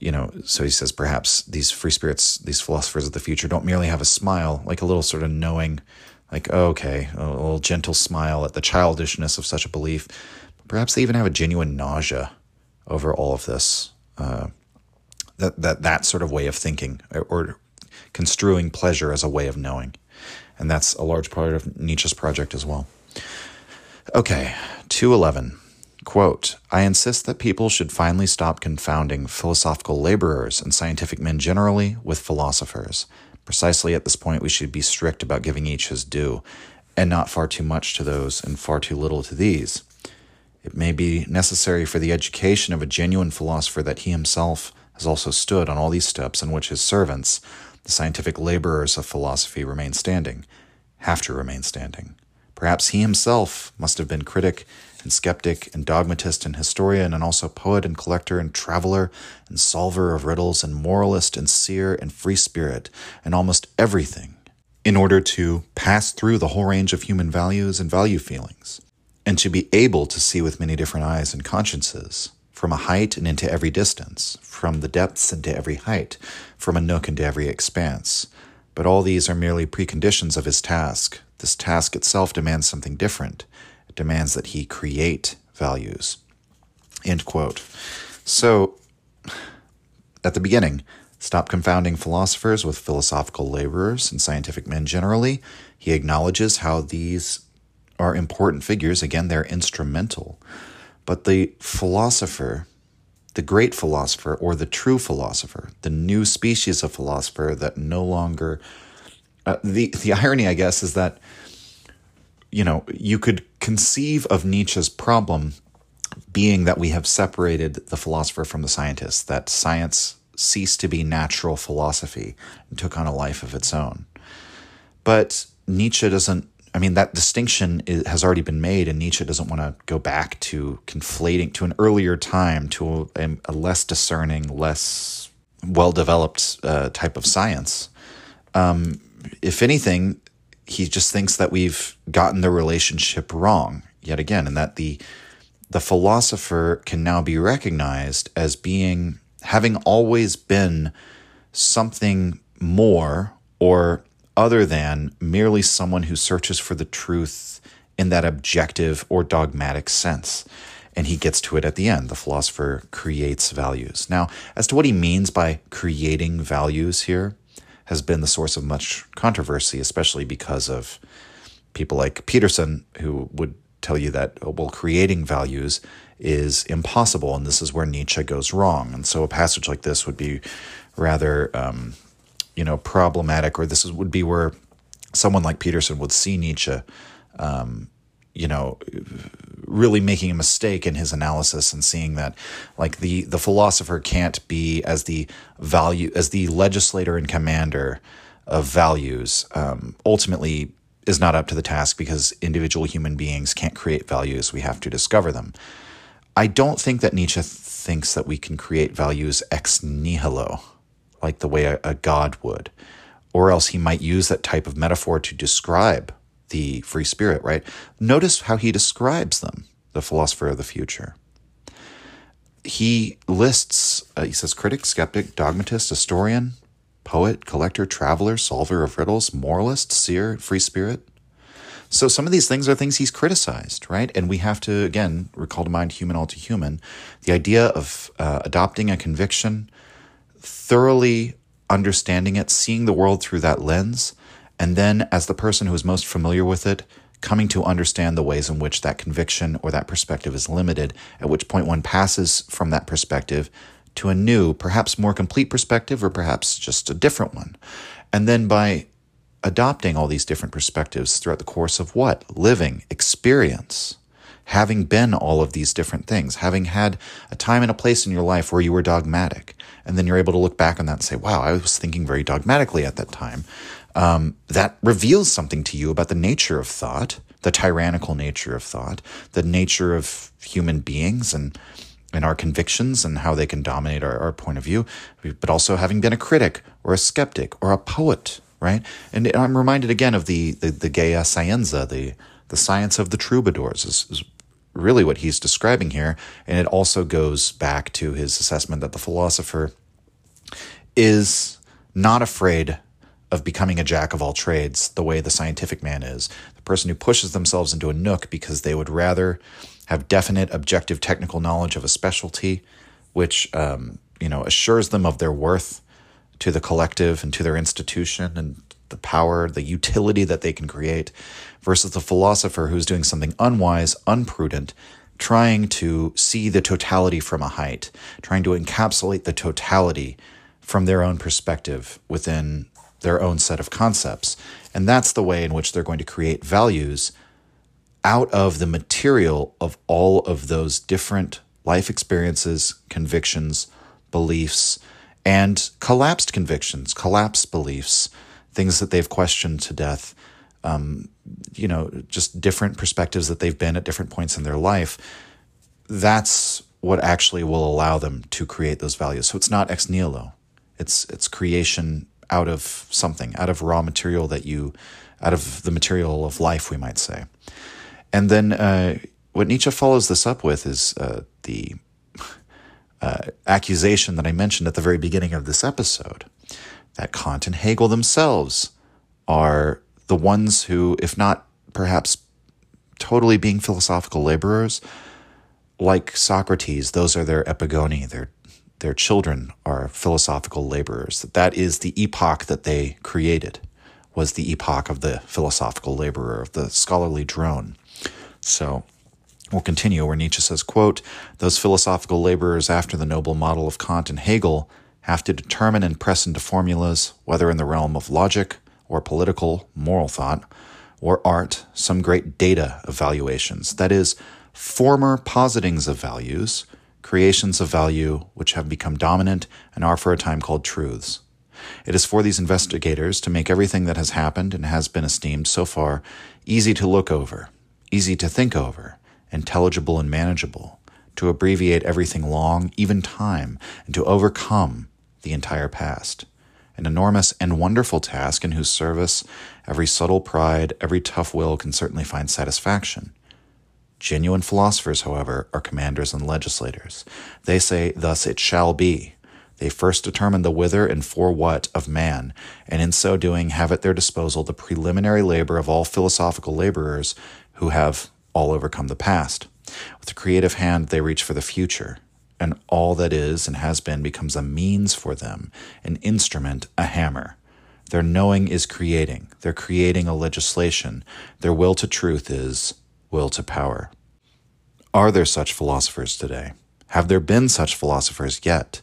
you know, so he says perhaps these free spirits, these philosophers of the future, don't merely have a smile, like a little sort of knowing, like, oh, okay, a little gentle smile at the childishness of such a belief. Perhaps they even have a genuine nausea over all of this. Uh, that, that, that sort of way of thinking or, construing pleasure as a way of knowing. And that's a large part of Nietzsche's project as well. Okay, 211. Quote, I insist that people should finally stop confounding philosophical laborers and scientific men generally with philosophers. Precisely at this point, we should be strict about giving each his due, and not far too much to those and far too little to these. It may be necessary for the education of a genuine philosopher that he himself has also stood on all these steps in which his servants, the scientific laborers of philosophy remain standing, have to remain standing. Perhaps he himself must have been critic and skeptic and dogmatist and historian and also poet and collector and traveler and solver of riddles and moralist and seer and free spirit and almost everything in order to pass through the whole range of human values and value feelings and to be able to see with many different eyes and consciences from a height and into every distance, from the depths into every height, from a nook into every expanse. But all these are merely preconditions of his task. This task itself demands something different. It demands that he create values. End quote. So, at the beginning, stop confounding philosophers with philosophical laborers and scientific men generally. He acknowledges how these are important figures. Again, they're instrumental. But the philosopher, the great philosopher, or the true philosopher, the new species of philosopher that no longer. Uh, the, the irony, I guess, is that, you know, you could conceive of Nietzsche's problem being that we have separated the philosopher from the scientist, that science ceased to be natural philosophy and took on a life of its own. But Nietzsche doesn't, I mean, that distinction is, has already been made, and Nietzsche doesn't want to go back to conflating to an earlier time, to a, a less discerning, less well developed uh, type of science. Um, if anything, he just thinks that we've gotten the relationship wrong yet again, and that the the philosopher can now be recognized as being having always been something more or other than merely someone who searches for the truth in that objective or dogmatic sense. And he gets to it at the end. The philosopher creates values. Now, as to what he means by creating values here, has been the source of much controversy, especially because of people like Peterson, who would tell you that, uh, well, creating values is impossible, and this is where Nietzsche goes wrong. And so a passage like this would be rather, um, you know, problematic, or this is, would be where someone like Peterson would see Nietzsche, um, you know, really making a mistake in his analysis and seeing that, like the the philosopher can't be as the value as the legislator and commander of values. Um, ultimately, is not up to the task because individual human beings can't create values. We have to discover them. I don't think that Nietzsche thinks that we can create values ex nihilo, like the way a, a god would, or else he might use that type of metaphor to describe the free spirit, right? Notice how he describes them, the philosopher of the future. He lists, uh, he says, critic, skeptic, dogmatist, historian, poet, collector, traveler, solver of riddles, moralist, seer, free spirit. So some of these things are things he's criticized, right? And we have to, again, recall to mind Human All Too Human. The idea of uh, adopting a conviction, thoroughly understanding it, seeing the world through that lens, and then as the person who is most familiar with it, coming to understand the ways in which that conviction or that perspective is limited, at which point one passes from that perspective to a new, perhaps more complete perspective, or perhaps just a different one. And then by adopting all these different perspectives throughout the course of what? Living, experience, having been all of these different things, having had a time and a place in your life where you were dogmatic. And then you're able to look back on that and say, wow, I was thinking very dogmatically at that time. Um, that reveals something to you about the nature of thought, the tyrannical nature of thought, the nature of human beings, and and our convictions and how they can dominate our, our point of view, but also having been a critic or a skeptic or a poet, right? And I'm reminded again of the the, the Gaya Scienza, the the science of the troubadours is, is really what he's describing here, and it also goes back to his assessment that the philosopher is not afraid of becoming a jack of all trades the way the scientific man is, the person who pushes themselves into a nook because they would rather have definite objective technical knowledge of a specialty, which um, you know assures them of their worth to the collective and to their institution and the power, the utility that they can create, versus the philosopher who's doing something unwise, unprudent, trying to see the totality from a height, trying to encapsulate the totality from their own perspective within their own set of concepts. And that's the way in which they're going to create values out of the material of all of those different life experiences, convictions, beliefs, and collapsed convictions, collapsed beliefs, things that they've questioned to death, um, you know, just different perspectives that they've been at different points in their life. That's what actually will allow them to create those values. So it's not ex nihilo. It's it's creation out of something, out of raw material that you, out of the material of life, we might say. And then uh, what Nietzsche follows this up with is uh, the accusation that I mentioned at the very beginning of this episode that Kant and Hegel themselves are the ones who, if not perhaps totally being philosophical laborers, like Socrates, those are their epigoni, their their children are philosophical laborers. That that is the epoch that they created, was the epoch of the philosophical laborer, of the scholarly drone. So we'll continue where Nietzsche says, quote, those philosophical laborers after the noble model of Kant and Hegel have to determine and press into formulas, whether in the realm of logic or political, moral thought, or art, some great data evaluations. That is, former positings of values, creations of value which have become dominant and are for a time called truths. It is for these investigators to make everything that has happened and has been esteemed so far easy to look over, easy to think over, intelligible and manageable, to abbreviate everything long, even time, and to overcome the entire past. An enormous and wonderful task in whose service every subtle pride, every tough will can certainly find satisfaction. Genuine philosophers, however, are commanders and legislators. They say, Thus it shall be. They first determine the whither and for what of man, and in so doing have at their disposal the preliminary labor of all philosophical laborers who have all overcome the past. With a creative hand, they reach for the future, and all that is and has been becomes a means for them, an instrument, a hammer. Their knowing is creating, they're creating a legislation. Their will to truth is will to power. Are there such philosophers today? Have there been such philosophers yet?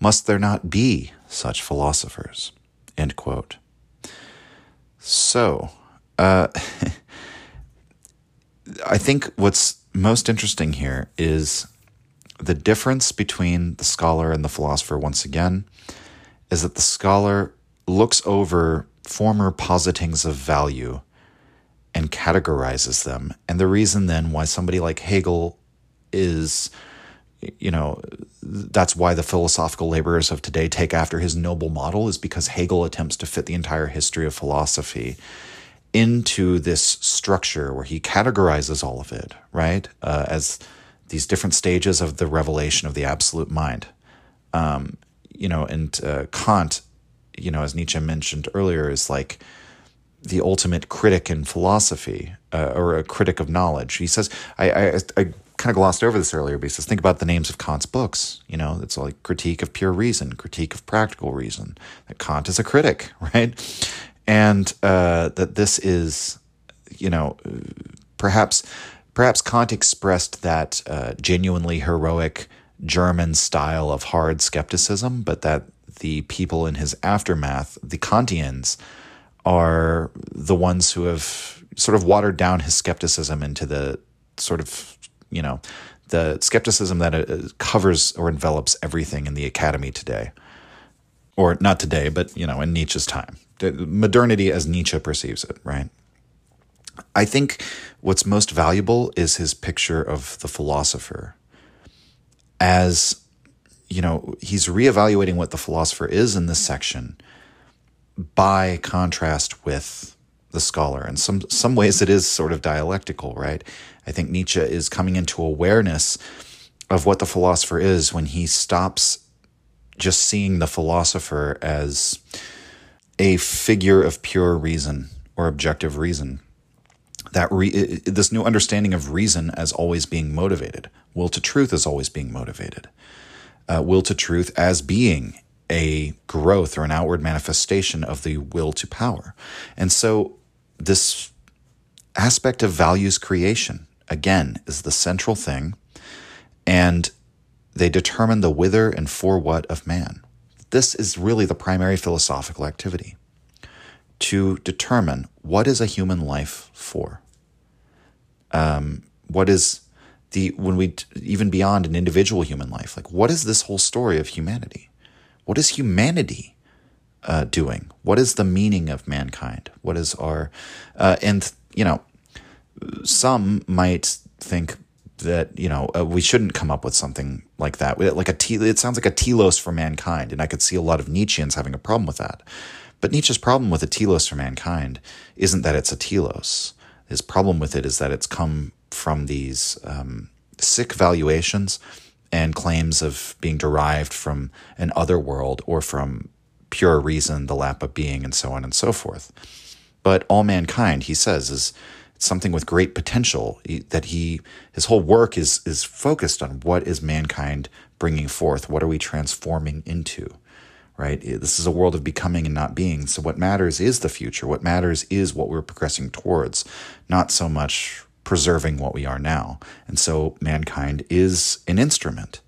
Must there not be such philosophers? End quote. So, uh, I think what's most interesting here is the difference between the scholar and the philosopher, once again, is that the scholar looks over former positings of value and categorizes them. And the reason then why somebody like Hegel is, you know, that's why the philosophical laborers of today take after his noble model is because Hegel attempts to fit the entire history of philosophy into this structure where he categorizes all of it, right? Uh, as these different stages of the revelation of the absolute mind. Um, you know, and uh, Kant, you know, as Nietzsche mentioned earlier, is like, the ultimate critic in philosophy uh, or a critic of knowledge. He says, I, I, I kind of glossed over this earlier, but he says, think about the names of Kant's books. You know, it's like critique of pure reason, critique of practical reason. That Kant is a critic, right? And uh, that this is, you know, perhaps perhaps Kant expressed that uh, genuinely heroic German style of hard skepticism, but that the people in his aftermath, the Kantians, are the ones who have sort of watered down his skepticism into the sort of, you know, the skepticism that uh, covers or envelops everything in the academy today. Or not today, but, you know, in Nietzsche's time. Modernity as Nietzsche perceives it, right? I think what's most valuable is his picture of the philosopher as, you know, he's reevaluating what the philosopher is in this section by contrast with the scholar. In some some ways, it is sort of dialectical, right? I think Nietzsche is coming into awareness of what the philosopher is when he stops just seeing the philosopher as a figure of pure reason or objective reason. That re- this new understanding of reason as always being motivated, will to truth as always being motivated, uh, will to truth as being a growth or an outward manifestation of the will to power. And so, this aspect of values creation, again, is the central thing. And they determine the whither and for what of man. This is really the primary philosophical activity to determine what is a human life for. Um, what is the, when we, even beyond an individual human life, like what is this whole story of humanity? What is humanity uh, doing? What is the meaning of mankind? What is our, uh, and, you know, some might think that you know uh, we shouldn't come up with something like that like a te- it sounds like a telos for mankind and i could see a lot of nietzscheans having a problem with that but nietzsche's problem with a telos for mankind isn't that it's a telos his problem with it is that it's come from these um, sick valuations and claims of being derived from an other world or from pure reason, the lap of being, and so on and so forth. But all mankind, he says, is something with great potential. That he his whole work is is focused on what is mankind bringing forth. What are we transforming into? Right. This is a world of becoming and not being. So what matters is the future. What matters is what we're progressing towards, not so much preserving what we are now. And so mankind is an instrument.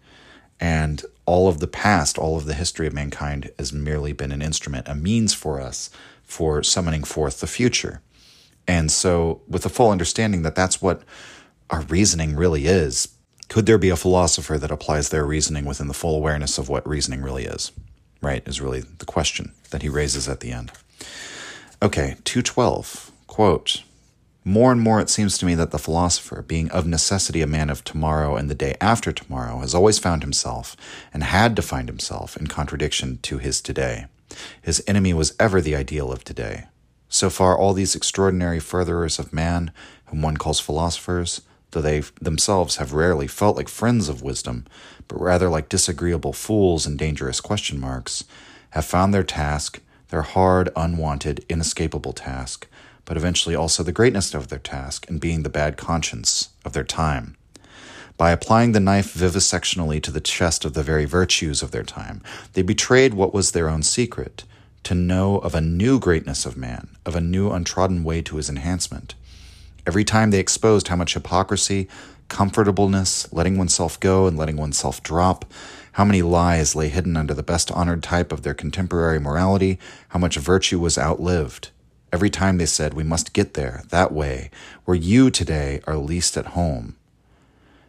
And all of the past, all of the history of mankind has merely been an instrument, a means for us for summoning forth the future. And so, with a full understanding that that's what our reasoning really is, could there be a philosopher that applies their reasoning within the full awareness of what reasoning really is? Right, is really the question that he raises at the end. Okay, 212, quote, more and more, it seems to me that the philosopher, being of necessity a man of tomorrow and the day after tomorrow, has always found himself, and had to find himself, in contradiction to his today. His enemy was ever the ideal of today. So far, all these extraordinary furtherers of man, whom one calls philosophers, though they themselves have rarely felt like friends of wisdom, but rather like disagreeable fools and dangerous question marks, have found their task, their hard, unwanted, inescapable task, but eventually also the greatness of their task in being the bad conscience of their time. By applying the knife vivisectionally to the chest of the very virtues of their time, they betrayed what was their own secret to know of a new greatness of man, of a new untrodden way to his enhancement. Every time they exposed how much hypocrisy, comfortableness, letting oneself go and letting oneself drop, how many lies lay hidden under the best honored type of their contemporary morality, how much virtue was outlived, Every time they said, We must get there, that way, where you today are least at home.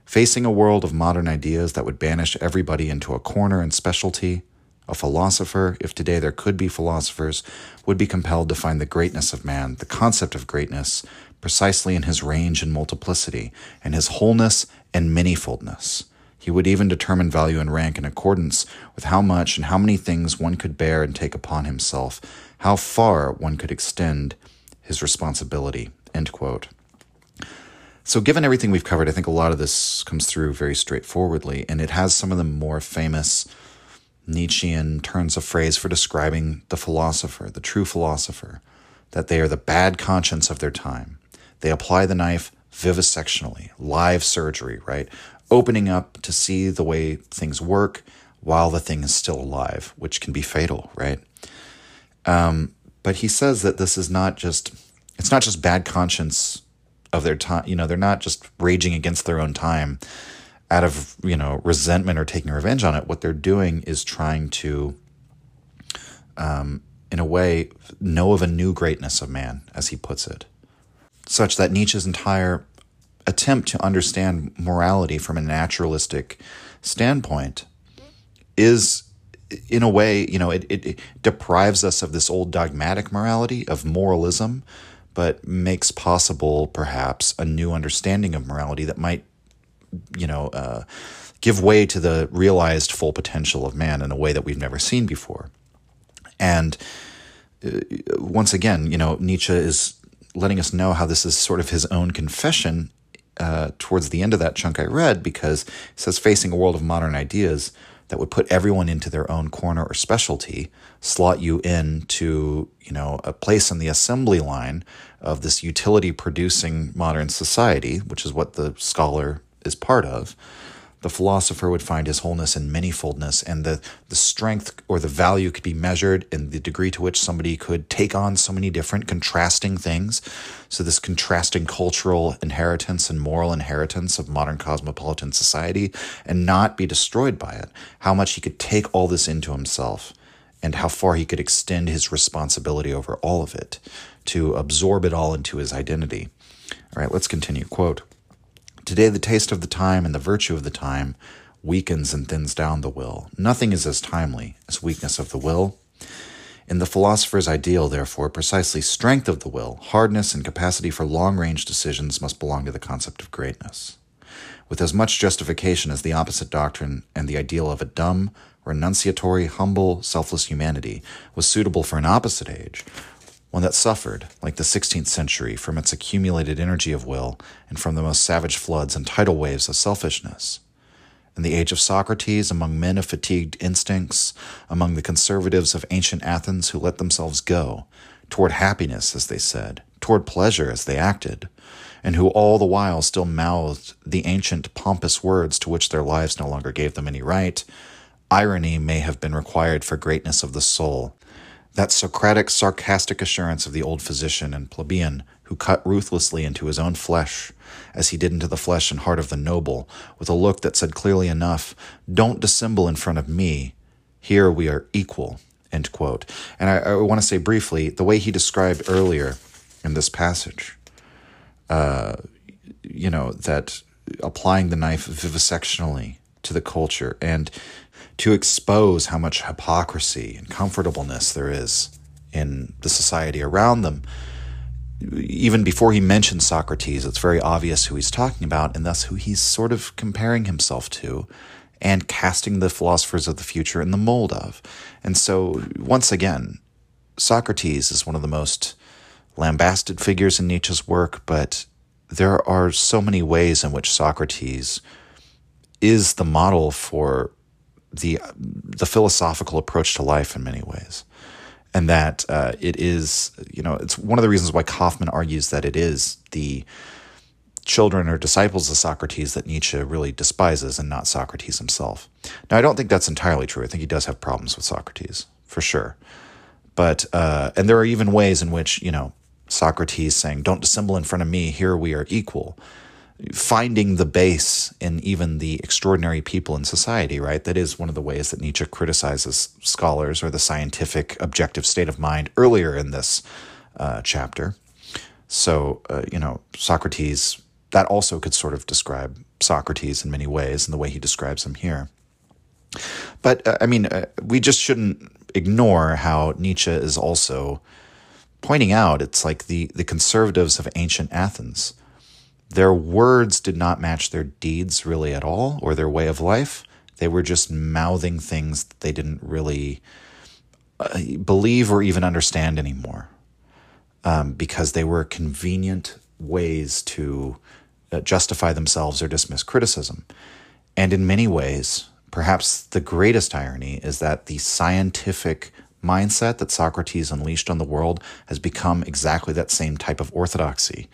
Facing a world of modern ideas that would banish everybody into a corner and specialty, a philosopher, if today there could be philosophers, would be compelled to find the greatness of man, the concept of greatness, precisely in his range and multiplicity, and his wholeness and manyfoldness. He would even determine value and rank in accordance with how much and how many things one could bear and take upon himself, how far one could extend his responsibility. End quote. So, given everything we've covered, I think a lot of this comes through very straightforwardly, and it has some of the more famous Nietzschean turns of phrase for describing the philosopher, the true philosopher, that they are the bad conscience of their time. They apply the knife vivisectionally, live surgery, right? Opening up to see the way things work while the thing is still alive, which can be fatal, right? Um, but he says that this is not just it's not just bad conscience of their time. You know, they're not just raging against their own time out of you know resentment or taking revenge on it. What they're doing is trying to, um, in a way, know of a new greatness of man, as he puts it, such that Nietzsche's entire attempt to understand morality from a naturalistic standpoint is in a way, you know, it, it, it, deprives us of this old dogmatic morality of moralism, but makes possible perhaps a new understanding of morality that might, you know, uh, give way to the realized full potential of man in a way that we've never seen before. And uh, once again, you know, Nietzsche is letting us know how this is sort of his own confession uh, towards the end of that chunk I read, because he says, facing a world of modern ideas that would put everyone into their own corner or specialty, slot you into, you know, a place in the assembly line of this utility producing modern society, which is what the scholar is part of, the philosopher would find his wholeness in manyfoldness, and the, the strength or the value could be measured in the degree to which somebody could take on so many different contrasting things. So, this contrasting cultural inheritance and moral inheritance of modern cosmopolitan society and not be destroyed by it. How much he could take all this into himself and how far he could extend his responsibility over all of it to absorb it all into his identity. All right, let's continue. Quote, Today, the taste of the time and the virtue of the time weakens and thins down the will. Nothing is as timely as weakness of the will. In the philosopher's ideal, therefore, precisely strength of the will, hardness, and capacity for long range decisions must belong to the concept of greatness. With as much justification as the opposite doctrine and the ideal of a dumb, renunciatory, humble, selfless humanity was suitable for an opposite age, one that suffered, like the 16th century, from its accumulated energy of will and from the most savage floods and tidal waves of selfishness. In the age of Socrates, among men of fatigued instincts, among the conservatives of ancient Athens who let themselves go, toward happiness, as they said, toward pleasure, as they acted, and who all the while still mouthed the ancient pompous words to which their lives no longer gave them any right, irony may have been required for greatness of the soul. That Socratic, sarcastic assurance of the old physician and plebeian who cut ruthlessly into his own flesh, as he did into the flesh and heart of the noble, with a look that said clearly enough, Don't dissemble in front of me. Here we are equal. End quote. And I, I want to say briefly the way he described earlier in this passage, uh, you know, that applying the knife vivisectionally to the culture and to expose how much hypocrisy and comfortableness there is in the society around them. Even before he mentions Socrates, it's very obvious who he's talking about and thus who he's sort of comparing himself to and casting the philosophers of the future in the mold of. And so, once again, Socrates is one of the most lambasted figures in Nietzsche's work, but there are so many ways in which Socrates is the model for the the philosophical approach to life in many ways, and that uh, it is you know it's one of the reasons why Kaufmann argues that it is the children or disciples of Socrates that Nietzsche really despises and not Socrates himself. Now, I don't think that's entirely true. I think he does have problems with Socrates for sure, but uh, and there are even ways in which you know Socrates saying, "Don't dissemble in front of me. Here we are equal." Finding the base in even the extraordinary people in society, right? That is one of the ways that Nietzsche criticizes scholars or the scientific objective state of mind earlier in this uh, chapter. So, uh, you know, Socrates, that also could sort of describe Socrates in many ways and the way he describes him here. But, uh, I mean, uh, we just shouldn't ignore how Nietzsche is also pointing out it's like the, the conservatives of ancient Athens their words did not match their deeds really at all or their way of life. They were just mouthing things that they didn't really uh, believe or even understand anymore um, because they were convenient ways to uh, justify themselves or dismiss criticism. And in many ways, perhaps the greatest irony is that the scientific mindset that Socrates unleashed on the world has become exactly that same type of orthodoxy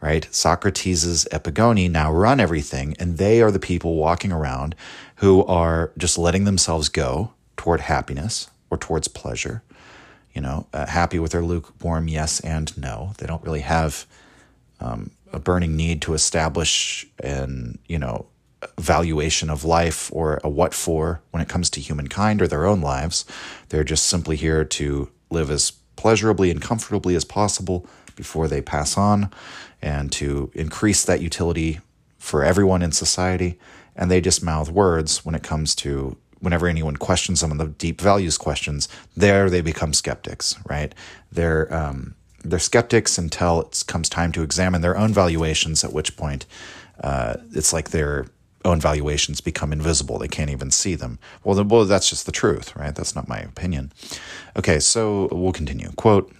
right? Socrates' epigoni now run everything, and they are the people walking around who are just letting themselves go toward happiness or towards pleasure. You know, uh, happy with their lukewarm yes and no. They don't really have um, a burning need to establish an, you know, valuation of life or a what for when it comes to humankind or their own lives. They're just simply here to live as pleasurably and comfortably as possible before they pass on and to increase that utility for everyone in society. And they just mouth words when it comes to whenever anyone questions some of the deep values questions, there they become skeptics, right? They're um, they're skeptics until it comes time to examine their own valuations. At which point, uh, it's like their own valuations become invisible; they can't even see them. Well, then, well, that's just the truth, right? That's not my opinion. Okay, so we'll continue. Quote: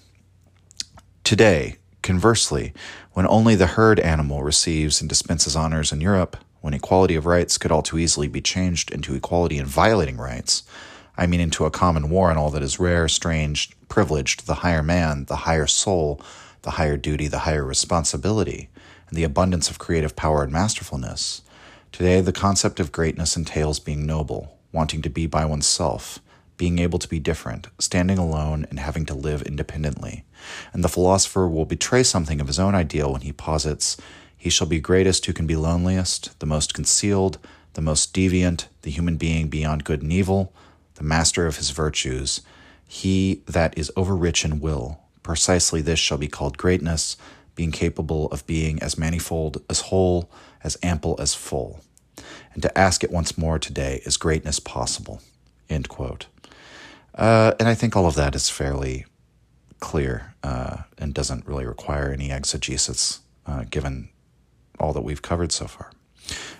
Today, Conversely, when only the herd animal receives and dispenses honors in Europe, when equality of rights could all too easily be changed into equality in violating rights, I mean into a common war on all that is rare, strange, privileged, the higher man, the higher soul, the higher duty, the higher responsibility, and the abundance of creative power and masterfulness. Today, the concept of greatness entails being noble, wanting to be by oneself, being able to be different, standing alone, and having to live independently. And the philosopher will betray something of his own ideal when he posits, He shall be greatest who can be loneliest, the most concealed, the most deviant, the human being beyond good and evil, the master of his virtues, he that is overrich in will. Precisely this shall be called greatness, being capable of being as manifold as whole, as ample as full. And to ask it once more today, is greatness possible? End quote. Uh, and I think all of that is fairly clear uh, and doesn't really require any exegesis uh, given all that we've covered so far.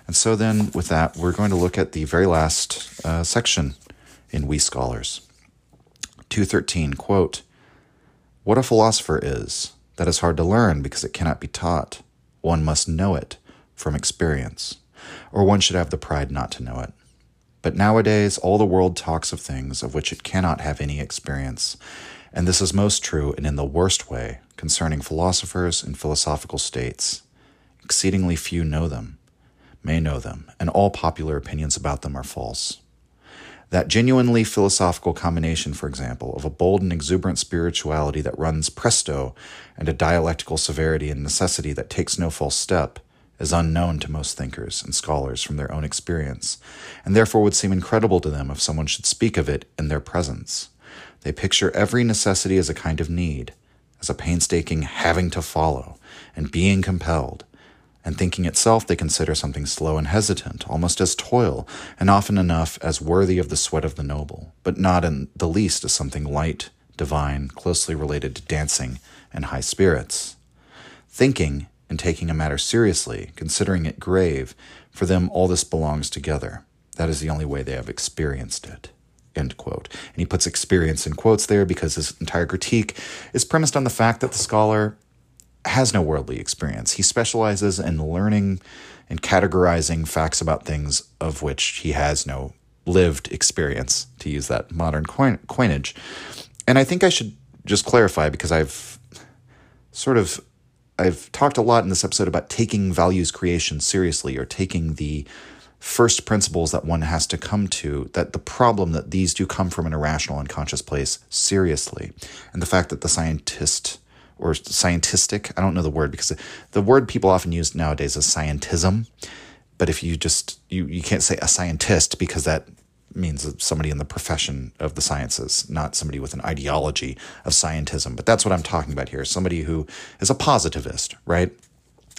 And so, then with that, we're going to look at the very last uh, section in We Scholars. 213, quote, What a philosopher is, that is hard to learn because it cannot be taught. One must know it from experience. or one should have the pride not to know it. But nowadays, all the world talks of things of which it cannot have any experience, and this is most true and in the worst way concerning philosophers and philosophical states. Exceedingly few know them, may know them, and all popular opinions about them are false. That genuinely philosophical combination, for example, of a bold and exuberant spirituality that runs presto and a dialectical severity and necessity that takes no false step, is unknown to most thinkers and scholars from their own experience, and therefore would seem incredible to them if someone should speak of it in their presence. They picture every necessity as a kind of need, as a painstaking having to follow and being compelled, and thinking itself they consider something slow and hesitant, almost as toil, and often enough as worthy of the sweat of the noble, but not in the least as something light, divine, closely related to dancing and high spirits. Thinking and taking a matter seriously, considering it grave, for them all this belongs together. That is the only way they have experienced it. End quote. And he puts experience in quotes there because his entire critique is premised on the fact that the scholar has no worldly experience. He specializes in learning and categorizing facts about things of which he has no lived experience, to use that modern coin- coinage. And I think I should just clarify because I've sort of I've talked a lot in this episode about taking values creation seriously or taking the first principles that one has to come to that the problem that these do come from an irrational unconscious place seriously. And the fact that the scientist or scientistic i don't know the word because the word people often use nowadays is scientism. But if you just you, you can't say a scientist because that means somebody in the profession of the sciences, not somebody with an ideology of scientism. But that's what I'm talking about here. Somebody who is a positivist, right?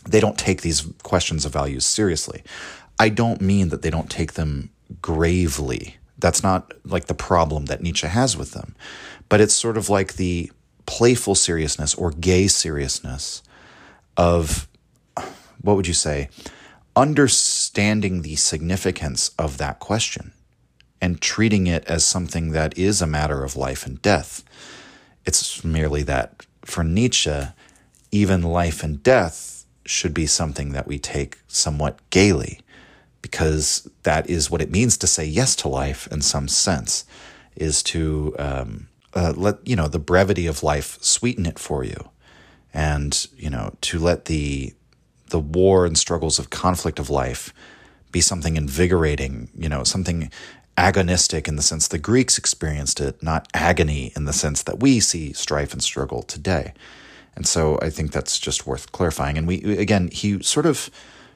They don't take these questions of values seriously. I don't mean that they don't take them gravely. That's not like the problem that Nietzsche has with them. But it's sort of like the playful seriousness or gay seriousness of, what would you say, understanding the significance of that question and treating it as something that is a matter of life and death. It's merely that for Nietzsche, even life and death should be something that we take somewhat gaily because that is what it means to say yes to life in some sense, is to um, uh, let you know the brevity of life sweeten it for you, and you know to let the the war and struggles of conflict of life be something invigorating, you know, something agonistic in the sense the Greeks experienced it, not agony in the sense that we see strife and struggle today. And so I think that's just worth clarifying. And we again, he sort of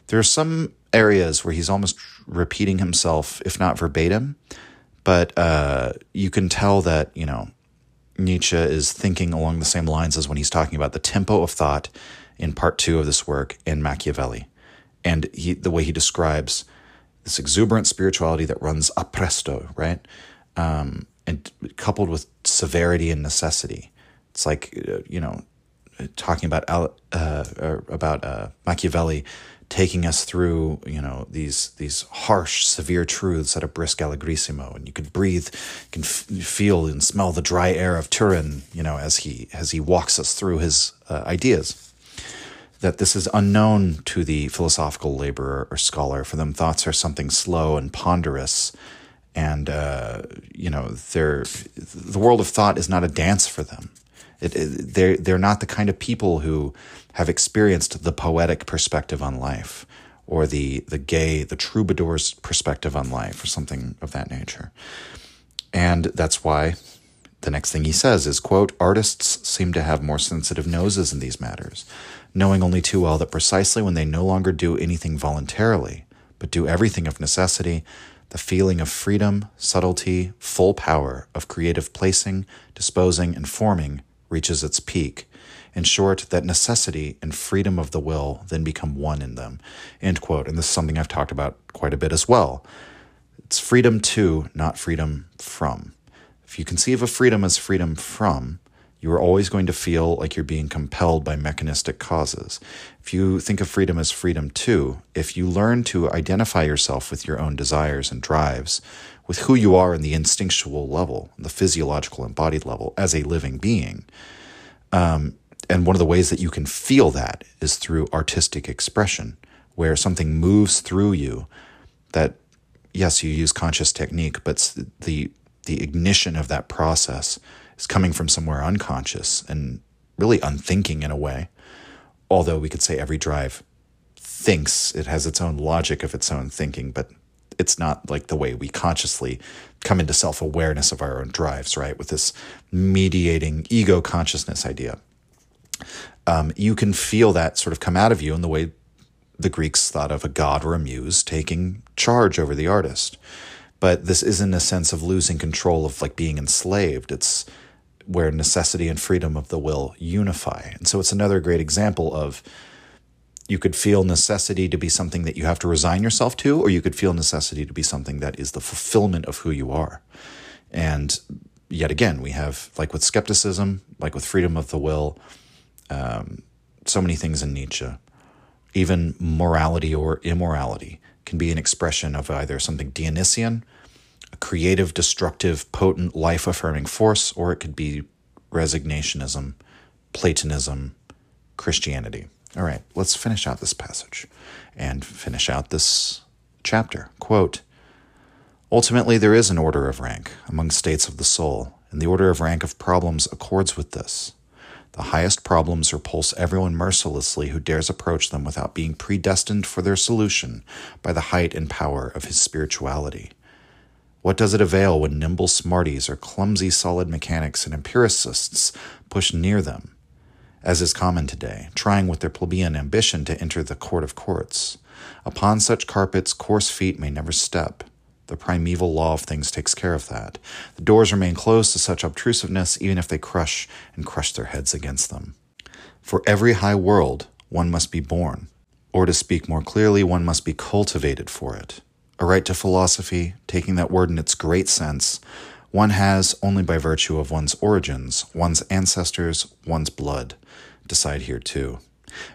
there are some areas where he's almost repeating himself, if not verbatim, but uh, you can tell that you know Nietzsche is thinking along the same lines as when he's talking about the tempo of thought in part two of this work in Machiavelli, and he, the way he describes this exuberant spirituality that runs a presto, right, um, and coupled with severity and necessity. It's like uh, you know, talking about uh, about uh, Machiavelli taking us through, you know, these these harsh, severe truths at a brisk allegrissimo, and you could breathe, you can f- feel and smell the dry air of Turin, you know, as he as he walks us through his uh, ideas. That this is unknown to the philosophical laborer or scholar. For them, thoughts are something slow and ponderous, and uh, you know, the world of thought is not a dance for them. It, it, they're they're not the kind of people who have experienced the poetic perspective on life or the the gay the troubadour's perspective on life or something of that nature and that's why the next thing he says is quote artists seem to have more sensitive noses in these matters knowing only too well that precisely when they no longer do anything voluntarily but do everything of necessity the feeling of freedom subtlety full power of creative placing disposing and forming reaches its peak in short, that necessity and freedom of the will then become one in them. End quote. And this is something I've talked about quite a bit as well. It's freedom to, not freedom from. If you conceive of freedom as freedom from, you are always going to feel like you're being compelled by mechanistic causes. If you think of freedom as freedom to, if you learn to identify yourself with your own desires and drives, with who you are in the instinctual level, the physiological embodied level, as a living being, um, and one of the ways that you can feel that is through artistic expression, where something moves through you that yes you use conscious technique but the the ignition of that process is coming from somewhere unconscious and really unthinking in a way although we could say every drive thinks it has its own logic of its own thinking but it's not like the way we consciously come into self-awareness of our own drives right with this mediating ego consciousness idea um, you can feel that sort of come out of you in the way the Greeks thought of a god or a muse taking charge over the artist. But this isn't a sense of losing control of like being enslaved. It's where necessity and freedom of the will unify. And so it's another great example of you could feel necessity to be something that you have to resign yourself to, or you could feel necessity to be something that is the fulfillment of who you are. And yet again, we have, like with skepticism, like with freedom of the will, um, so many things in Nietzsche even morality or immorality can be an expression of either something Dionysian, a creative, destructive, potent, life affirming force, or it could be resignationism, Platonism, Christianity. All right, let's finish out this passage and finish out this chapter. Quote Ultimately, there is an order of rank among states of the soul, and the order of rank of problems accords with this. The highest problems repulse everyone mercilessly who dares approach them without being predestined for their solution by the height and power of his spirituality. What does it avail when nimble smarties or clumsy solid mechanics and empiricists push near them, as is common today, trying with their plebeian ambition to enter the court of courts? Upon such carpets, coarse feet may never step the primeval law of things takes care of that. The doors remain closed to such obtrusiveness, even if they crush and crush their heads against them. For every high world, one must be born, or to speak more clearly, one must be cultivated for it. A right to philosophy, taking that word in its great sense, one has only by virtue of one's origins, one's ancestors, one's blood. Decide here too.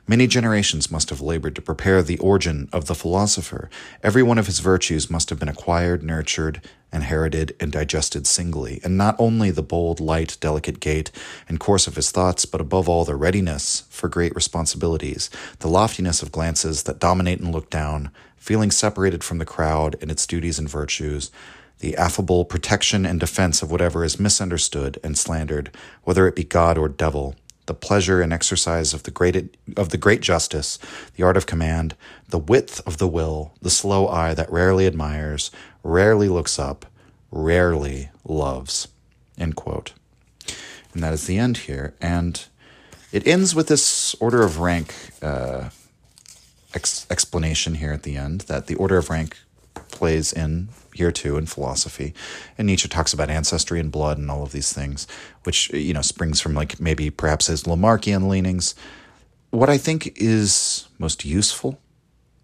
Many generations must have labored to prepare the origin of the philosopher. Every one of his virtues must have been acquired, nurtured, inherited, and digested singly, and not only the bold, light, delicate gait and course of his thoughts, but above all the readiness for great responsibilities, the loftiness of glances that dominate and look down, feeling separated from the crowd and its duties and virtues, the affable protection and defense of whatever is misunderstood and slandered, whether it be God or devil, the pleasure and exercise of the great of the great justice, the art of command, the width of the will, the slow eye that rarely admires, rarely looks up, rarely loves. End quote. And that is the end here. And it ends with this order of rank uh, ex- explanation here at the end that the order of rank plays in here too in philosophy. And Nietzsche talks about ancestry and blood and all of these things, which, you know, springs from like maybe perhaps his Lamarckian leanings. What I think is most useful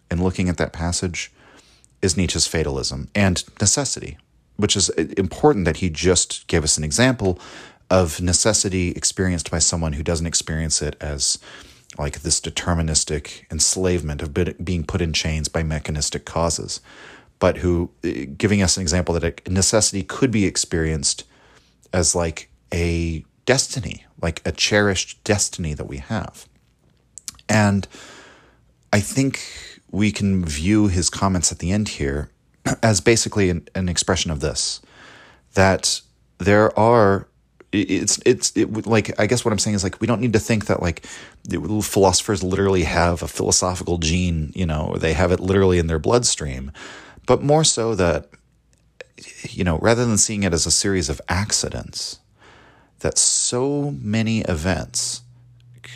in looking at that passage is Nietzsche's fatalism and necessity, which is uh, important that he just gave us an example of necessity experienced by someone who doesn't experience it as like this deterministic enslavement of being put in chains by mechanistic causes but who uh, giving us an example that a necessity could be experienced as like a destiny, like a cherished destiny that we have. And I think we can view his comments at the end here as basically an, an expression of this that there are it's it's it, like I guess what I'm saying is like we don't need to think that like philosophers literally have a philosophical gene, you know, they have it literally in their bloodstream but more so that, you know, rather than seeing it as a series of accidents, that so many events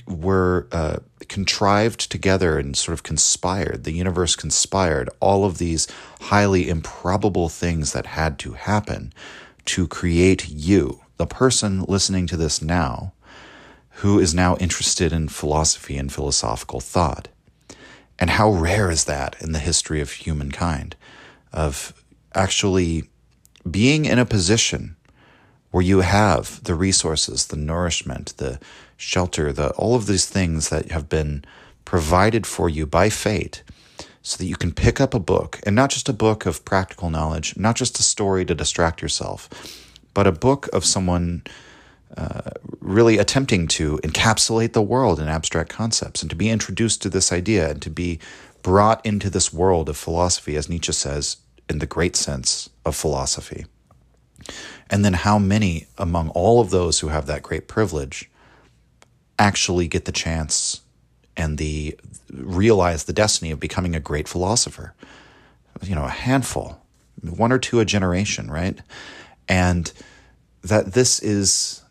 were uh, contrived together and sort of conspired. The universe conspired all of these highly improbable things that had to happen to create you, the person listening to this now, who is now interested in philosophy and philosophical thought. And how rare is that in the history of humankind? of actually being in a position where you have the resources, the nourishment, the shelter, the all of these things that have been provided for you by fate so that you can pick up a book and not just a book of practical knowledge, not just a story to distract yourself, but a book of someone uh, really attempting to encapsulate the world in abstract concepts and to be introduced to this idea and to be brought into this world of philosophy, as Nietzsche says, in the great sense of philosophy. And then how many among all of those who have that great privilege actually get the chance and the realize the destiny of becoming a great philosopher. You know, a handful, one or two a generation, right? And that this is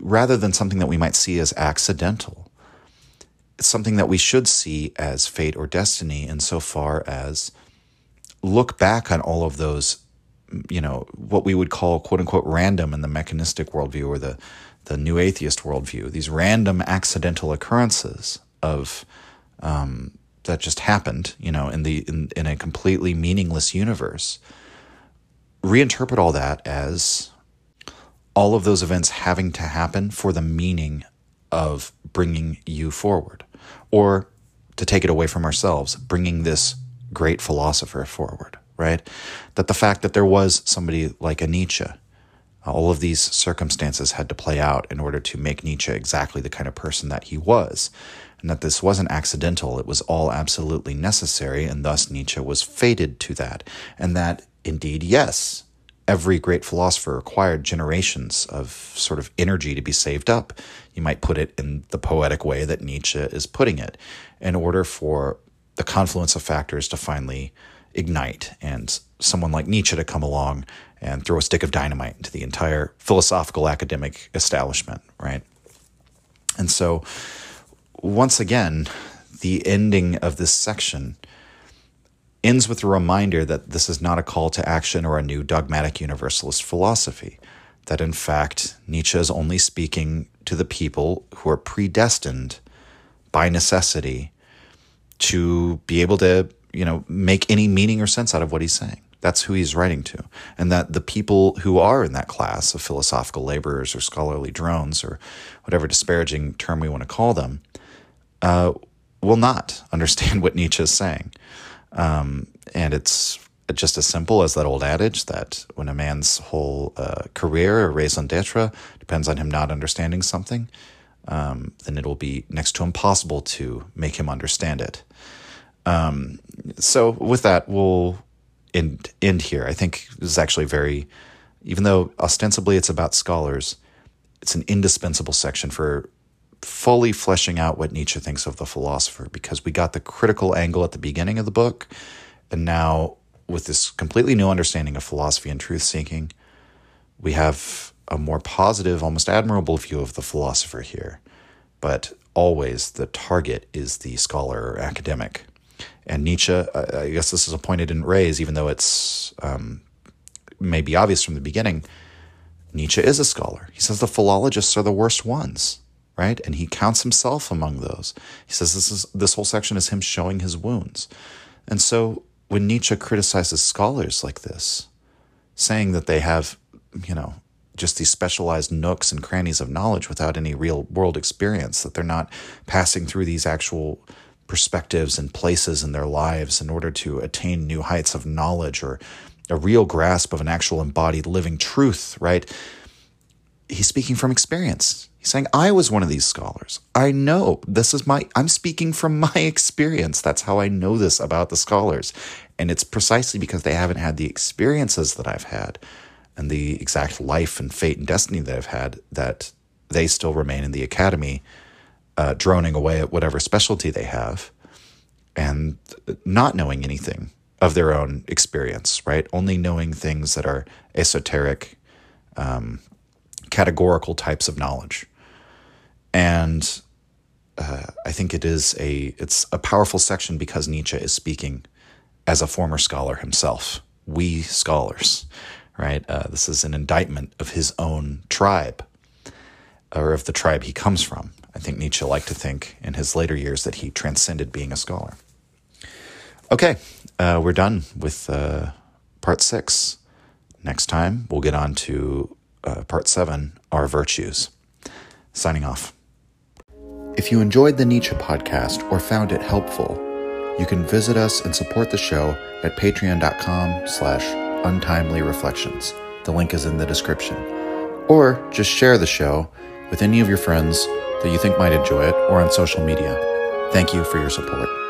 rather than something that we might see as accidental, it's something that we should see as fate or destiny insofar as look back on all of those, you know, what we would call quote unquote random in the mechanistic worldview or the, the new atheist worldview, these random accidental occurrences of um, that just happened, you know, in the in, in a completely meaningless universe. Reinterpret all that as all of those events having to happen for the meaning of bringing you forward, or to take it away from ourselves, bringing this great philosopher forward, right? That the fact that there was somebody like a Nietzsche, all of these circumstances had to play out in order to make Nietzsche exactly the kind of person that he was, and that this wasn't accidental, it was all absolutely necessary, and thus Nietzsche was fated to that, and that indeed, yes, every great philosopher required generations of sort of energy to be saved up. You might put it in the poetic way that Nietzsche is putting it, in order for the confluence of factors to finally ignite and someone like Nietzsche to come along and throw a stick of dynamite into the entire philosophical academic establishment, right? And so, once again, the ending of this section ends with a reminder that this is not a call to action or a new dogmatic universalist philosophy, that in fact, Nietzsche is only speaking to the people who are predestined by necessity to be able to, you know, make any meaning or sense out of what he's saying. That's who he's writing to. And that the people who are in that class of philosophical laborers or scholarly drones or whatever disparaging term we want to call them uh, will not understand what Nietzsche is saying. Um, and it's just as simple as that old adage that when a man's whole uh, career or raison d'etre depends on him not understanding something, um, then it will be next to impossible to make him understand it. Um, so, with that, we'll end, end here. I think this is actually very, even though ostensibly it's about scholars, it's an indispensable section for fully fleshing out what Nietzsche thinks of the philosopher because we got the critical angle at the beginning of the book. And now, with this completely new understanding of philosophy and truth seeking, we have a more positive, almost admirable view of the philosopher here. But always the target is the scholar or academic. And Nietzsche, I guess this is a point I didn't raise, even though it's um, maybe obvious from the beginning. Nietzsche is a scholar. He says the philologists are the worst ones right? And he counts himself among those. He says this is this whole section is him showing his wounds. And so when Nietzsche criticizes scholars like this, saying that they have, you know, just these specialized nooks and crannies of knowledge without any real world experience, that they're not passing through these actual perspectives and places in their lives in order to attain new heights of knowledge or a real grasp of an actual embodied living truth, right? He's speaking from experience. Saying, I was one of these scholars. I know this is my, I'm speaking from my experience. That's how I know this about the scholars. And it's precisely because they haven't had the experiences that I've had and the exact life and fate and destiny that I've had that they still remain in the academy, uh, droning away at whatever specialty they have and not knowing anything of their own experience, right? Only knowing things that are esoteric, um, categorical types of knowledge. And uh, I think it is a it's a powerful section because Nietzsche is speaking as a former scholar himself. We scholars, right? Uh, this is an indictment of his own tribe, or of the tribe he comes from. I think Nietzsche liked to think in his later years that he transcended being a scholar. Okay, uh, we're done with uh, part six. Next time, we'll get on to uh, part seven Our Virtues. Signing off. If you enjoyed the Nietzsche podcast or found it helpful, you can visit us and support the show at patreon.com slash untimely reflections. The link is in the description. Or just share the show with any of your friends that you think might enjoy it or on social media. Thank you for your support.